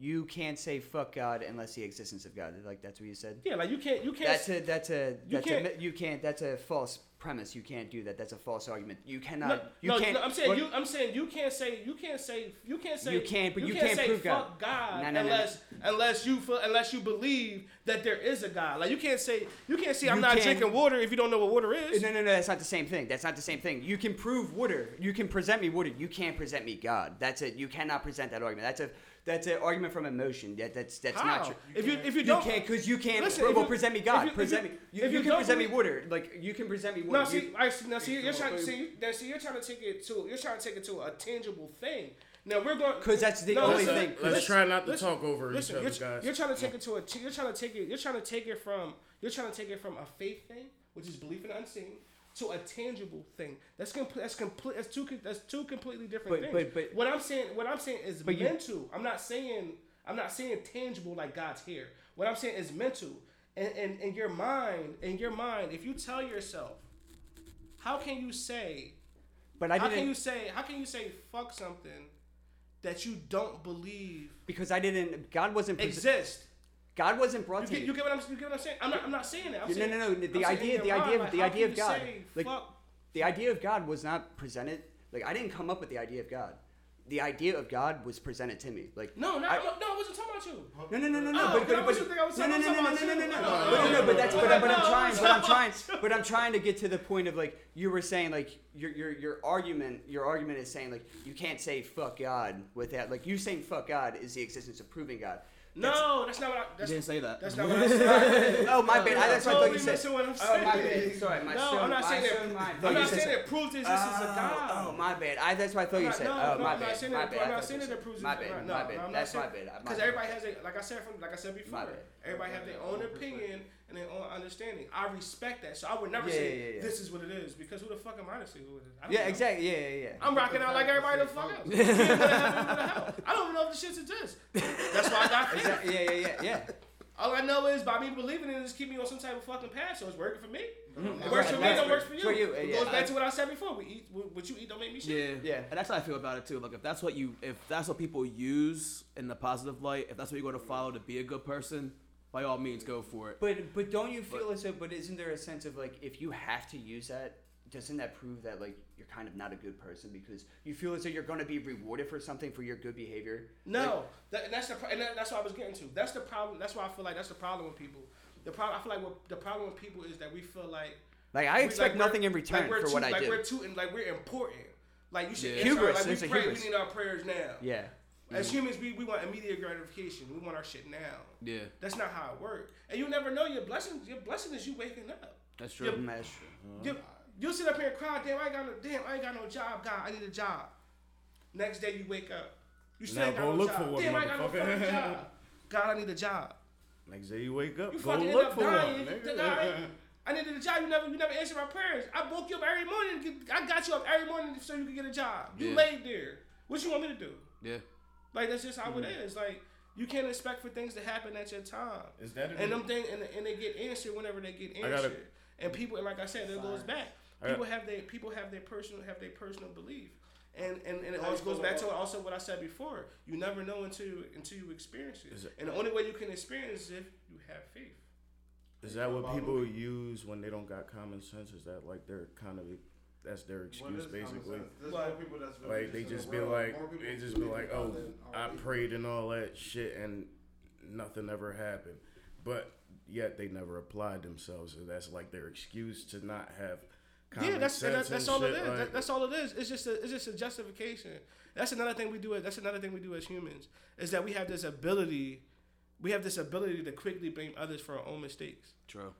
you can't say fuck God unless the existence of God. Like that's what you said. Yeah, like you can't, you can't. That's a that's a You can't- a you can't that's a false premise. You can't do that. That's a false argument. You cannot. no, you no, can't. no, I'm saying but- you. I'm saying you can't say you can't say you can't say You can't, but you can't say prove God. fuck God, unless unless you unless you believe that there is a God. Like you can't say you can't say I'm You not can- drinking water if you don't know what water is. No, no, no. That's not the same thing. That's not the same thing. You can prove water. You can present me water. You can't present me God. That's it. You cannot present that argument. That's a that's an argument from emotion. That that's that's How? not true. If you if you You don't can't because you can't. Listen, well, if well, you- present me if God. you- if present you- me. If you you can don't present me water. Like you can present me No, water. see, You- I see, now see, you're trying to see, now see, you're trying to take it to, you're trying to take it to a tangible thing. Now we're going 'Cause that's the No, only listen, thing- Let's try not to listen, talk over listen, each you're, other, guys. You're trying to take it to a, t- you're trying to take it, you're trying to take it from, you're trying to take it from a faith thing, which is belief in the unseen, to a tangible thing. That's complete. That's complete. That's two. That's two completely different But- things. but- but- what I'm saying, what I'm saying is But you- mental. I'm not saying. I'm not saying tangible like God's here. What I'm saying is mental. And and in your mind, in your mind, if you tell yourself, how can you say but I didn't how can you say how can you say fuck something that you don't believe because I didn't. God wasn't. Exist? God wasn't brought You to get, me. you get what I'm you get what I'm saying? I'm not I'm not saying that. I'm No, saying, no, no, the I'm idea- the idea of- the idea of God. say Like- fuck the idea of God was not presented. Like I didn't come up with the idea of God. The idea of God was presented to me. Like no, not, I- no, I wasn't talking about you. No, no, no, no, no. Oh, but, but, but, thinking I was no, no, talking no, no, no, about no, no, you. no, No, no, no, no, no, no, But that's, no, but, I'm- but I'm trying, but I'm trying, but I'm trying to get to the point of like you were saying, like your your your argument, your argument is saying like you can't say fuck God without like you saying fuck God is the existence of proving God. No, that's not what I. You That's, didn't say that. that's not what I said. Oh my bad, I, that's what I thought totally you said. what I'm Oh my bad, sorry, my no, son, I'm not saying son, that. I'm not saying that proves this. This is a oh, God. Oh my bad, I, that's what I thought you said. no, oh my I'm bad, saying my that. bad. I'm not saying that it proves My this is a bad, my bad. That's my bad. Because everybody has, a, like I said from, like I said before, everybody have their own opinion and their own understanding. I respect that, so I would never Yeah, say yeah, yeah, yeah. this is what it is because who the fuck am I to say who it is? I don't Yeah, know. exactly. Yeah, yeah, yeah. I'm rocking out like everybody the fuck else. Yeah, what the hell, what the hell? I don't even know if the shits exist. That's why I got faith. Exactly. Yeah, yeah, yeah, yeah. All I know is by me believing in it is keep me on some type of fucking path, so it's working for me. Mm-hmm. It works for me, Right, it right. works for you. For you, uh, it yeah. goes back to what I said before. We eat what you eat don't make me shit. Yeah, Yeah. and that's how I feel about it too. Like if that's what you, if that's what people use in the positive light, if that's what you're going to follow to be a good person, by all means, go for it. But but don't you feel as though? But isn't there a sense of like if you have to use that, doesn't that prove that like you're kind of not a good person because you feel as though you're going to be rewarded for something for your good behavior? No, that, and that's the pro- and that, that's what I was getting to. That's the problem. That's why I feel like that's the problem with people. The problem I feel like what the problem with people is that we feel like Like I expect like nothing in return like we're for too, what I like do. We're too, like we're important. Like you should Yeah. answer, Hubris, Like we pray, hubris. we need our prayers now. yeah. As humans, we, we want immediate gratification. We want our shit now. Yeah. That's not how it works. And you never know your blessings. Your blessing is you waking up. That's true. Yep. That's true. You uh-huh. you sit up here and cry, damn, I ain't got no damn, I ain't got no job, God, I need a job. Next day you wake up. You still Now ain't got go no look job. for one, damn, I ain't got no fucking job. God, I need a job. Next day you wake up, You go fucking end look up for dying. one. The I needed a job. You never, you never answered my prayers. I woke you up every morning. I got you up every morning so you could get a job. You Yeah. laid there. What you want me to do? Yeah. Like that's just how Mm-hmm. it is. Like you can't expect for things to happen at your time. Is that a- and them things and, and they get answered whenever they get I gotta- answered. and people, and like I said, it goes back. I got- People have their people have their personal have their personal belief. And, and, and it always goes back to about- also what I said before. You never know until until you experience it. Is it- And the only way you can experience is if you have faith. Is that what people use when they don't got common sense? Is that like their kind of that's their excuse is basically? sense? Like- that's Like they in the just be world. like they just be like, oh, oh I prayed and all that shit and nothing ever happened. But yet they never applied themselves. So that's like their excuse to not have common yeah, that's that, that's all it shit, is. like- That, that's all it is. It's just a, it's just a justification. That's another thing we do. That's another thing we do as humans is that we have this ability, we have this ability to quickly blame others for our own mistakes. True.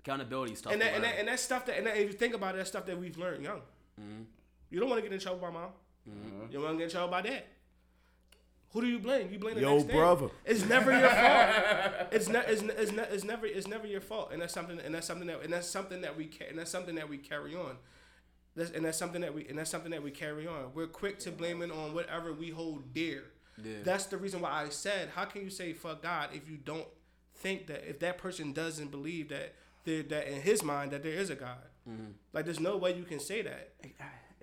Accountability stuff. and that, and that and that's stuff that and that, if you think about it, that's stuff that we've learned young. Mm-hmm. You don't want to get in trouble by mom. You don't want to get in trouble by dad. Who do you blame? You blame the Yo, next day. brother. It's never your fault. It's, ne- it's, ne- it's, ne- it's never it's never your fault, and that's something and that's something that and that's something that we ca- and that's something that we carry on. That's, and that's something that we and that's something that we carry on. We're quick to blame it on whatever we hold dear. Yeah. That's the reason why I said, how can you say fuck God if you don't think that if that person doesn't believe that there, that in his mind that there is a God? Mm-hmm. Like there's no way you can say that.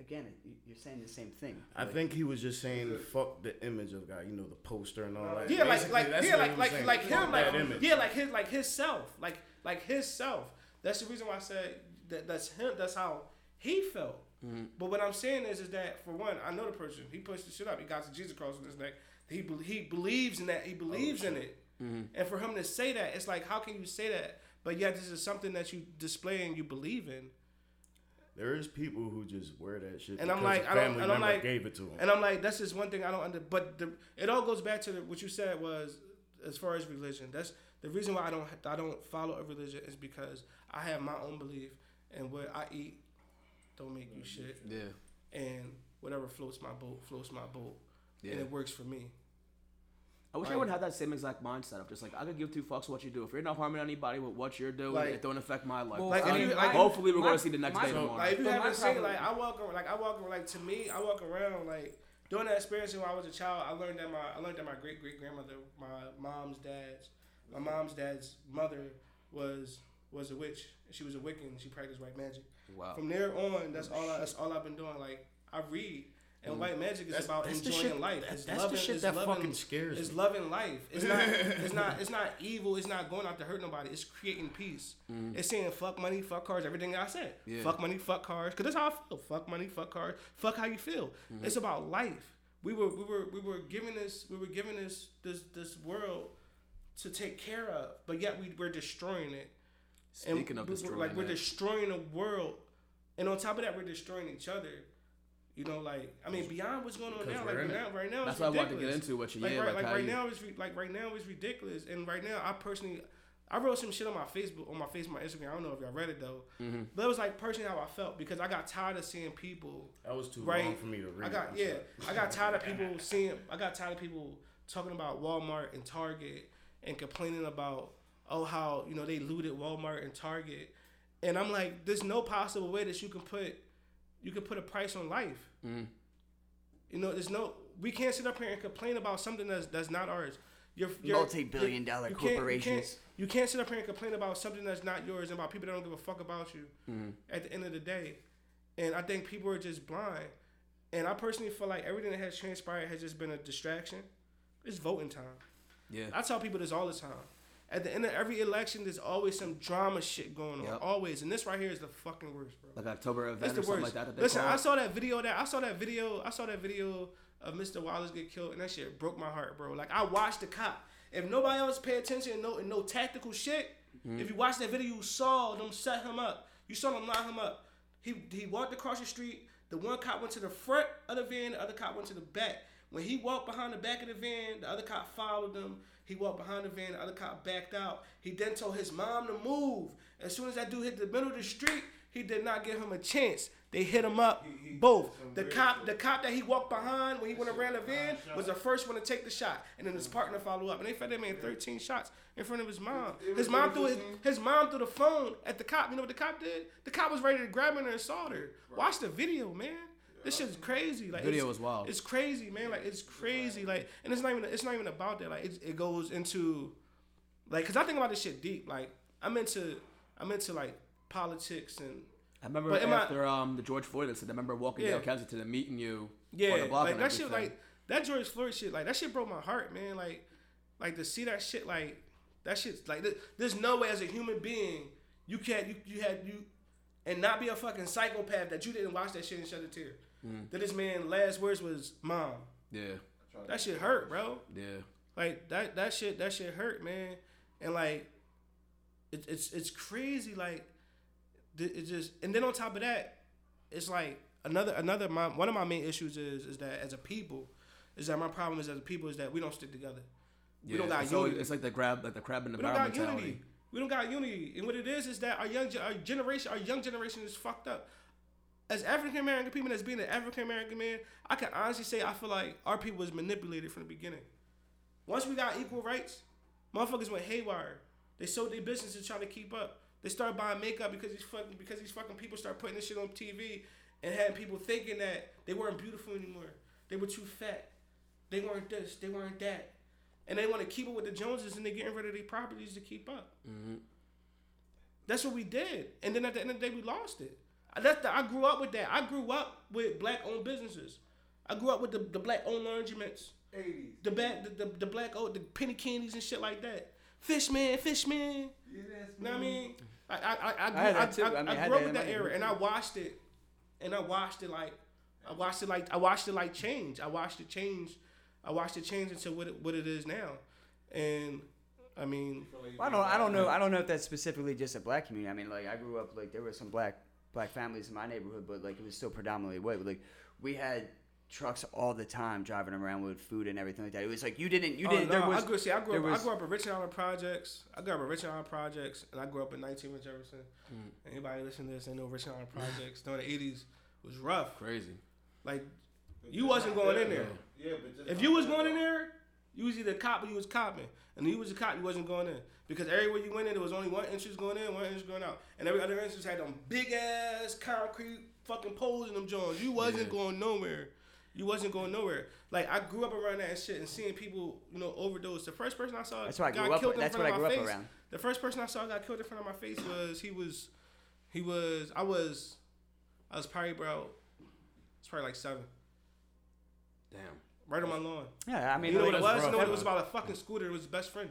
Again, you- you're saying the same thing. I Like, think he was just saying fuck the image of God, you know, the poster and all that. Yeah, like Basically, like that's yeah, what like like saying. like Fuck him, like image. yeah, like his like his self, like like his self. That's the reason why I said that that's him. That's how he felt. Mm-hmm. But what I'm saying is, is that for one, I know the person. He pushed the shit up. He got the Jesus cross on his neck. He be- he believes in that. He believes in it. Mm-hmm. And for him to say that, it's like, how can you say that? But yet, this is something that you display and you believe in. There is people who just wear that shit And I'm because like, the I don't, and I'm like, gave it to him. and I'm like, that's just one thing I don't under. But the, it all goes back to the, what you said was, as far as religion. That's the reason why I don't, I don't follow a religion is because I have my own belief, and what I eat don't make you shit, Yeah. and whatever floats my boat floats my boat, and it works for me. I wish I would have that same exact mindset of just like I could give two fucks what you do. If you're not harming anybody with what you're doing, Like- it don't affect my life. Well, Like, I mean, you- like- hopefully we're my- going to see the next my- day tomorrow. Like if you haven't seen, like I walk around, like I walk around, like to me, I walk around like during that experience when I was a child. I learned that my I learned that my great great grandmother, my mom's dad's, my mom's dad's mother was was a witch. She was a Wiccan. She practiced white magic. Wow. From there on, that's all. I, that's all I've been doing. Like I read, and white magic is That's- about that's enjoying shit- life. It's that's the loving, shit it's that loving, fucking scares It's me. loving life. It's not. it's not. It's not evil. It's not going out to hurt nobody. It's creating peace. Mm. It's saying fuck money, fuck cars, everything I said. Yeah. Fuck money, fuck cars. Cause that's how I feel. Fuck money, fuck cars. Fuck how you feel. Mm. It's about life. We were we were we were given this we were given this this this world to take care of, but yet we we're destroying it. Speaking of we- we're- destroying like we're destroying the world, and on top of that, we're destroying each other. You know, like I mean, beyond what's going on now, like it. now, right now, That's what I wanted to get into with you. Like, Yeah, right, like like right you- now, it's re- like right now it's ridiculous, and right now, I personally, I wrote some shit on my Facebook, on my Facebook, my Instagram. I don't know if y'all read it though, Mm-hmm. but it was like personally how I felt because I got tired of seeing people That was too right? long for me to read. I got yeah. I got tired of people seeing. I got tired of people talking about Walmart and Target and complaining about oh how you know they looted Walmart and Target, and I'm like, there's no possible way that you can put you can put a price on life. Mm-hmm. You know, there's no. We can't sit up here and complain about something that's that's not ours. You're, you're, Multi-billion you're- dollar you can't- you can't- corporations. You can't sit up here and complain about something that's not yours and about people that don't give a fuck about you. At the end of the day, and I think people are just blind. And I personally feel like everything that has transpired has just been a distraction. It's voting time. Yeah. I tell people this all the time. At the end of every election, there's always some drama shit going on. Yep. Always, and this right here is the fucking worst, bro. Like October event That's or the something worst. like that. Listen, call I saw that video. That I saw that video. I saw that video of Mr. Wallace get killed, and that shit broke my heart, bro. Like I watched the cop. If nobody else pay attention and no and no tactical shit, Mm-hmm. if you watch that video, you saw them set him up. You saw them line him up. He he walked across the street. The one cop went to the front of the van. The other cop went to the back. When he walked behind the back of the van, the other cop followed him. He walked behind the van, the other cop backed out. He then told his mom to move. As soon as that dude hit the middle of the street, he did not give him a chance. They hit him up, He- he both. The cop, shit. the cop that he walked behind when he went around the van was the first one to take the shot, and then his mm-hmm. partner followed up, and they fed that man 13 shots in front of his mom. It was His mom threw his, his mom threw the phone at the cop. You know what the cop did? The cop was ready to grab her and assault her. Watch the video, man. This shit's crazy. Like Video was wild. It's crazy, man. Like it's crazy. Like, and it's not even it's not even about that. Like it, it goes into, like, cause I think about this shit deep. Like I'm into I'm into like politics and I remember But am I- after um the George Floyd incident. I remember walking Yeah. down Kensington and meeting you. Yeah, on the block like that shit, like that George Floyd shit, like that shit broke my heart, man. Like, like to see that shit, like that shit's like th- there's no way as a human being you can't you you had you and not be a fucking psychopath that you didn't watch that shit and shed a tear. Mm. That this man last words was mom. yeah, That shit hurt, bro. yeah. Like that that shit that shit hurt, man. And like it, it's it's crazy like it just and then on top of that, it's like another another my one of my main issues is is that as a people is that my problem is as a people is that we don't stick together. yeah. We don't got it's, always- it's like the grab, like the crab in the barrel mentality. unity. We don't got unity. And what it is is that our young our generation, our young generation is fucked up. As African American people, as being an African American man, I can honestly say I feel like our people was manipulated from the beginning. Once we got equal rights, motherfuckers went haywire. They sold their business to try to keep up. They started buying makeup because these fucking because these fucking people start putting this shit on TV and had people thinking that they weren't beautiful anymore. They were too fat. They weren't this. They weren't that. And they want to keep up with the Joneses and they're getting rid of their properties to keep up. Mm-hmm. That's what we did. And then at the end of the day, we lost it. That's the, I grew up with that. I grew up with black owned businesses. I grew up with the, the black owned laundromats. 80s. The black the, the, the black owned the penny candies and shit like that. Fishman, Fishman. Yeah, that's You know what I mean? I I I, I, grew, had I. I, I mean, I I grew up with that era, and I watched it, and I watched it like I watched it like I watched it like change. I watched it change. I watched it change into what it, what it is now, and I mean, Well, I don't. I don't know. I don't know if that's specifically just a black community. I mean, like I grew up like there were some black black families in my neighborhood, but like it was still predominantly white. But, like we had trucks all the time driving around with food and everything like that. It was like you didn't. You oh, didn't. no, there was. I grew see. I grew there up. I grew up in Richard Allen projects. I grew up in Richard Allen projects, and I grew up in 19 with Jefferson. Mm. Anybody listening to this? They know Richard Allen projects during the 80s was rough. Crazy. Like you wasn't going in there. Yeah, but just If you was going in there, you was either a cop or you was copping. And you was a cop, you wasn't going in. Because everywhere you went in, there was only one entrance going in, one entrance going out. And every other entrance had them big ass concrete fucking poles in them joints. You wasn't Yeah. going nowhere. You wasn't going nowhere. Like I grew up around that shit and seeing people, you know, overdose. The first person I saw That's what I got grew up. killed with. in That's front what I of grew my up face. around. The first person I saw got killed in front of my face was he was, he was I was, I was probably bro, it's probably like seven, Damn. Right on my lawn. Yeah, I mean, You know what it was? You know what it was about? A fucking scooter. It was his best friend.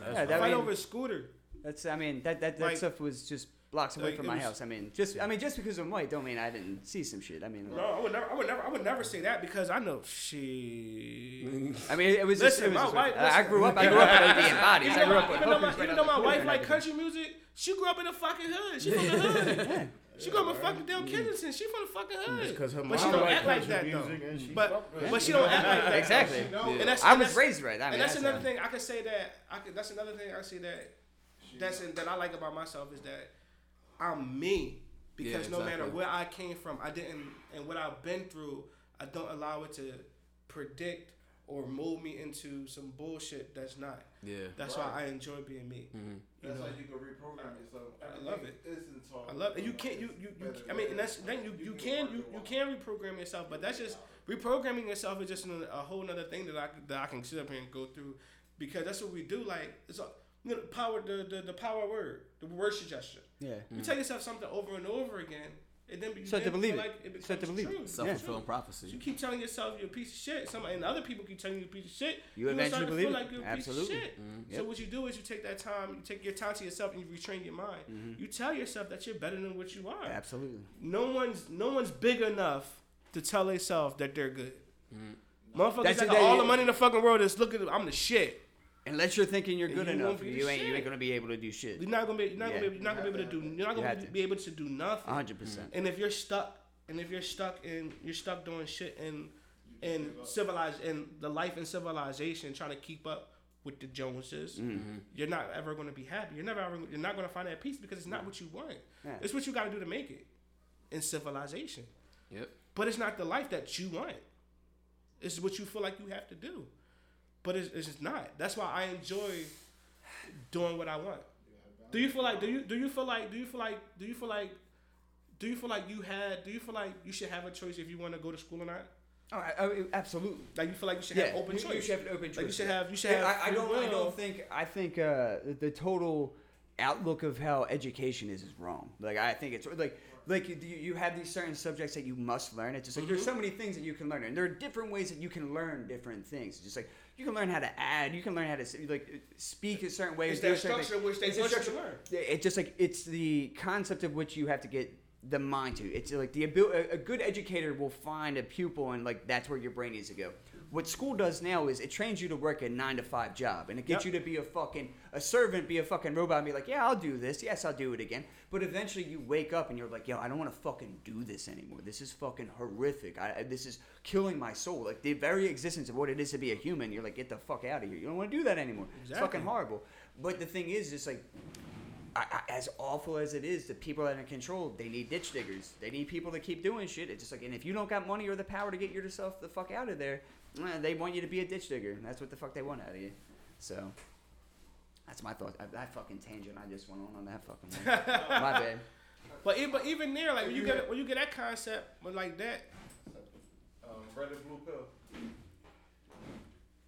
That's Yeah, that- Fight mean- over a scooter. That's. I mean, that that, that Like- stuff was just blocks away like, from my was- house. I mean, just. I mean, just because I'm white, don't mean I didn't see some shit. I mean, No, I would never. I would never. I would never say that because I know she. I mean, it was just. It was my just wife- I- I listen. grew up. I grew up OD and bodies. Even I grew though, up with even though my, even though my wife like country music, she grew up in the fucking hood. She from the hood. She grew up in fucking Dale Kensington. She from the fucking hood. Because her but she don't act like that though. music But fuck with it. but she don't act like that. Exactly. She. And that's, I and was that's- raised right. I mean, and that's another how- thing I can say that I could, that's another thing I say that that's that I like about myself is that I'm me because Yeah, no matter exactly. where I came from, I didn't and what I've been through, I don't allow it to predict or mold me into some bullshit that's not. Yeah. That's why I enjoy being me. Mm-hmm. You That's know, how you can reprogram yourself. I love it. Isn't I love it. You can't you you, you I mean and that's then you, you can you, you can reprogram yourself, but that's just reprogramming yourself is just an- a whole other thing that I that I can sit up here and go through because that's what we do. Like it's a you know, power the, the the power word the word suggestion. Yeah. You tell yourself something over and over again, and then you Start to believe feel it. like it becomes to believe it. true. Self fulfilling So prophecy. you keep telling yourself you're a piece of shit. Some and other people keep telling you a piece of shit. You gonna eventually start to believe feel it. like you're a Absolutely. piece of shit. Mhm. So what you do is you take that time, you take your time to yourself, and you retrain your mind. Mm-hmm. You tell yourself that you're better than what you are. Absolutely. No one's no one's big enough to tell themselves that they're good. Mm-hmm. Motherfuckers that it, got they- all the money in the fucking world is looking. I'm the shit. Unless you're thinking you're good you enough, you ain't you ain't gonna be able to do shit. You're not gonna be. You're not Yeah. gonna be. You're not gonna be able to do. You're not gonna be, to. be able to do nothing. hundred percent. And if you're stuck, and if you're stuck in, you're stuck doing shit in, and civilized and the life and civilization trying to keep up with the Joneses, Mm-hmm. you're not ever going to be happy. You're never ever, you're not going to find that peace because it's not what you want. Yeah. It's what you got to do to make it in civilization. Yep. But it's not the life that you want. It's what you feel like you have to do. But it's, it's just not. That's why I enjoy doing what I want. Do you feel like do you do you feel like do you feel like do you feel like do you feel like you had do you feel like you should have a choice if you want to go to school or not? Oh, I, I, absolutely. Like you feel like you should Yeah, have open you, choice. you should have an open choice. Like you should have you should Yeah, have I, I don't. I don't think. I think uh, the, total outlook of how education is is wrong. Like I think it's like like you, you have these certain subjects that you must learn. It's just like there's Mm-hmm. so many things that you can learn, and there are different ways that you can learn different things. It's just like you can learn how to add. You can learn how to like speak a certain way. It's that structure which they It's want to learn. yeah, It's just like it's the concept of which you have to get the mind to. It's like the abil- a, a good educator will find a pupil and like that's where your brain needs to go. What school does now is it trains you to work a nine to five job and it gets Yep. you to be a fucking a servant, be a fucking robot, and be like, yeah, I'll do this. Yes, I'll do it again. But eventually you wake up and you're like, yo, I don't want to fucking do this anymore. This is fucking horrific. I, I- this is killing my soul. Like the very existence of what it is to be a human. You're like, get the fuck out of here. You don't want to do that anymore. It's fucking horrible. But the thing is, it's like I, I, as awful as it is, the people that are in control, they need ditch diggers. They need people to keep doing shit. It's just like, and if you don't got money or the power to get yourself the fuck out of there, eh, they want you to be a ditch digger. That's what the fuck they want out of you. So, that's my thought. I, that fucking tangent I just went on on that fucking one. my bad. But even, but even there, like when you get when you get that concept, but like that, Um, red and blue pill.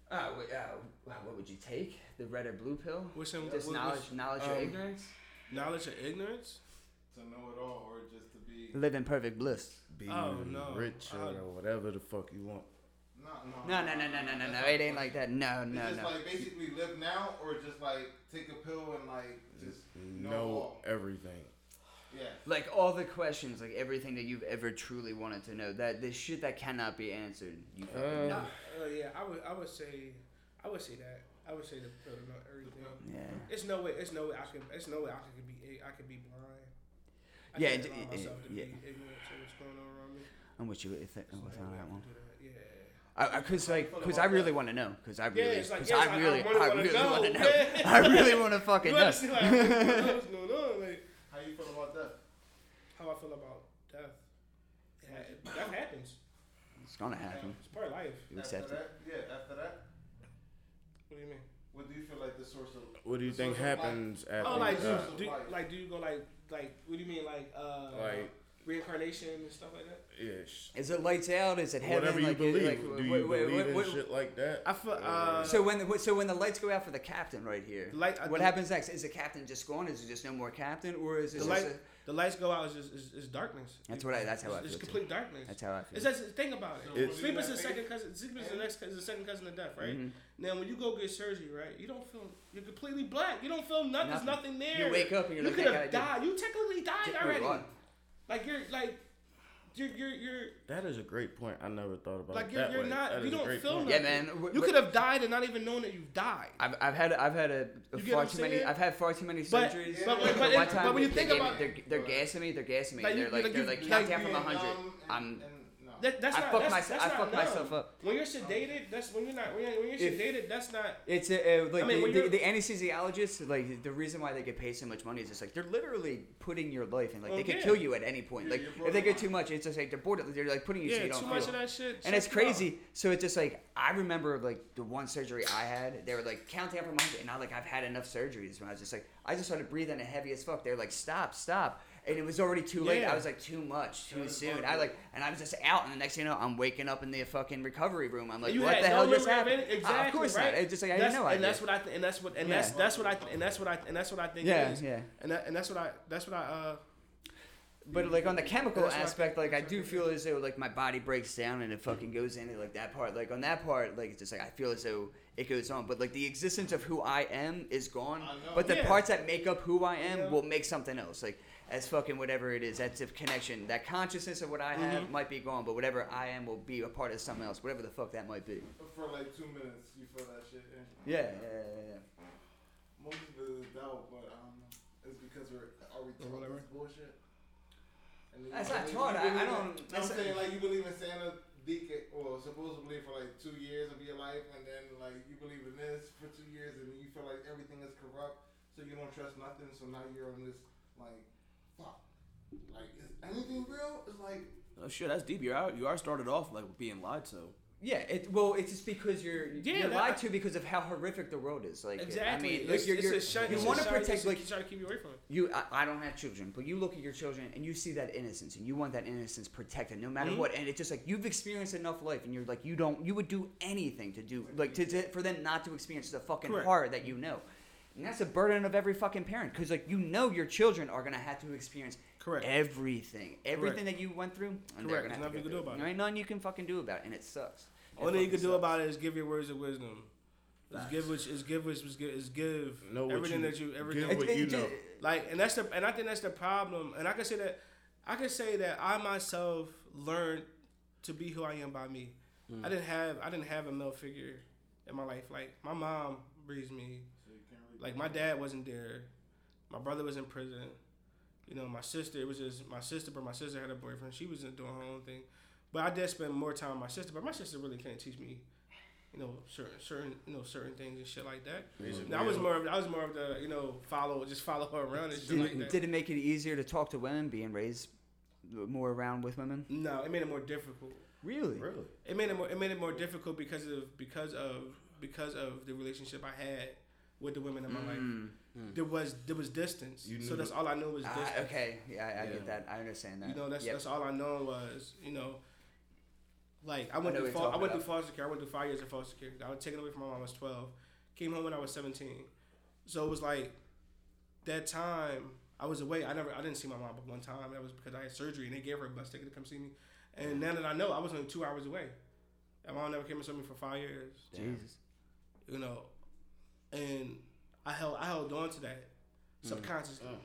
Uh, wait, uh, what would you take? The red or blue pill? with some Just with- knowledge, with knowledge or um, ignorance? knowledge or ignorance. To know it all, or just to be. Live in perfect bliss. Be Oh, no. rich or Uh, whatever the fuck you want. No, no. No, no, no, no, no, no, no. It ain't like that. No, It's no, just like basically live now, or just like take a pill and like just know, Know everything. Yeah. Like all the questions, like everything that you've ever truly wanted to know. That the shit that cannot be answered. You fucking Uh, know. Uh, yeah, I would I would say I would say that I would say the pill to know everything. Yeah. It's no way. It's no way I could. It's no way I could be. I could be blind. I Yeah, can't it- allow it- myself to yeah. be ignorant to what's going on around me. I'm with you with, it, with no on way I that one. Do I, I, cause like, cause I really want to know. Cause I Yeah, really, it's like- cause yeah, it's I like, really, I really I wanna really know. want to know. I really want to fucking know. understand? Like, what's going on? Like, How you feel about death? how I feel about death. Yeah, that happens. It's gonna happen. It's part of life. You after accept it. yeah. After that, What do you mean? what do you feel like the source of? What do you think source life- happens after Oh, like you do, do, like do you go like like what do you mean like uh Like- reincarnation and stuff like that? Ish. Is it lights out? Is it heaven? Whatever you like, believe. Like, do what- you what- believe what- in what- shit like that? I feel uh So when the so when the lights go out for the captain right here, Light- uh, what the- happens next? Is the captain just gone? Is it just no more captain, or is it the just light a, the lights go out is just is, is darkness. That's what I- that's how I It's feel, too. complete darkness. That's how I feel. It's just think about it. It's- sleep is the Faith. second cousin. Sleep is the next is the second cousin of death, right? Mhm. Now when you go get surgery, right, you don't feel you're completely black. You don't feel nothing. There's Nothing. nothing there. You wake up and you're you like, could "Thank have God I died. You technically died You're already. Right. Like you're like you're you're you're That is a great point. I never thought about Like, you're- that you're way. not- That you a don't great feel point. Yeah, man. w- you could have died and not even known that you've died. I've, I've had I've had a, a far too many saying? I've had far too many But- surgeries. but- but- But but it- but when you they think gave me- about- they're, they're gassing me, they're gassing me. Like, they're like, like they're you- like like count down being from hundred. Numb and- I'm and- no. That, that's I not. fucked that's, myself. That's I not fucked numb. myself up. When you're sedated, that's when you're not. When you're, when you're If- sedated, that's not. It's a, uh, like I mean, the, the, the anesthesiologists, like the reason why they get paid so much money is just like they're literally putting your life in. Like Well, they could kill you at any point. Yeah, Like if they get too much, it's just like they're bored. They're like putting you so Yeah, you don't too feel. much of that shit. and it's checks you out. crazy. So it's just like I remember like the one surgery I had. They were like count down from 100, and I like I've had enough surgeries. When I was just like I just started breathing heavy as fuck. They were like stop, stop, and it was already too late. Yeah. I was like too much, too soon. I like, and I was just out, and the next thing you know, I'm waking up in the fucking recovery room. I'm like, you what the no hell just happened? any- Uh, Exactly, of course right? not. It's just like I That's- didn't know. And that's what I th- and that's what and Yeah. that's that's what I th- and that's what I and that's what I think Yeah, it is. yeah. And that, and that's what I that's what I uh But like on the chemical That's I aspect, like I do feel as though like my body breaks down and it fucking goes into like that part. Like on that part, like it's just like I feel as though it goes on. But like the existence of who I am is gone. But the Yeah. parts that make up who I am Yeah. will make something else. Like as fucking whatever it is. That's a connection. That consciousness of what I have mm-hmm. might be gone, but whatever I am will be a part of something else, whatever the fuck that might be. For like two minutes, you feel that shit. Yeah, yeah, yeah, yeah. yeah. Most of it is doubt, but um, it's because we're are we taught this bullshit. That's not taught. I, I, don't. I'm saying like you believe in Santa deacon well, supposedly for like two years of your life, and then like you believe in this for two years, and you feel like everything is corrupt, so you don't trust nothing. So now you're on this like fuck, like is anything real? It's like Oh shit, that's deep. You are out. you are started off like being lied to. Yeah, it, well, it's just because you're Yeah, you're that- lied to because of how horrific the world is. Like, Exactly. I mean, it's, like you're, you're, a you want to protect it's a- like try to keep you away from it. you. I, I don't have children, but you look at your children and you see that innocence, and you want that innocence protected no matter Mhm. what. And it's just like you've experienced enough life, and you're like you don't you would do anything to do like to, to for them not to experience the fucking Correct. horror that you know. And that's a burden of every fucking parent because like you know your children are gonna have to experience Correct. everything, everything that you went through. And they're Correct. gonna There's have to nothing go you can do through it. about There it. ain't nothing you can fucking do about it, and it sucks. It Only you fucking can do about it is give your words of wisdom. Is give which is give which is give is give Know everything you- that you everything give what you know. like and that's the and I think that's the problem. And I can say that I can say that I myself learned to be who I am by me. Mm. I didn't have I didn't have a male figure in my life. Like my mom raised me. Like my dad wasn't there. My brother was in prison. You know, my sister it was just my sister, but my sister had a boyfriend. She was doing her own thing. But I did spend more time with my sister. But my sister really can't teach me, you know, certain certain you know certain things and shit like that. Basically, I was more of I was more of the you know follow just follow her around and shit Did, like it, that. did it make it easier to talk to women being raised more around with women? no, it made it more difficult. Really? Really? It made it more it made it more difficult because of because of because of the relationship I had with the women in my life. Mm. There was there was distance, You so that's the- all I knew was Ah, distance. okay, yeah, I, I Yeah. get that. I understand that. You know, that's Yep. that's all I know was, you know, like I I went know through what fa- I went talking through foster care. I went through five years of foster care. I was taken away from my mom when I was twelve. Came home when I was seventeen. So it was like that time I was away. I never I didn't see my mom but one time. That was because I had surgery and they gave her a bus ticket to come see me. And now that I know, I was only two hours away. And my mom never came and saw me for five years. Jesus. You know, and I held I held on to that subconsciously Oh.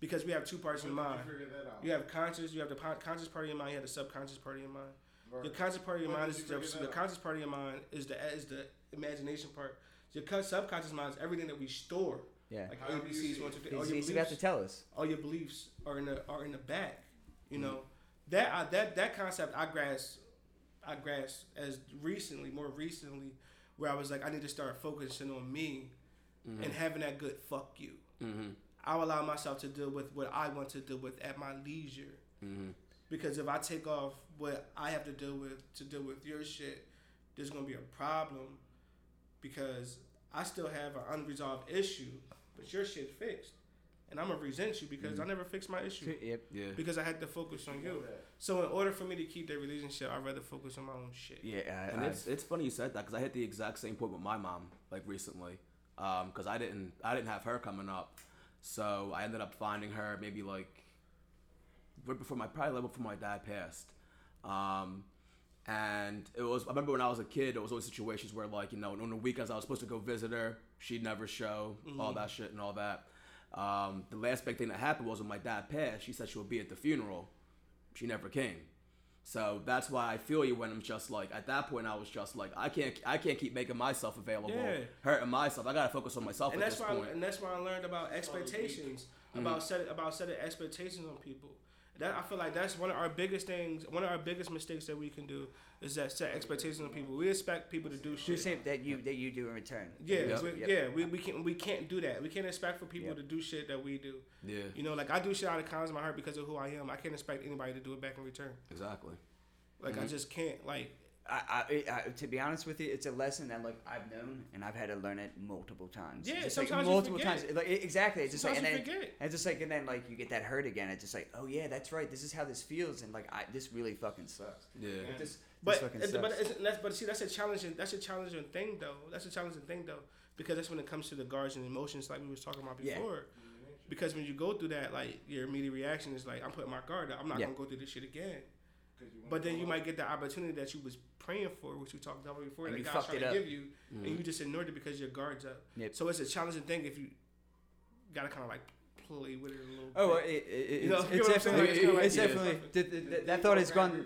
because we have two parts in the mind. You that out. You have conscious, you have the pon- conscious part of your mind, you have the subconscious part of your mind. Right. Your conscious part of your When mind is you the, the conscious part of your mind is the is the imagination part. Your subconscious mind is everything that we store, Yeah. like How do you ABCs, one, two, three. All He's, your he's about to beliefs, tell us. all your beliefs are in the are in the back. You Mm-hmm. know that I, that that concept I grasped I grasped as recently, more recently, where I was like, I need to start focusing on me Mm-hmm. and having that good fuck you. Mm-hmm. I'll allow myself to deal with what I want to deal with at my leisure. Mm-hmm. Because if I take off what I have to deal with to deal with your shit, there's gonna be a problem. Because I still have an unresolved issue, but your shit fixed, and I'm gonna resent you because I mm-hmm. never fixed my issue Yep. Yeah. because I had to focus on you. So in order for me to keep that relationship, I'd rather focus on my own shit. Yeah. I, And I- it's it's funny you said that because I hit the exact same point with my mom like recently, um, because I didn't I didn't have her coming up, so I ended up finding her maybe like right before my probably level before my dad passed, um, and it was I remember when I was a kid there was always situations where like you know on the weekends I was supposed to go visit her she'd never show all mm-hmm. that shit and all that. Um, the last big thing that happened was when my dad passed. She said she would be at the funeral. She never came. So that's why I feel you when I'm just like at that point I was just like I can't I can't keep making myself available, Yeah. hurting myself. I gotta focus on myself and at that's this why point. and that's why I learned about expectations about setting about setting expectations on people. That I feel like that's one of our biggest things. One of our biggest mistakes that we can do is that set expectations on people. We expect people to do do shit. same that you that you do in return. Yeah, Yep. we, Yep. yeah, we, we can't we can't do that. We can't expect for people Yep. to do shit that we do. yeah, You know, like I do shit out of kindness of my heart because of who I am. I can't expect anybody to do it back in return. exactly. Like I mm-hmm. just can't. Like I, I, I, to be honest with you, it's a lesson that like I've known and I've had to learn it multiple times. Yeah, just like sometimes you multiple forget. times. Like exactly, it's just like and Sometimes then forget. and just like and then like you get that hurt again. It's just like oh yeah, that's right. This is how this feels, and like I this really fucking sucks. Yeah, Like, this, this But fucking it, but sucks. it's, that's but see that's a challenging that's a challenging thing though. That's a challenging thing though because that's when it comes to the guards and emotions like we was talking about before. Yeah. before. Because when you go through that, like your immediate reaction is like, I'm putting my guard up. I'm not Yeah. gonna go through this shit again. But then you might get the opportunity that you was praying for, which we talked about before, And that you God's trying to up. give you, and you mm. just ignored it because your guard's up. Yep. So it's a challenging thing if you gotta kind of like play with it a little. Oh, well, bit. it, it, You know, it's, you know it's what I'm saying? definitely, it's kinda it's yeah. definitely th- th- th- that thought has gone.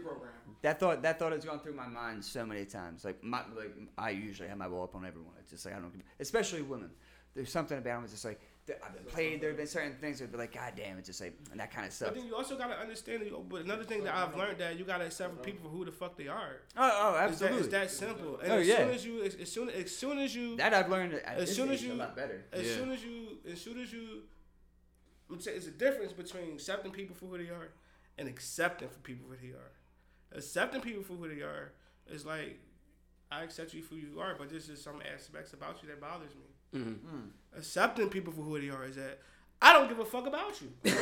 That thought, that thought has gone through my mind so many times. Like my, like I usually have my wall up on everyone. It's just like I don't, especially women. There's something about them. It's just like that I've been uh, played. There have been certain things that be like, God damn, it's just like and that kind of stuff. But then you also gotta understand. that you- But another thing that I've learned that you gotta accept people for who the fuck they are. Oh, oh, It's that, absolutely. it's that simple. And Oh, as yeah. soon as you, as, as soon as soon as you, that I've learned at as this soon as you, a lot better. as Yeah. soon as you, as soon as you, I'm it's a difference between accepting people for who they are and accepting for people for who they are. Accepting people for who they are is like I accept you for who you are, but there's just some aspects about you that bothers me. Mm-hmm. Accepting people for who they are is that I don't give a fuck about you.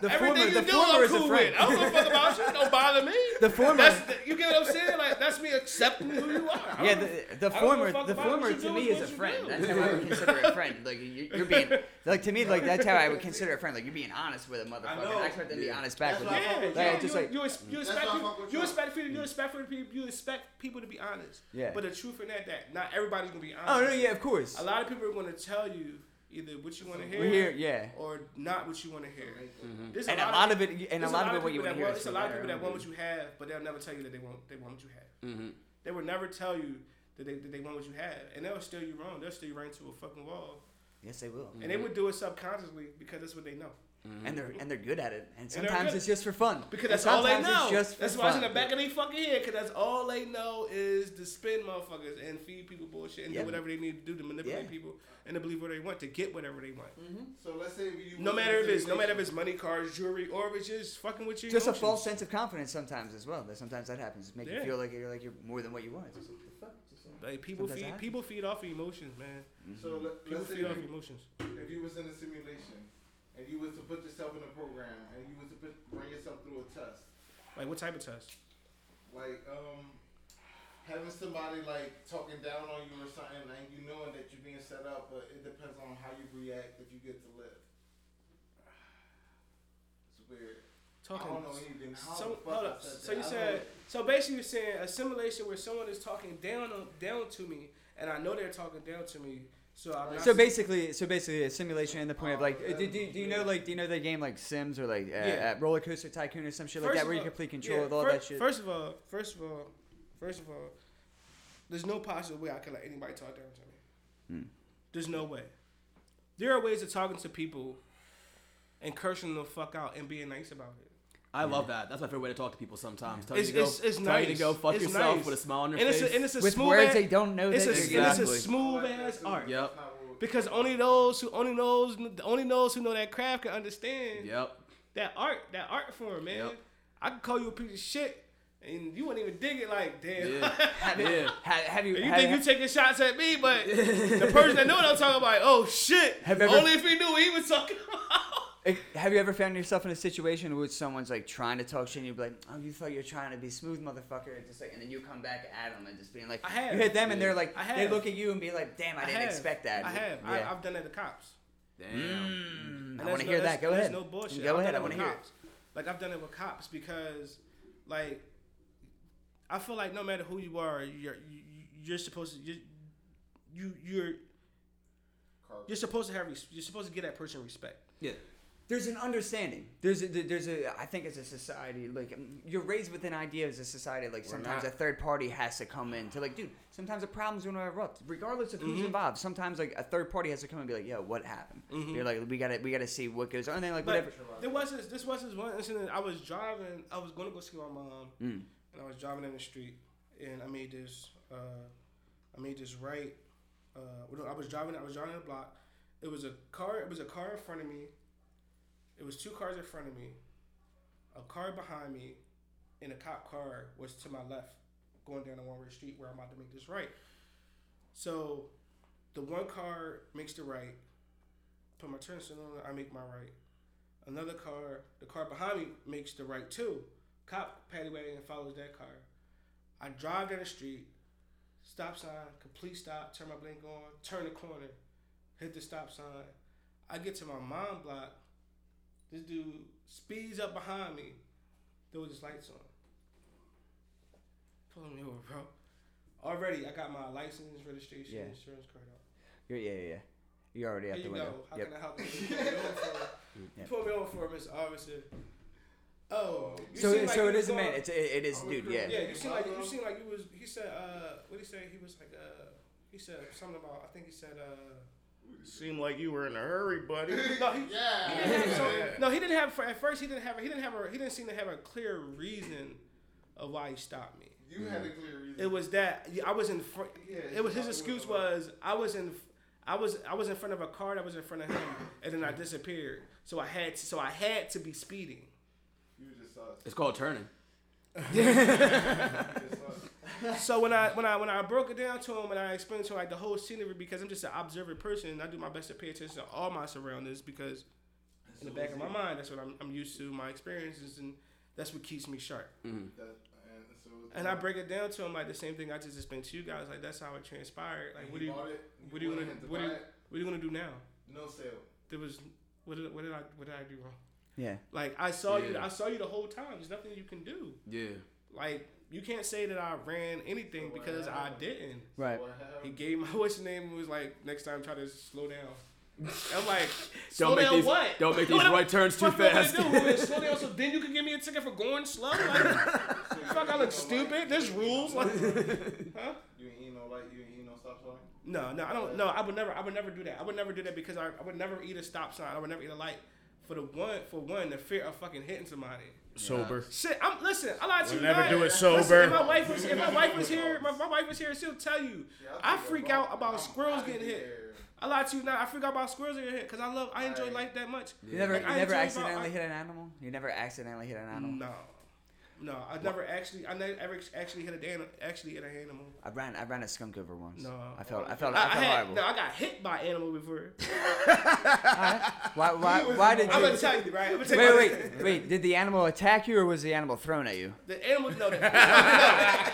The Everything former, you the do, former I'm is a cool friend. with. I don't give a fuck about you. Don't bother me. The former- That's the, you get what I'm saying? Like that's me accepting who you are. Yeah, the, the I don't give a former, fuck the former to me is is a friend. do. That's how I would consider a friend. Like you, you're being, like to me, like that's how I would consider a friend. Like you're being honest with a motherfucker. know. I expect them to be honest back That's with why you. I fuck Yeah, with yeah, just you, like- you, ex- you expect people, you you. expect people, you expect for people, you expect people to be honest. Yeah. But the truth in that, that not everybody's gonna be honest. Oh no, yeah, of course. A lot of people are gonna tell you either what you want to hear, hear, yeah. or not what you want to hear. Mm-hmm. There's And a lot of it, and a there's lot of it, what you want to hear. want- a lot of people that own want what you have, but they'll never tell you that they want they want what you have. Mm-hmm. They will never tell you that they, that they want what you have, and they'll steer you wrong. They'll steer you right into a fucking wall, Yes, they will. and they mm-hmm. would do it subconsciously because that's what they know. And they're and they're good at it. And sometimes good. it's just for fun. Because that's all they sometimes know. It's just for that's why it's in the back of their fucking head. Because that's all they know is to spin motherfuckers and feed people bullshit and Yeah. do whatever they need to do to manipulate Yeah. people and to believe what they want to get whatever they want. Mm-hmm. So let's say you No matter if it's no matter if it's money, cars, jewelry, or if it's just fucking with you. Just a false sense of confidence sometimes as well. That sometimes that happens. Make Yeah. you feel like you're like you're more than what you want. It's just like, the fuck? Just like- Like people Sometimes that feed people feed off of emotions, man. Mm-hmm. So let, People let's say feed off you, emotions. if you was in a simulation and you was to put yourself in a program and you was to put, run yourself through a test, Like what type of test? like um having somebody like talking down on you or something and you knowing that you're being set up, but it depends on how you react if you get to live. It's weird. I Talking. don't know anything. How So hold up. So that? you said so basically you're saying a simulation where someone is talking down on, down to me, and I know they're talking down to me. So I'm not. So basically, so basically, a simulation in the point of like, uh, do, do, do you know like, do you know the game like Sims or like uh, Yeah. uh, Roller Coaster Tycoon or some shit like First that, of where you complete control yeah, of all fir- that shit? First of all, first of all, first of all, there's no possible way I can let anybody talk down to me. Hmm. There's no way. There are ways of talking to people and cursing them the fuck out and being nice about it. I love that. That's my favorite way to talk to people sometimes. Tell It's- you to go, it's- it's tell you to go fuck It's yourself nice. with a smile on your And it's, face. a, and it's a With smooth words ass, they don't know it's that a, they and it's a smooth Like ass art. Yep. that's not what- Because only those who only knows only those who know that craft can understand Yep. that art that art form, man. Yep. I could call you a piece of shit and you wouldn't even dig it like damn. Yeah. have, you, Yeah. have, have you? You have, think you taking shots at me, but the person that know what I'm talking about, oh shit. Have you ever- Only if he knew what he was talking about. Have you ever found yourself in a situation where someone's like trying to talk shit and you're like, oh, you thought you were trying to be smooth, motherfucker, and just like, and then you come back at them and just being like, I have. you hit them and they're like, I they look at you and be like, damn, I, didn't have. expect that. I have. Yeah. I, I've done that to cops. Damn. Mm, I want to no- hear that's- that. Go ahead. no bullshit. Go I've ahead. I it want to with hear it. cops. Like I've done it with cops because, like, I feel like no matter who you are, you're you, you're supposed to you you you're you're supposed to have res- you're supposed to give that person respect. Yeah. There's an understanding. There's a, there's a I think as a society like um, you're raised with an idea as a society like sometimes not. a third party has to come in to like dude sometimes a problem's gonna erupt regardless of Mm-hmm. who's involved. Sometimes like a third party has to come and be like yo what happened? Mm-hmm. You're like we gotta we gotta see what goes on and then like But whatever. there was this, this was this one incident. I was driving. I was going to go see my mom, Mm. and I was driving in the street, and I made this. Uh, I made this right. Uh, I was driving. I was driving the block. It was a car. It was a car in front of me. It was two cars in front of me. A car behind me, and a cop car was to my left, going down the one-way street where I'm about to make this right. So, the one car makes the right. Put my turn signal on. I make my right. Another car, the car behind me makes the right too. Cop paddy wagon and follows that car. I drive down the street, stop sign, complete stop, turn my blink on, turn the corner, hit the stop sign. I get to my mom block. This dude speeds up behind me. There was his lights on. Pulling me over, bro. Already, I got my license, registration, Yeah. insurance card out. You're, yeah yeah yeah. You're already out Here the you window. go. How Yep. can I help you? You put me over for, you me over for Mr. Officer. Oh, you So seem like so you it a man. It's it, it is Oh, dude. Yeah. Yeah, you seem like you seem like you was. He said, uh, what he say? He was like, uh, He said something about. I think he said. uh Seemed like you were in a hurry, buddy. No, he, Yeah. he didn't have, so, no, he didn't have. At first, he didn't have. He didn't have. A, he didn't seem to have a clear reason of why he stopped me. You had a clear reason. It was that I was in front. Yeah, it was his excuse was I was in. I was I was in front of a car that was in front of him, and then I disappeared. So I had to, so I had to be speeding. You just sus. It's called turning. Just sus. So when I when I when I broke it down to him and I explained to him like the whole scenery because I'm just an observant person and I do my best to pay attention to all my surroundings because in the back of my mind that's what I'm, I'm used to my experiences and that's what keeps me sharp. Mm-hmm. That- and so And I break it down to him like the same thing I just explained to you guys like that's how it transpired. Like what do you bought it, what do you wanted gonna to what do you, what are you gonna do now? No sale. There was what did what did I what did I do wrong? Yeah. Like I saw you I saw you the whole time. There's nothing you can do. Yeah. Like you can't say that I ran anything because I didn't. Right. What He gave my what's his name and was like, next time try to slow down. I'm like, slow Don't make down these what? don't make these What am- right turns too fuck am I fast. gonna do? slow down so then you can give me a ticket for going slow? Like, fuck, I look stupid. There's rules. Like, huh? You ain't eat no light. You ain't eat no stop sign. No, no, I don't. No, I would never. I would never do that. I would never do that because I, I would never eat a stop sign. I would never eat a light. For the one, for one, the fear of fucking hitting somebody. Sober. Shit, I'm listen. I lied to We'll you. never guys. do it Listen, sober. if my wife was, if my wife was here, my, my wife was here, she'll tell you. Yeah, I freak out about I'm squirrels getting hit. here. I lied to you now. I freak out about squirrels getting hit because I love, I enjoy Right. life that much. You never, Like, you I never enjoy accidentally about- I- hit an animal. You never accidentally hit an animal. No, no, I never actually, I never actually hit a animal. Actually hit an animal. I ran, I ran a skunk over once. No. I felt, I felt, I, I I felt had, horrible. no, I got hit by animal before. Why, why, why did you I'm you? gonna tell you, right? I'm gonna tell Wait, you wait, wait. Did the animal attack you, or was the animal thrown at you? The animal, no, the, no,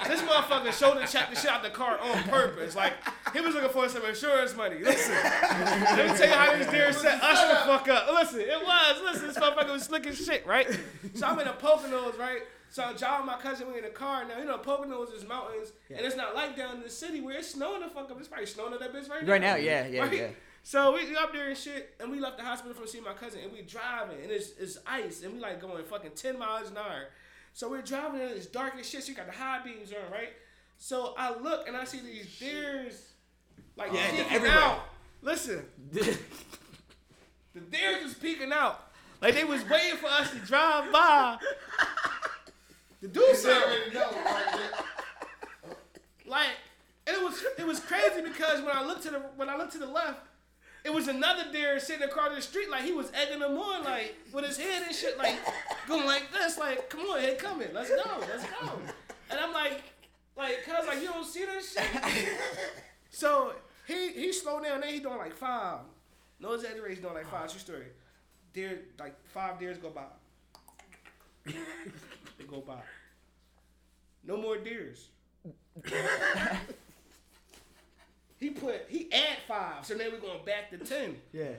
this motherfucker shoulder checked the shit out the car on purpose. Like he was looking for some insurance money. Listen, let me tell you how these deer set us the fuck up. Listen, it was. Listen, this motherfucker was slick as shit, right? So I'm in a Poconos, right? So I'm my cousin. We in the car now. You know, Poconos is mountains, and it's not like down in the city where it's snowing the fuck up. It's probably snowing at that bitch right now. Right now, yeah, yeah, Right? yeah. So we up there and shit, and we left the hospital from seeing my cousin, and we driving, and it's, it's ice, and we like going fucking ten miles an hour. So we're driving, and it's dark as shit. So you got the high beams on, right? So I look and I see these deers like Yeah, peeking everywhere. out. Listen, the deers was peeking out, like they was waiting for us to drive by to do You something. already know, right? Like it was it was crazy because when I looked to the when I looked to the left, it was another deer sitting across the street like he was egging them on like with his head and shit like going like this like come on hey come in let's go let's go. And I'm like like cuz like you don't see this shit. So he he slowed down then he doing like five. No exaggeration doing like five true story. Deer like five deers go by they go by no more deers he put he add five, so now we're going back to ten. Yeah.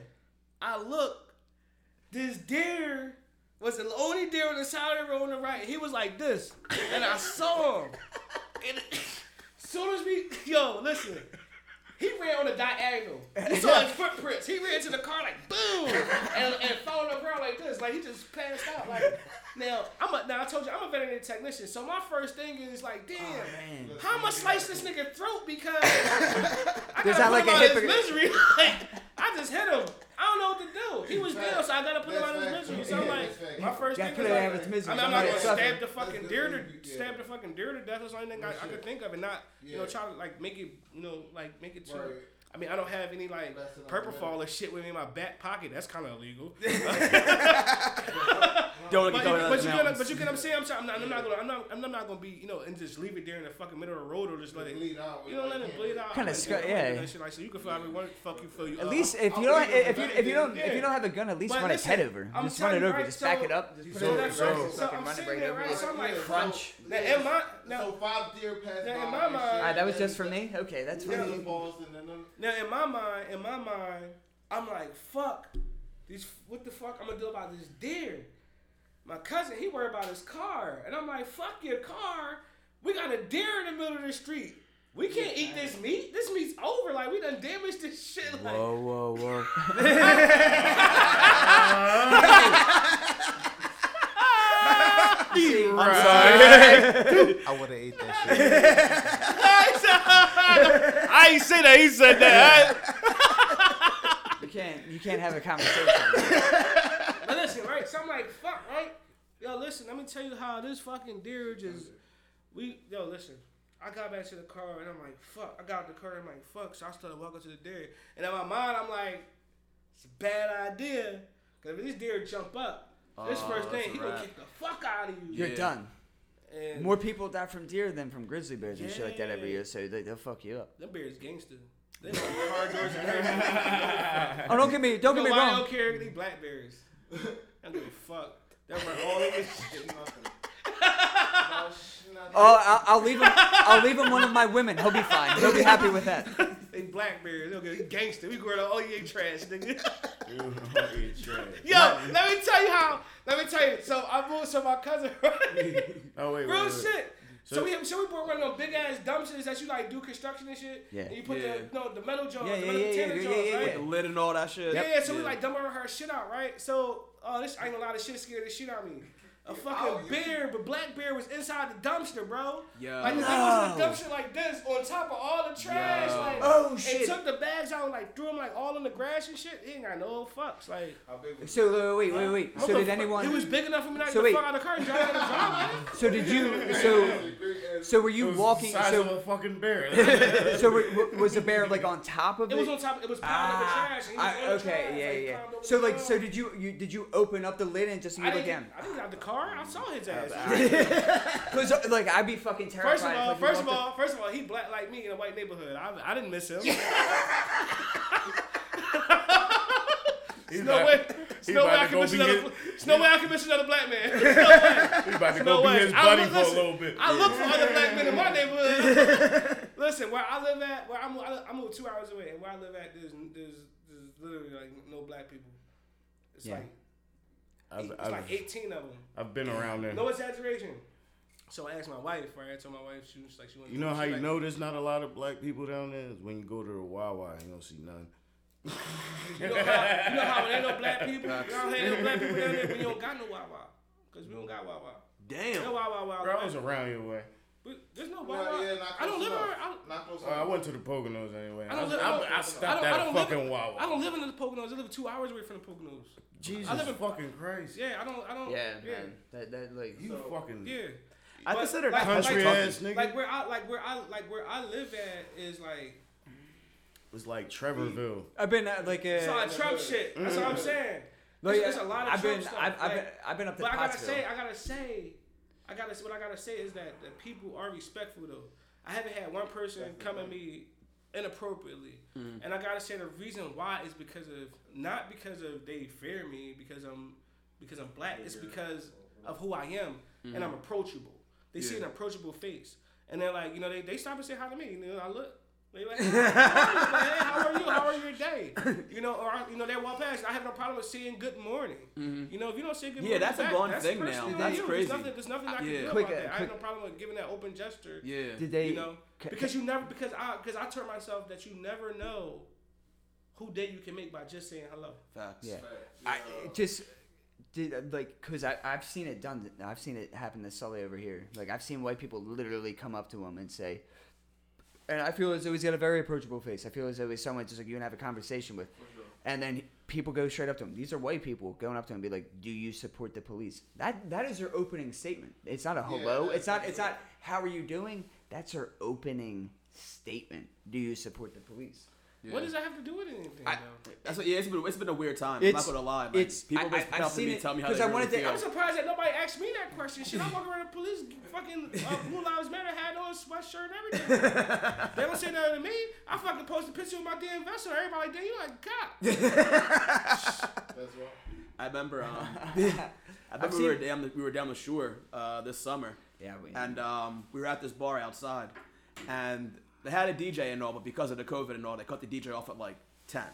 I look, this deer was the only deer on the side of the road on the right. He was like this, and I saw him. And soon as we, yo, listen, he ran on the diagonal. You saw his footprints. He ran to the car like boom, and, and fell on the ground like this, like he just passed out. Like now, I'm a now I told you I'm a veterinary technician, so my first thing is like, damn. Man. How I'ma slice this nigga throat because I gotta put like him out of his misery. Like, I just hit him. I don't know what to do. He was down, so I gotta put him out of his misery. So I'm like, that's my first Gotta thing put is like, out of its misery. I mean, I'm Don't gonna it suffer. stab the fucking deer to. Yeah. stab the fucking deer to death. That's the only thing I, I could think of, and not you know try to like make it you know like make it too. Right. I mean, I don't have any like propofol or shit with me in my back pocket. That's kind of illegal. Don't But, get you, going but you get what- but you get what I'm saying. I'm, saying, I'm not. I'm not gonna. I'm not. I'm not gonna be. You know, and just leave it there in the fucking middle of the road or just let it. Bleed out. You don't let it bleed out. Kinda I'm scu- gonna do yeah. that shit Like, so you can feel however you want. Fuck you, feel you. At least if you don't, if you back if you don't there. if you don't have a gun, at least But run listen, a pet over. I'm Just run it over. Just back it up. Just So put it that's over. right. Just So I'm run it sitting there, over. right? you. So I'm like, Crunch. Now, in my now, So five deer passed Now, by. in my mind- shit, that was just for me. Okay, that's This fine. Now in my mind, in my mind, I'm like, fuck, these. What the fuck I'm gonna do about this deer? My cousin, he worried about his car, and I'm like, fuck your car. We got a deer in the middle of the street. We can't eat this meat. This meat's over. Like we done damaged this shit. Like, Whoa, whoa, whoa. I would have ate that shit. I I ain't say that. He said that. You can't you can't have a conversation. But listen, right? So I'm like, fuck, right? Yo, listen, let me tell you how this fucking deer just. We, yo, listen. I got back to the car and I'm like, fuck. I got out the car and I'm like, fuck. So I started walking to the deer. And in my mind, I'm like, it's a bad idea. Because if this deer jump up, this Oh, first thing, a he gonna kick the fuck out of you. You're Yeah. done. And More people die from deer than from grizzly bears and shit like that every year, so they, they'll fuck you up. them bears gangster. They know car doors and everything. Oh, don't get me, don't get me know why they wrong. don't care? They black bears. I don't give a fuck. They run all in this shit. Oh, I'll, I'll leave him. I'll leave him one of my women. He'll be fine. He'll be happy with that. They black bears. They'll get gangster. We growing up. Oh, you ain't trash, nigga. You fucking trash. Yo, let me tell you how. Let me tell you. So I moved. So my cousin. Oh wait, Real wait, wait. shit. So, So- we so we brought one of those big ass dumpsters that you like do construction and shit. Yeah. And you put Yeah. the no the metal jaws, Yeah, the yeah, metal yeah, container yeah, jaws, yeah, yeah, right? The lid and all that shit. Yeah, yeah, so we like dumping her shit out, right? So, oh, this I ain't a lot of shit scared the shit out of me. A fucking bear, but black bear was inside the dumpster, bro. Yeah. Like the thing was in the dumpster like this, on top of all the trash, Yo. like Oh, and shit. took the bags out and like threw them like all in the grass and shit. He ain't got no fucks, like. How big was So wait, wait, wait. what So did anyone? It was big enough for me not So to wait. fuck out of the car and drive out of the driveway. So did you? So so were It you was walking? The size of So a fucking bear. so were, was the bear like on top of It it? was on top. It was piled up with Ah, trash. And he was I- on the okay, trash, yeah, like, yeah. So like, so did you? You did you open up the lid and just I look didn't, again? I didn't have the car. I saw his ass. Because like I'd be fucking terrified. First of all, first of walked up- all, first of all, he black like me in a white neighborhood. I, I didn't miss him. He's no about- way. There's no way I to can miss another. his- There's no way I can miss another black man. There's no way. He's about to No go be way. his I buddy look- for a little bit. I look for other black men in my neighborhood. Listen, where I live at, where I'm, I moved two hours away, and where I live at, there's there's, there's literally like no black people. It's Yeah. like I've, it's I've, like 18 of them. I've been around there. No exaggeration. So I asked my wife, right? I told my wife she was like she wanted. You know how she you like, know there's not a lot of black people down there? Is when you go to the Wawa and you don't see none. You know how you know how when there ain't no black people, you don't have no black people down there when you don't got no Wawa, cause we don't got Wawa. No Damn. Wawa, Wawa. Bro, I was around your way. But There's no No, Wawa. yeah, not I don't close live enough. around. I don't, close Uh, I went to the Poconos anyway. I don't live. I, I, I, don't, stopped I don't, at I a don't fucking live, Wawa. I don't live in the Poconos. I live two hours away from the Poconos. Jesus I live in- fucking Christ. Yeah, I don't. I don't. Yeah, yeah. man. That that like. You fucking Yeah. I But, consider like, that country like, ass nigga. Like where I like where I like where I live at is like It's like Trevorville. I've been at like it's a lot a. Trump shit. That's what I'm saying. Like, It's, it's a lot of I've Trump been, stuff. I've, I've been, I've been up to But I gotta say, I gotta say, I gotta what I gotta say is that the people are respectful though. I haven't had one person come at me inappropriately, Mm-hmm. and I gotta say the reason why is because of not because of they fear me because I'm because I'm black. It's because of who I am and I'm approachable. They see an approachable face, and they're like, you know, they, they stop and say hi to me. You know, I look. They like, hey, how are you? How are your day? You know, or you know, they walk past. I have no problem with saying good morning. You know, if you don't say good Yeah, morning, that's a back, gone that's thing now. personally on That's you. crazy. There's nothing, there's nothing I can Yeah. do Quick, about uh, that. I have no problem with giving that open gesture. Yeah. Did they? You know, ca- because you never because I because I taught myself that you never know who day you can make by just saying hello. Facts. Yeah. I it just did uh, like because I I've seen it done. I've seen it happen to Sully over here. Like I've seen white people literally come up to him and say, and I feel as though he's got a very approachable face. I feel as though he's someone just like you can have a conversation with, and then people go straight up to him. These are white people going up to him and be like, "Do you support the police?" That that is their opening statement. It's not a hello. that's- it's not. It's not. How are you doing? That's her opening statement. Do you support the police? What does that have to do with anything? I- though? That's what, yeah, it's been, it's been a weird time. I'm It's- not gonna lie. Like, it's- people I- always I- I've seen me it tell me how 'cause they I really wanted to- feel. I'm surprised that nobody asked me that question. Shit, I walk around the police fucking uh, Blue Lives Matter hat on, sweatshirt, and everything. they don't say nothing to me. I fucking post a picture of my damn vessel. Everybody, damn, you like cop. That's why. I remember. Um, I remember we were down the, we were down the shore uh, this summer, Yeah, we. and um, we were at this bar outside, and they had a DJ and all, but because of the COVID and all, they cut the DJ off at like ten.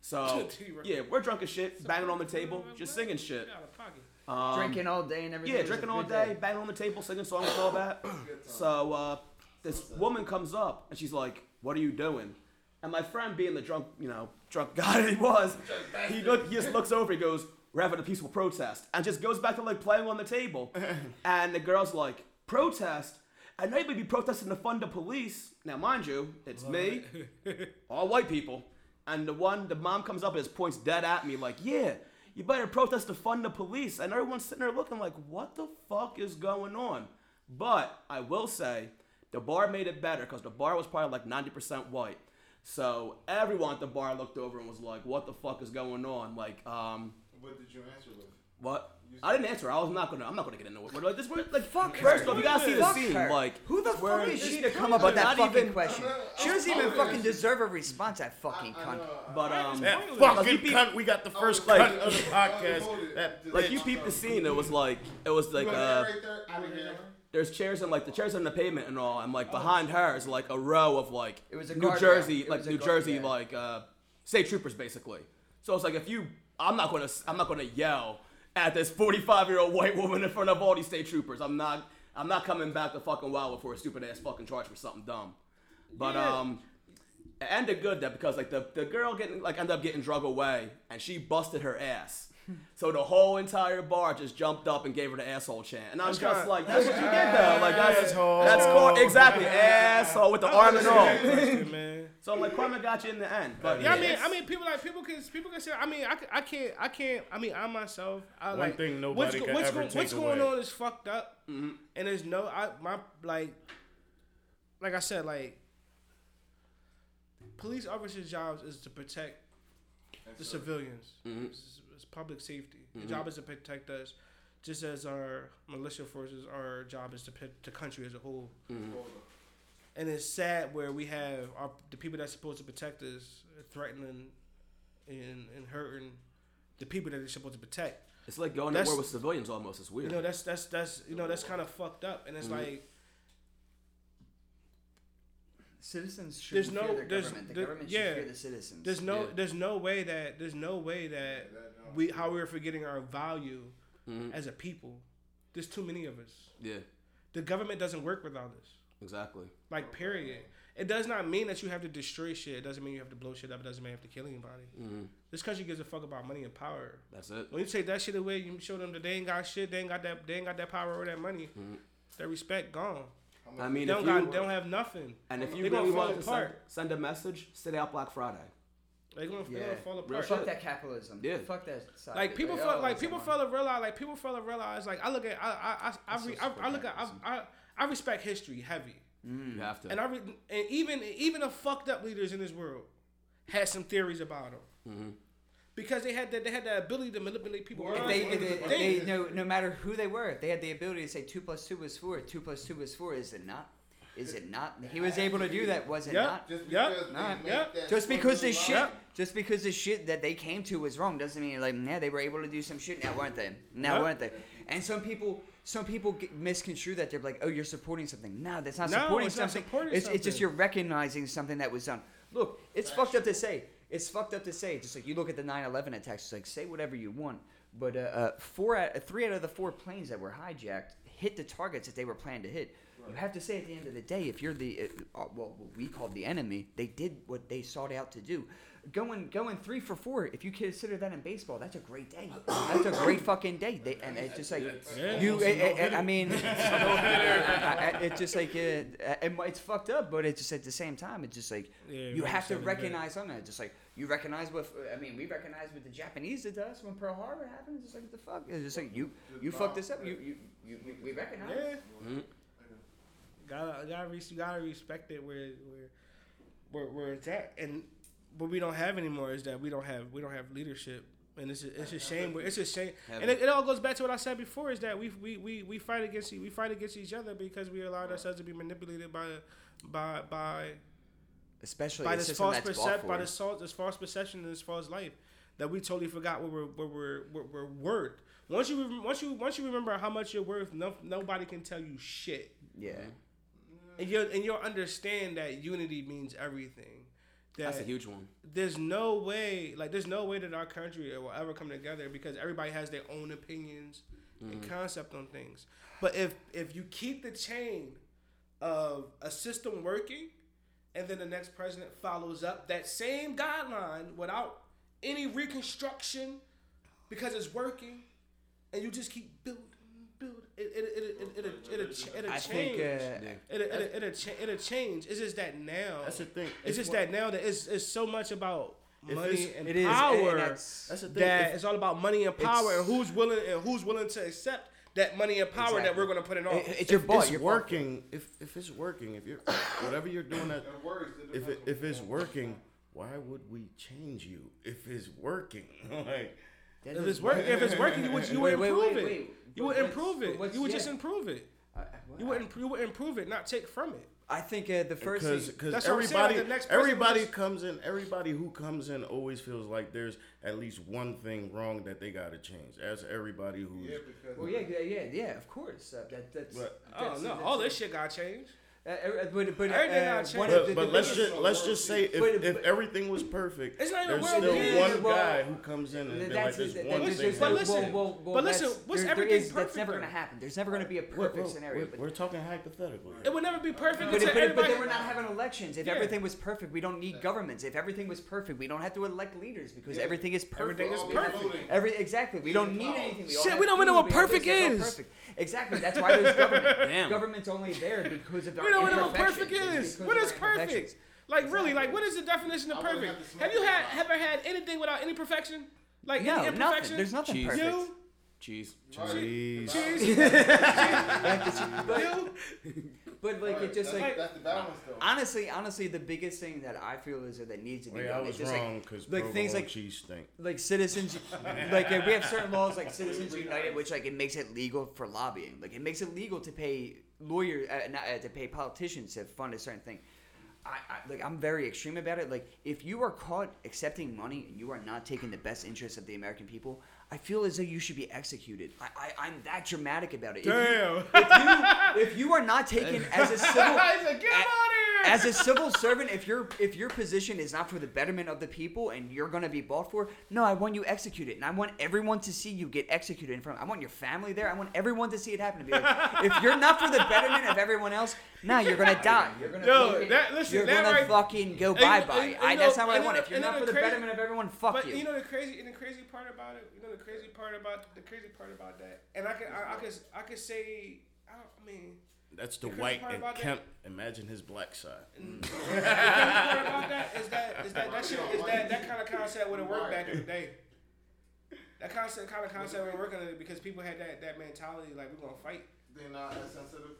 So yeah, we're drunk as shit, banging on the table, just singing shit. Out of pocket. Um, drinking all day and everything. Yeah, It was a drinking all good day, banging on the table, singing songs and all that. So uh, this woman comes up and she's like, "What are you doing?" And my friend, being the drunk, you know, drunk guy that he was, he look, he just looks over. He goes, "We're having a peaceful protest," and just goes back to like playing on the table. and the girl's like, "Protest." I know you may be protesting to fund the police. Now, mind you, it's me, all white people, and the one, the mom comes up and just points dead at me like, yeah, you better protest to fund the police. And everyone's sitting there looking like, what the fuck is going on? But I will say, the bar made it better because the bar was probably like 90% white. So everyone at the bar looked over and was like, what the fuck is going on? Like, um, What did you answer with? What? I didn't answer. I was not gonna. I'm not gonna get into it. But like this, like fuck. First off, you gotta see the Fuck scene. her. Like Who the fuck is she to come up with that fucking even- question? She doesn't I'm even gonna fucking answer. deserve a response. That fucking I cunt. But um, That fucking Like, you cunt. We got the first like- cut of the podcast. That like bitch. you peeped the scene. It was like it was like uh, that right there? Out of here. there's chairs and like the chairs on the pavement and all, and like behind her is like a row of like It was a New guardrail. Jersey, It like was a New guard- Jersey, like uh, state troopers basically. So it's like if you, I'm not gonna, I'm not gonna yell at this 45 year old white woman in front of all these state troopers. I'm not, I'm not coming back to fucking Wildwood for a stupid ass fucking charge for something dumb. But Yeah. um, it ended good that because like the the girl getting like ended up getting drug away and she busted her ass. So the whole entire bar just jumped up and gave her the asshole chant, and I'm just like, "That's what you get though. Like that's Asshole. that's cool, exactly, asshole with the arm and all." Question, man. So like, Karma got you in the end. But Yeah, I mean, I mean, people like people can people can say. I mean, I, ca- I can't, I can't. I mean, I myself, I One like thing nobody what's, could what's, ever go- take what's going on is fucked up, Mm-hmm. and there's no, I my like, like I said, like police officers' jobs is to protect the civilians. Mm-hmm. It's, it's public safety. The job is to protect us, just as our militia forces. Our job is to protect the country as a whole. Mm-hmm. And it's sad where we have our, the people that's supposed to protect us threatening and, and hurting the people that they're supposed to protect. it's like going to that's- war with civilians almost. It's weird. You weird. know, that's that's that's you know that's kind of fucked up, and it's Mm-hmm. like Citizens There's shouldn't no- fear the there's- government. The there- government yeah. should fear the citizens. there's no Yeah. there's no way that there's no way that we how we're forgetting our value as a people. There's too many of us. yeah, The government doesn't work without us. exactly. Like period. It does not mean that you have to destroy shit. It doesn't mean you have to blow shit up. It doesn't mean you have to kill anybody. Mm-hmm. This country gives a fuck about money and power. That's it. When you take that shit away, you show them that they ain't got shit. They ain't got that. They ain't got that power or that money. That respect gone. I mean, They don't you, got. They don't have nothing. and if you they gonna really want to send, send a message, sit out Black Friday. They gonna, they Yeah. gonna fall Real apart. shit. Fuck that capitalism. Yeah. Fuck that. Side Like people, Like, feel, oh, like people a- fail to realize. Like people fell to realize. Like I look at. I I I, I, re, I, I look at. I, I, I respect history heavy, You have to. and I re, and even even the fucked up leaders in this world had some theories about them. Mm-hmm. Because they had that, they had the ability to manipulate people. If they, if they, if they, They- no, no matter who they were, they had the ability to say two plus two is four. Two plus two is four. Is it not? Is it not? He was able to do that. Was it Yeah. not? Just because they Nah, yep. Just because the shit, line. just because the shit that they came to was wrong, doesn't mean like, yeah, they were able to do some shit now, weren't they? Now, Yep. weren't they? And some people, some people get misconstrue that they're like, oh, you're supporting something. No, that's not No, supporting it's not supporting it's, it's just you're recognizing something that was done. Look, it's fucked up to say. It's fucked up to say. Just like you look at the 9/11 attacks, it's like say whatever you want, but uh, uh, four out, three out of the four planes that were hijacked hit the targets that they were planned to hit. You have to say at the end of the day, if you're the uh, uh, well, what we called the enemy, they did what they sought out to do. Going going three for four, if you consider that in baseball, that's a great day. That's a great fucking day. They, and it's just like Yeah. you. I, I- I mean, I- I- it's just like uh, it's fucked up, but it's just at the same time, it's just like Yeah, you have to recognize something. It's just like you recognize what I mean. We recognize what the Japanese did to us when Pearl Harbor happened. It's just like what the fuck. It's just like you you fucked this up. You you, you we- we recognize. Yeah. Mm-hmm. Gotta gotta you gotta respect it where where where where it's at, and what we don't have anymore is that we don't have we don't have leadership, and it's a, it's a shame. It's a shame, and it, it all goes back to what I said before: is that we we, we, we fight against we fight against each other because we allowed ourselves to be manipulated by by by Especially by this false perception, by this false, this false perception and this false life that we totally forgot what we're what we're what we're worth. Once you once you once you remember how much you're worth, no, nobody can tell you shit. Yeah. And you and you'll understand that unity means everything. That That's a huge one. there's no way, like there's no way that our country will ever come together because everybody has their own opinions and mm-hmm. concept on things. But if if you keep the chain of a system working, and then the next president follows up that same guideline without any reconstruction because it's working, and you just keep building, building, it it it it it it'll, it'll ch- it'll I change. think uh, It'll, it'll, it'll, cha- it'll change. It's just that now. That's the thing. It's just what- that now that it's, it's so much about If money it's- and it is and power that's- That's the thing. that If- it's all about money and power and who's willing and who's willing to accept that money and power that we're gonna put in it- office. it's your if butt. it's Your butt. working, if if it's working, if you're whatever you're doing that, It works. It if it, if it's working, why would we change you if it's working? like, That if it's work, if it's working, you would you would Wait, wait, improve wait, it. You would improve it. You would just improve it. I- I- You would imp- you would improve it, not take from it. I think uh, the first because because That's saying, like, everybody the next everybody just- comes in everybody who comes in always feels like there's at least one thing wrong that they got to change. As everybody who's Yeah, because well, yeah, yeah, yeah, yeah, of course. Uh, that, that's, But- Oh that's- no, that's- all this shit got changed. Uh, uh, but but uh, gotta one change. of the- But, the let's just let's just say if, But- if everything was perfect, It's not even there's still peace. one Well, guy who comes in and be like this that- one that- thing. But listen, well, well, well, but listen, that's- what's there- there everything is- That's never gonna happen. There's never gonna be a perfect we're- scenario. we're- but- we're talking hypothetically. It would never be perfect But, until but, but everybody. then we're not having elections. If Yeah. everything was perfect, we don't need governments. If everything was perfect, we don't have to elect leaders because Yeah. everything is perfect. Everything is All We have- perfect. Every exactly. We don't need anything. We Shit, we don't even know what perfect this, it's all is. Perfect. Exactly. That's why there's government. Damn. Government's only there because of our We don't know what imperfections. perfect is. because What of is our perfect? imperfections. Like really, like what is the definition of perfect? have Have you had ever had anything without any perfection? Like No, any nothing. imperfection? There's nothing Cheese. perfect. You, Cheese. Jeez. cheese, but, you. but like it just that's, like that's the balance though. honestly, honestly, the biggest thing that I feel is that, that needs to be Wait, done I is was just wrong like because like things like cheese stink. like citizens like we have certain laws like citizens united which like it makes it legal for lobbying like it makes it legal to pay lawyers uh, not, uh, to pay politicians to fund a certain thing I, I like i'm very extreme about it like if you are caught accepting money and you are not taking the best interests of the american people i feel as though you should be executed i, I i'm that dramatic about it If you- Damn. if you, if you are not taken as a civil I said, get a- out of here. As a civil servant, if your if your position is not for the betterment of the people and you're gonna be bought for, no, I want you executed, and I want everyone to see you get executed in front. Of, I want your family there. I want everyone to see it happen. To be like, if you're not for the betterment of everyone else, nah, you're gonna die. You're gonna Yo, fucking, that- listen, you're that gonna right- fucking go bye bye. and I you That's know- not what I want. If you're not for the the crazy- betterment of everyone, fuck But you. you know the crazy, and the crazy part about it, you know the crazy part about the crazy part about that, and I can, I, I can, I can say, I, don't, I mean, That's the The white and about that- Kemp. Imagine his black side. the part about that is that, is that that shit, is that that kind of concept would have worked back in the day. That concept, kind of concept wouldn't work on it because people had that that mentality like we're gonna fight. They're not as sensitive.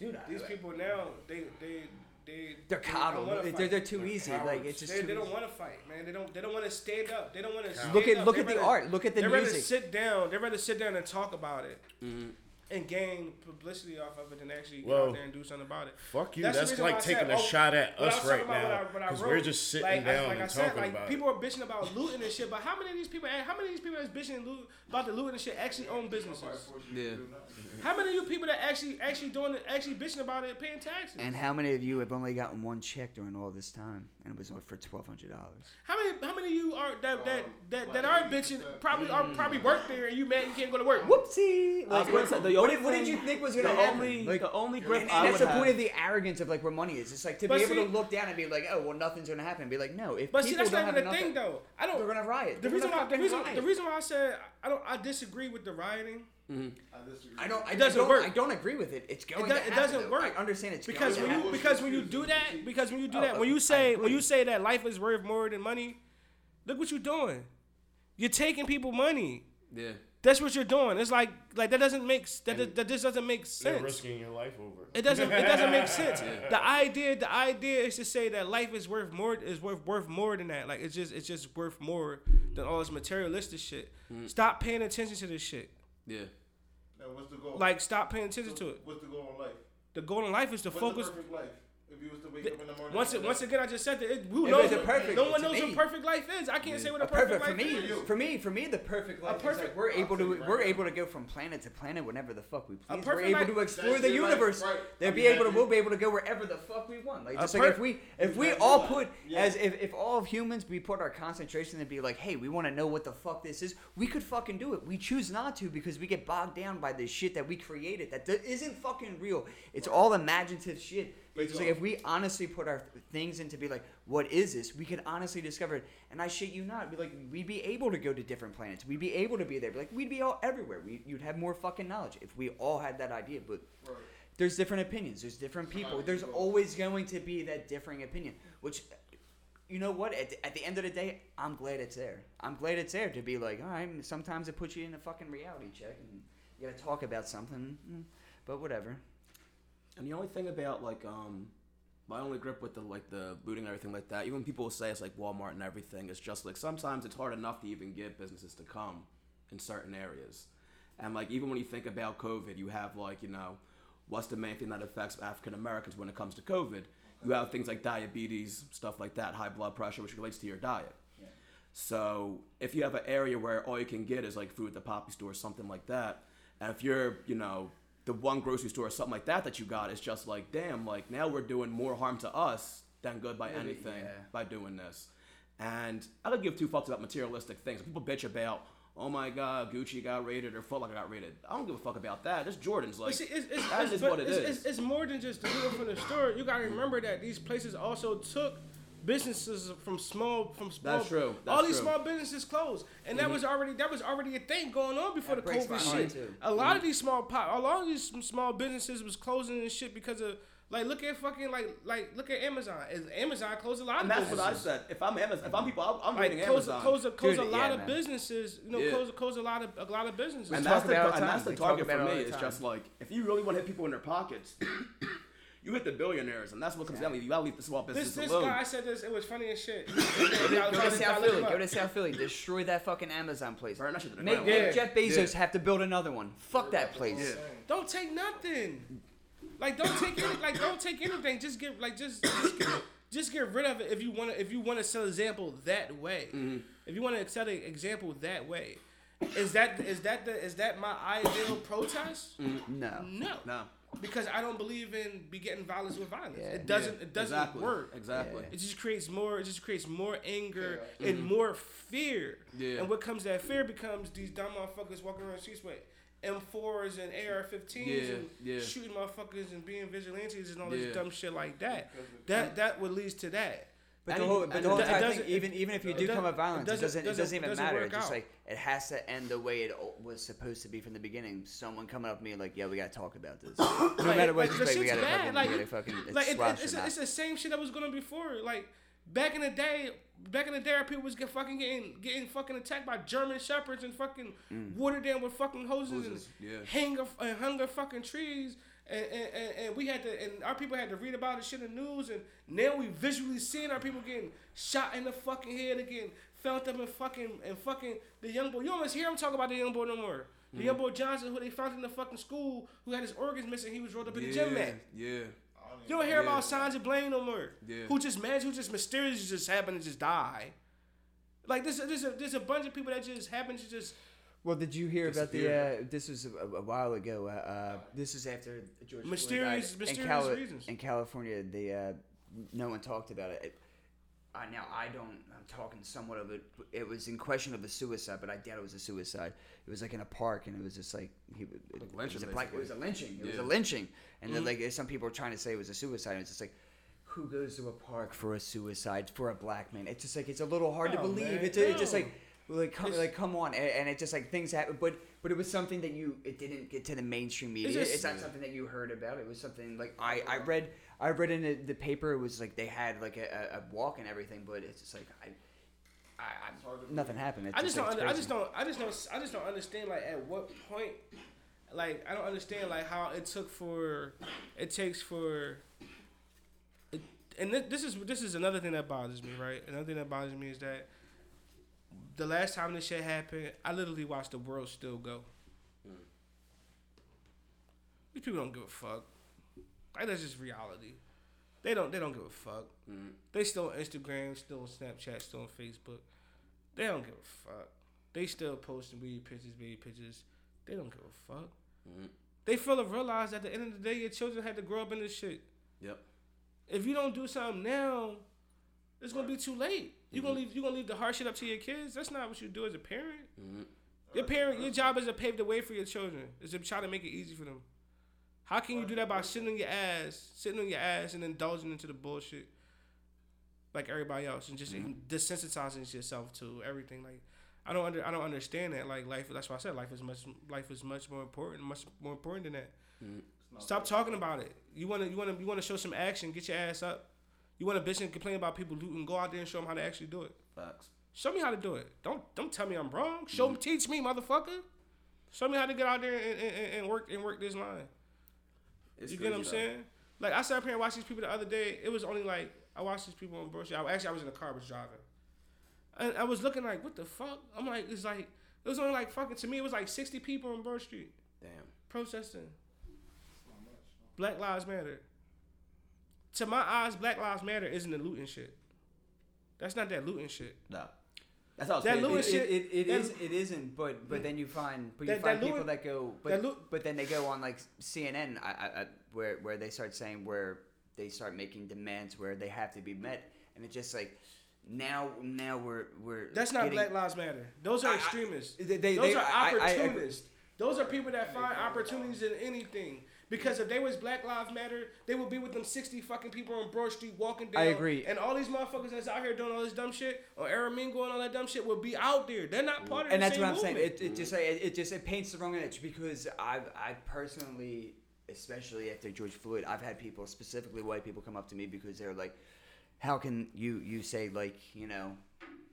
Dude, These people now, they, they, they, they're they don't coddled. wanna They're, fight. they're too easy. Like it's just They, too they don't want to fight, man. They don't. They don't want to stand up. They don't want to Look at look at the art. Look at the They'd rather music. sit down. They'd rather sit down and talk about it mm-hmm. And gain publicity off of it than actually go Well, out there and do something about it. Fuck you. That's the That's, reason why like said, taking a oh, shot at What I was us right now when I- when I because we're just sitting like, I- down like and I said, talking like, about people it. are bitching about looting and shit, but how many of these people? How many of these people that's bitching about the looting and shit actually own businesses? Yeah. How many of you people that actually actually doing it, actually bitching about it, paying taxes? And how many of you have only gotten one check during all this time, and it was only for twelve hundred dollars? How many how many of you are that that oh, that, that are bitching probably are mm. probably work there and you mad you can't go to work? Whoopsie! Like, gonna the what, only did, what did you think was gonna happen? only, Like, the only and, grip and I that's would the have. point of the arrogance of like where money is. It's like to But be see- able to look down and be like, oh well, nothing's gonna happen. Be like, no, if But see, that's don't not even the enough, thing though. I don't. they're gonna riot. The They're reason why the reason riot. the reason why I said I don't I disagree with the rioting Mm-hmm. I disagree. I don't. I It doesn't don't, work. I don't agree with it. It's going. do- to it doesn't though. work. I understand it's because going when to you because when you do that because when you do Oh, that when you oh, say when you say that life is worth more than money, look what you're doing. You're taking people money. Yeah. That's what you're doing. It's like like that doesn't make s- that that, that just doesn't make You're sense. risking your life over. It doesn't. It doesn't make sense. The idea. The idea is to say that life is worth more. Is worth worth more than that. Like it's just. It's just worth more than all this materialistic shit. Mm. Stop paying attention to this shit. Yeah. Now, what's the goal? Like stop paying attention to it. What's the goal in life? The goal in life is to What's focus. the perfect life? If to wake up in the morning. Once it, once again, I just said that. It, who If knows? it's what- perfect- no one knows me. what perfect life is. I can't say what a A perfect, perfect for life me, is. for me, for me, the perfect life is like perfect- we're able to I'll tell you we're right able to go from planet to planet whenever the fuck we please. We're perfect able life- to explore the universe. right. They'll be able to we'll be able to go wherever the fuck we want. Like just like if we if we all put as if if all of humans we put our concentration and be like, hey, we want to know what the fuck this is. We could fucking do it. We choose not to because we get bogged down by this shit that we created that do- isn't fucking real. It's all imaginative shit. It's like if we honestly put our things into be like, what is this? We could honestly discover it. And I shit you not, be like, we'd be able to go to different planets. We'd be able to be there. Be like, we'd be all everywhere. We, you'd have more fucking knowledge if we all had that idea. But Right. there's different opinions. There's different people. There's always going to be that differing opinion. Which, you know what? At the, at the end of the day, I'm glad it's there. I'm glad it's there to be like, all right. Sometimes it puts you in a fucking reality check, and you gotta talk about something. mm, But whatever. And the only thing about like um my only grip with the like the looting and everything like that, even people will say it's like Walmart and everything, it's just like sometimes it's hard enough to even get businesses to come in certain areas. And like even when you think about COVID, you have like, you know, what's the main thing that affects African Americans when it comes to COVID? You have things like diabetes, stuff like that, high blood pressure, which relates to your diet. So if you have an area where all you can get is like food at the poppy store or something like that, and if you're, you know, the one grocery store or something like that that you got is just like, damn, like now we're doing more harm to us than good by Maybe, anything yeah. by doing this. And I don't give two fucks about materialistic things. People bitch about, oh my god, Gucci got raided or Foot Locker got raided. I don't give a fuck about that. It's Jordan's like see, it's, it's, that it's, is what it is. It's, more than just the loot from the store. You gotta remember that these places also took businesses from small from small. That's true. all these true. small businesses closed, and that mm-hmm. was already that was already a thing going on before That the COVID shit. too. A lot of mm-hmm. these small pop, a lot of these small businesses was closing and shit because of. Like look at fucking like like look at Amazon. Is Amazon closed a lot and of that's what I businesses. said. If I'm Amazon, if I'm people, I'm, I'm Like reading close, Amazon. close, a, close Dude, a lot yeah, of man. businesses. You know, Yeah. close, close a lot of a lot of businesses. and talk that's the, about it all and that's the target for me. It's just like if you really want to hit people in their pockets, you hit the billionaires, and that's what comes down. to. You gotta leave the small This business this alone. guy said this. It was funny as shit. Go to South Philly. Go to South Philly. Destroy that fucking Amazon place. Burn that shit to the Make, ground. make Jeff Bezos have to build another one. Fuck that place. Yeah. Don't take nothing. Like don't take any, like don't take anything. Just get like just just get, just get rid of it if you want to if you want to sell example that way. Mm-hmm. If you want to sell an example that way, is that is that the is that my ideal protest? No. No, No. Because I don't believe in begetting violence with violence. Yeah. It doesn't Yeah, it doesn't exactly. work. Exactly. It just creates more. It just creates more anger and mm-hmm. more fear. Yeah. And what comes that fear becomes these dumb motherfuckers walking around the streets with M4s and AR-15s Yeah, and yeah. shooting motherfuckers and being vigilantes and all Yeah. this dumb shit like that. That that would lead to that. But the whole, but the whole entire thing, even even if you do doesn't- come with violence, it it doesn't, doesn't- it doesn't even doesn't matter. It's just out. like it has to end the way it was supposed to be from the beginning. Someone coming up to me like, "Yeah, we gotta talk about this." No Like, matter what, like, like, we gotta bad. fucking, Like, we gotta fucking it's like it, it's, it's the same shit that was going on before. Like back in the day, back in the day, people was get fucking getting getting fucking attacked by German shepherds and fucking mm. watered down with fucking hoses, Hoses, yeah. and hanger and hunger fucking trees. And, and, and, and we had to, and our people had to read about this shit in the news, and now we visually seeing our people getting shot in the fucking head again, found up in fucking, and fucking the young boy. You almost hear him talk about the young boy no more. The young mm-hmm. boy Johnson, who they found in the fucking school, who had his organs missing, he was rolled up in the gym mat. Yeah. You don't hear Yeah. about signs of blame no more. Yeah. Who just managed, who just mysteriously just happen to just die. Like this, there's a there's a bunch of people that just happen to just. Well, did you hear about the? Uh, this was a, a while ago. Uh, uh, this is after George Floyd Mysterious- died. mysterious in Cali- reasons. In California, they uh, no one talked about it. it now I don't. I'm talking somewhat of it. It was in question of a suicide, but I doubt it was a suicide. It was like in a park, and it was just like he. It, it lynching, was a it was a lynching. It was a lynching, and then like some people were trying to say it was a suicide. And it's just like. Who goes to a park for a suicide for a black man? It's just like it's a little hard to believe. man, It's, it's just like like come, like come on and, and it just like things happen but but it was something that you it didn't get to the mainstream media just- it's not something that you heard about it was something like i i read i read in the, the paper it was like they had like a, a, walk and everything but it's just like i I, I nothing happened. It's I just don't. like, it's under- I just don't. I just don't. I just don't understand. Like at what point, like I don't understand like how it took for, it takes for. It, and thi- this is this is another thing that bothers me. Right. Another thing that bothers me is that. The last time this shit happened, I literally watched the world still go. Hmm. These people don't give a fuck. Like that's just reality. They don't. They don't give a fuck. Hmm. They still on Instagram, still on Snapchat, still on Facebook. They don't give a fuck. They still posting weed pictures, weed pictures. They don't give a fuck. Hmm. They fail to realize at the end of the day, your children had to grow up in this shit. Yep. If you don't do something now, it's gonna be too late. You gonna mm-hmm. leave. You gonna leave the hard shit up to your kids. That's not what you do as a parent. Mm-hmm. Your parent, your job is to pave the way for your children. Is to try to make it easy for them. How can you do that by sitting on your ass, sitting on your ass, and indulging into the bullshit like everybody else, and just mm-hmm. desensitizing yourself to everything? Like, I don't under, I don't understand that. Like life, that's why I said life is much, life is much more important, much more important than that. Stop talking about it. You wanna, you wanna, you wanna show some action. Get your ass up. You wanna bitch and complain about people looting? Go out there and show them how to actually do it. Facts. Show me how to do it. Don't don't tell me I'm wrong. Show me, teach me, motherfucker. Show me how to get out there and, and, and work and work this line. It's you get what I'm though. saying? Like I sat up here and watched these people the other day. It was only like I watched these people on Broad Street. I, actually I was in the car, I was driving, and I was looking like, what the fuck? I'm like, it's like it was only like fucking to me. It was like 60 people on Broad Street Damn. protesting. Black Lives Matter. To my eyes, Black Lives Matter isn't the looting shit. That's not that looting shit. No. That's it's That. Louis It, shit- it, it that- is it isn't but but then you find but you That- that find Louis- people that go that but, but then they go on like CNN I, I, I, where where they start saying where they start making demands where they have to be met and it's just like now now we're we're That's not getting- Black Lives Matter. Those are I- I- extremists. they- they- Those they- are I- I- opportunists. Those are people that find opportunities in anything. Because if they was Black Lives Matter, they would be with them sixty fucking people on Broad Street walking down. I agree. And all these motherfuckers that's out here doing all this dumb shit, or Aramingo and all that dumb shit, would be out there. They're not part of it. and that's what I'm saying. It, it just it, it just it paints the wrong image because I've I personally, especially after George Floyd, I've had people, specifically white people, come up to me because they're like, "How can you you say like you know,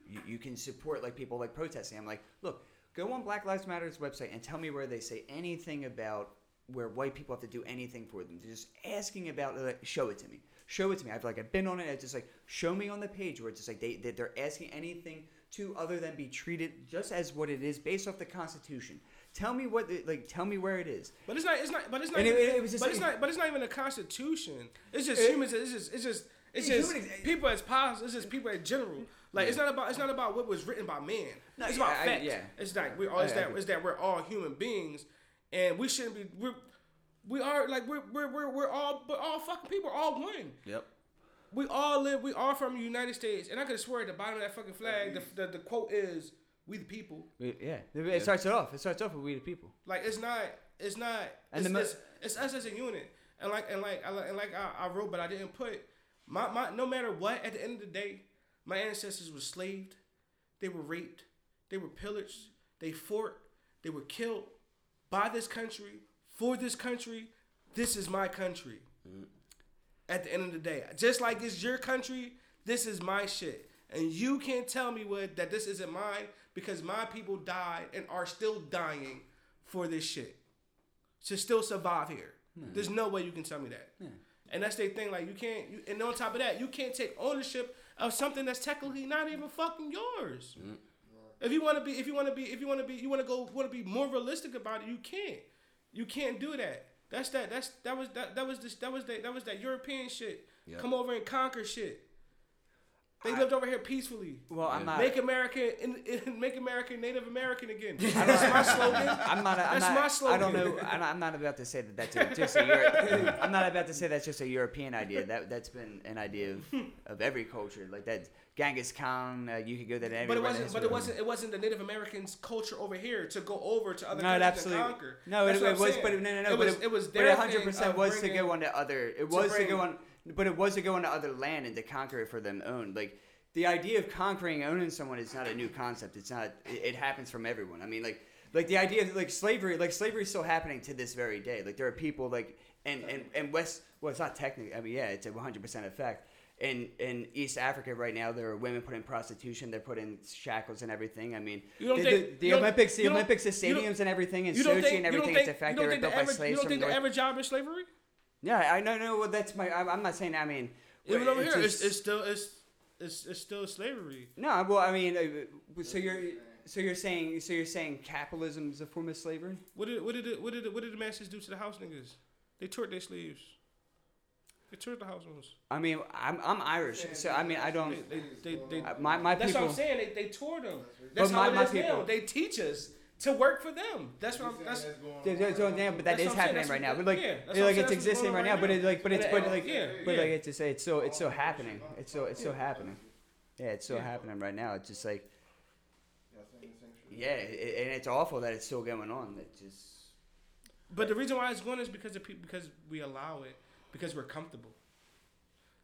you, you can support like people like protesting?" I'm like, "Look, go on Black Lives Matter's website and tell me where they say anything about." Where white people have to do anything for them, They're just asking about it. Like, show it to me, show it to me. I've like I've been on it. It's just like show me on the page where it's just like they they- they're asking anything to other than be treated just as what it is based off the Constitution. Tell me what the, like tell me where it is. But it's not. It's not. But it's not. And it- even, it was just but it's not. But it's not even a constitution. It's just It- humans. It's just. It's just. It's just human people as possible. It's just people in general. Like it's not about. It's not about what was written by man. No, it's yeah, about I- facts. yeah. It's like we're all. It's I that. agree. It's that we're all human beings, and we shouldn't be. We're. We are like we're we're we're, we're all but all fucking people. We're all one. Yep. We all live. We are from the United States, and I could swear at the bottom of that fucking flag, the, the, the quote is "We the people." Yeah, it starts it off. It starts off with we the people. Like it's not, it's not, And it's, the mo- it's, it's us as a unit. And like and like I like- and like I, I wrote, but I didn't put my my. No matter what, at the end of the day, my ancestors were slaved, they were raped, they were pillaged, they fought, they were killed by this country for this country. This is my country. Mm. At the end of the day, just like it's your country, this is my shit. And you can't tell me what that this isn't mine because my people died and are still dying for this shit to still survive here. There's no way you can tell me that. And that's the thing. Like you can't. You, and on top of that, you can't take ownership of something that's technically not even fucking yours. Mm. If you want to be, if you want to be, if you want to be, you want to go, want to be more realistic about it. You can't. You can't do that. That's that. That's that was that. That was this. That was that. That was that European shit. Yep. Come over and conquer shit. They I- lived over here peacefully. Well, I'm not. Make America in, in, make America Native American again. That's my slogan. I'm not. I'm That's not, my slogan. I don't know. I'm not, about to say that that's a, just a Euro, I'm not about to say that's just a European idea. That that's been an idea of, of every culture. Like that Genghis Khan. Uh, you could go that. But it wasn't. But it wasn't. It wasn't the Native Americans' culture over here to go over to other No, countries absolutely. and conquer. No, it, That's what it I'm was, saying. but it, no, no, no. It but was. it, It was but it 100 percent was to bringing- go on to other. It was to bring- go on, but it was to go onto other land and to conquer it for them own. Like the idea of conquering, owning someone is not a new concept. It's not. It, it happens from everyone. I mean, like. Like the idea of like slavery, like slavery is still happening to this very day. Like there are people like and and and West. Well, it's not technically. I mean, yeah, it's a 100 percent effect. In in East Africa right now, there are women put in prostitution. They're put in shackles and everything. I mean, the, think- the, Olympics, the Olympics, the stadiums and everything, and Sochi think? and everything. think? it's a fact You they don't were think the built by average? You slaves don't think the average job is slavery? Yeah, I know. No, well, that's my. I'm, I'm not saying. I mean, Even well, over here, it's, just- it's still it's it's it's still slavery. no. Well, I mean, uh, so you're so you're saying so you're saying capitalism is a form of slavery? What did what did the, what did the, what did the masters do to the house niggas? They tore their sleeves. They tore the house ones. I mean, I'm I'm Irish, so I mean, I don't. They they they. they My my that's people. what I'm saying. They they tore them. That's But how my- it my is now. They teach us to work for them. That's what I'm. That's Yeah, yeah, so, yeah, but that That's is what I'm saying, happening that's right now. But like, yeah, that's yeah, what I'm like it's existing going right on now. But it like, but it's but like, yeah, but yeah. like it's to say it's so it's still happening. It's so it's still happening. Yeah, it's so happening right now. It's just like yeah, it, and it's awful that it's still going on. It just But the reason why it's going is because of people because we allow it because we're comfortable.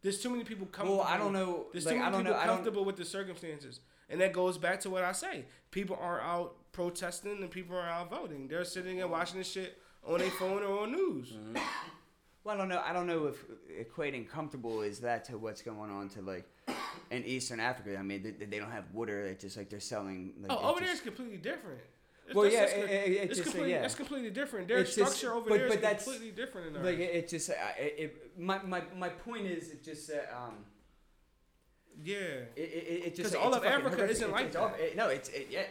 There's too many people comfortable. Well, I don't know. There's like, too I many don't people know. Comfortable with the circumstances, and that goes back to what I say. People aren't out protesting, and people are out voting. They're sitting and watching this shit on their phone or on news. Mm-hmm. Well, I don't know. I don't know if equating comfortable is that to what's going on to like in Eastern Africa. I mean, they, they don't have water. It's just like they're selling. Like, Oh, it's over there just- it's completely different. It's, Well, that's- yeah, that's, it- it- it it's just, uh, completely, yeah. that's completely different. Their It's just- structure over but- there but is that's- completely different than ours. Like it, just, I- it, my, my, my point is, it just, uh, um, yeah. it, it, it just 'Cause it's all of Africa isn't like it's all- that. it- no, it's it, yeah,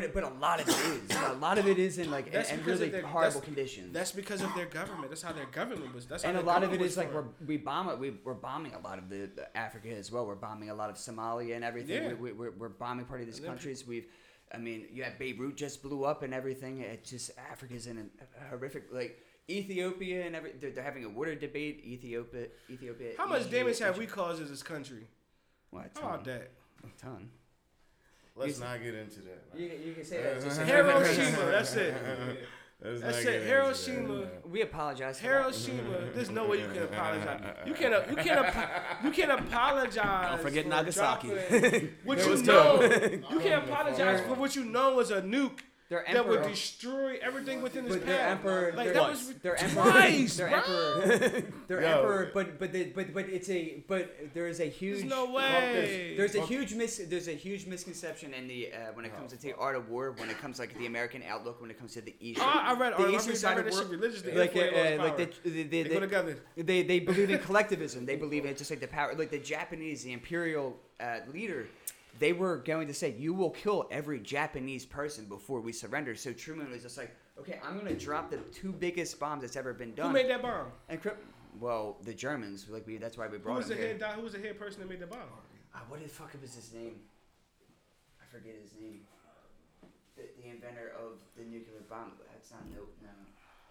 but but a lot of it is. a lot of it is in like That's and, and because of really their- horrible that's- conditions. That's because of their government. That's how their government was. That's how and a lot of it government is was like we're, we bomb it. We, we're bombing a lot of the, the Africa as well. We're bombing a lot of Somalia and everything. Yeah. We, we, we're, we're bombing part of these And then- countries. We've, I mean, you have Beirut just blew up and everything. It just Africa's in a horrific like Ethiopia and every. They're, they're having a water debate. Ethiopia, Ethiopia. How much Egypt, damage have Egypt. we caused as this country? What, a How about that? a ton. Let's not get into that. man. You, you can say that. Just Hiroshima. That's it. Let's That's it. Hiroshima. that, we apologize. For. Hiroshima. There's no way you can apologize. You can't. Uh, you can't. apo- You can't apologize. Don't forget for Nagasaki. dropping What you was know. two. You can't apologize for what you know was a nuke Their that would destroy everything within his But their emperor, Like their, that was their emperor, twice, their bro. emperor, their Yo. emperor. But but the, but but it's a but there is a huge. There's no way. There's a huge mis there's a huge misconception in the uh, when it comes to the art of war when it comes like the American outlook when it comes to the East. Oh, I read. the I Eastern read, side read of that shit war- religiously. like uh, Info lost uh, like they, they, they, They go together. they they believe in collectivism. They believe in just like the power, like the Japanese, the imperial uh, leader. They were going to say, "You will kill every Japanese person before we surrender." So Truman was just like, "Okay, I'm going to drop the two biggest bombs that's ever been done." Who made that bomb? And well, the Germans, like we, that's why we Who brought was the here. head? Who was the head person that made the bomb? Uh, what the fuck was his name? I forget his name. The, the inventor of the nuclear bomb. That's not no no.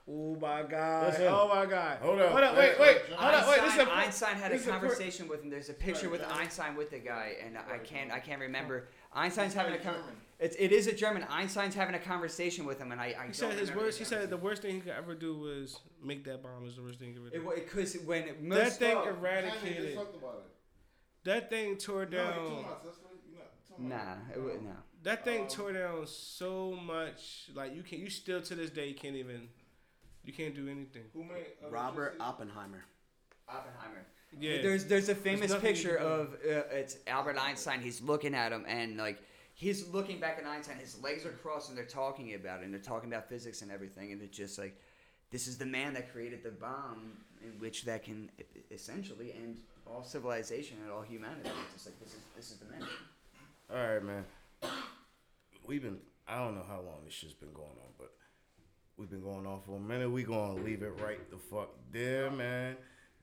Oh my god! That's him. Oh my god! Hold up. Hold up! Wait, wait! Hold up! Wait! This is Einstein, a Einstein had a this a conversation with him. There's a picture with Einstein with the guy, and I can't I can't remember. Einstein's having a con- it's, it is a German. Einstein's having a conversation with him, and I, I He said don't his worst. He said the worst thing he could ever do was make that bomb. Was the worst thing he could ever It do. wa- because when That most thing Just eradicated. talked about it. That thing tore No, you talking down. about Tesla? You not talking nah it would no. That thing Um, tore down so much. Like you can. You still to this day can't even. You can't do anything. Who made Robert? Oppenheimer. Oppenheimer. Yeah. There's there's a famous nothing you picture of uh, it's Albert Einstein. He's looking at him and like he's looking back at Einstein. His legs are crossed and they're talking about it and they're talking about physics and everything. And it's just like this is the man that created the bomb in which that can e- essentially end all civilization and all humanity. It's just like this is this is the man. All right, man. We've been. I don't know how long this shit's been going on, but we've been going on for a minute. We gonna leave it right the fuck there, man.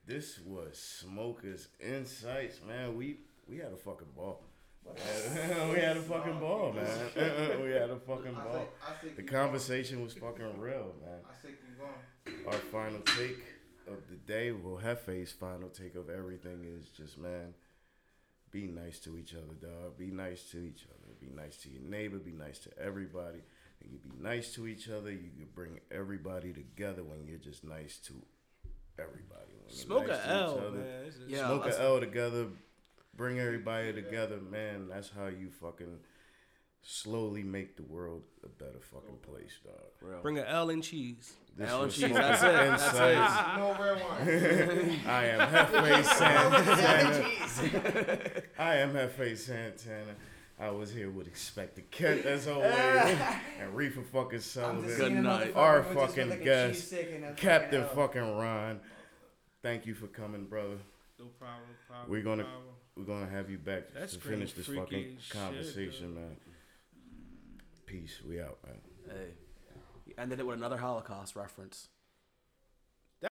This was Smokers Insights, man. We we had a fucking ball. we had a fucking ball, man. we had a fucking ball. say, I say The conversation was fucking real, man. I say keep going. Our final take of the day, well, Jefe's final take of everything is just, man, be nice to each other, dog. Be nice to each other. Be nice to your neighbor. Be nice to everybody. And you be nice to each other. You can bring everybody together when you're just nice to everybody. When you're Smoke nice a to each L, other. man. This is- Yeah, Smoke let's- a L together. Bring everybody together, man. That's how you fucking slowly make the world a better fucking place, dog. Real. Bring an L and cheese. This L and cheese, that's it, that's Insights. No red wine. I am Jefe Santana. I am Jefe Santana. I was here with Expected Kemp as always, and Reefer fucking Sullivan, Good night. our fucking guest, Captain fucking Ron. Thank you for coming, brother. No problem. problem We're gonna- problem. We're gonna have you back That's to pretty finish this fucking as shit, conversation, man. Peace. We out, man. Hey. You ended it with another Holocaust reference.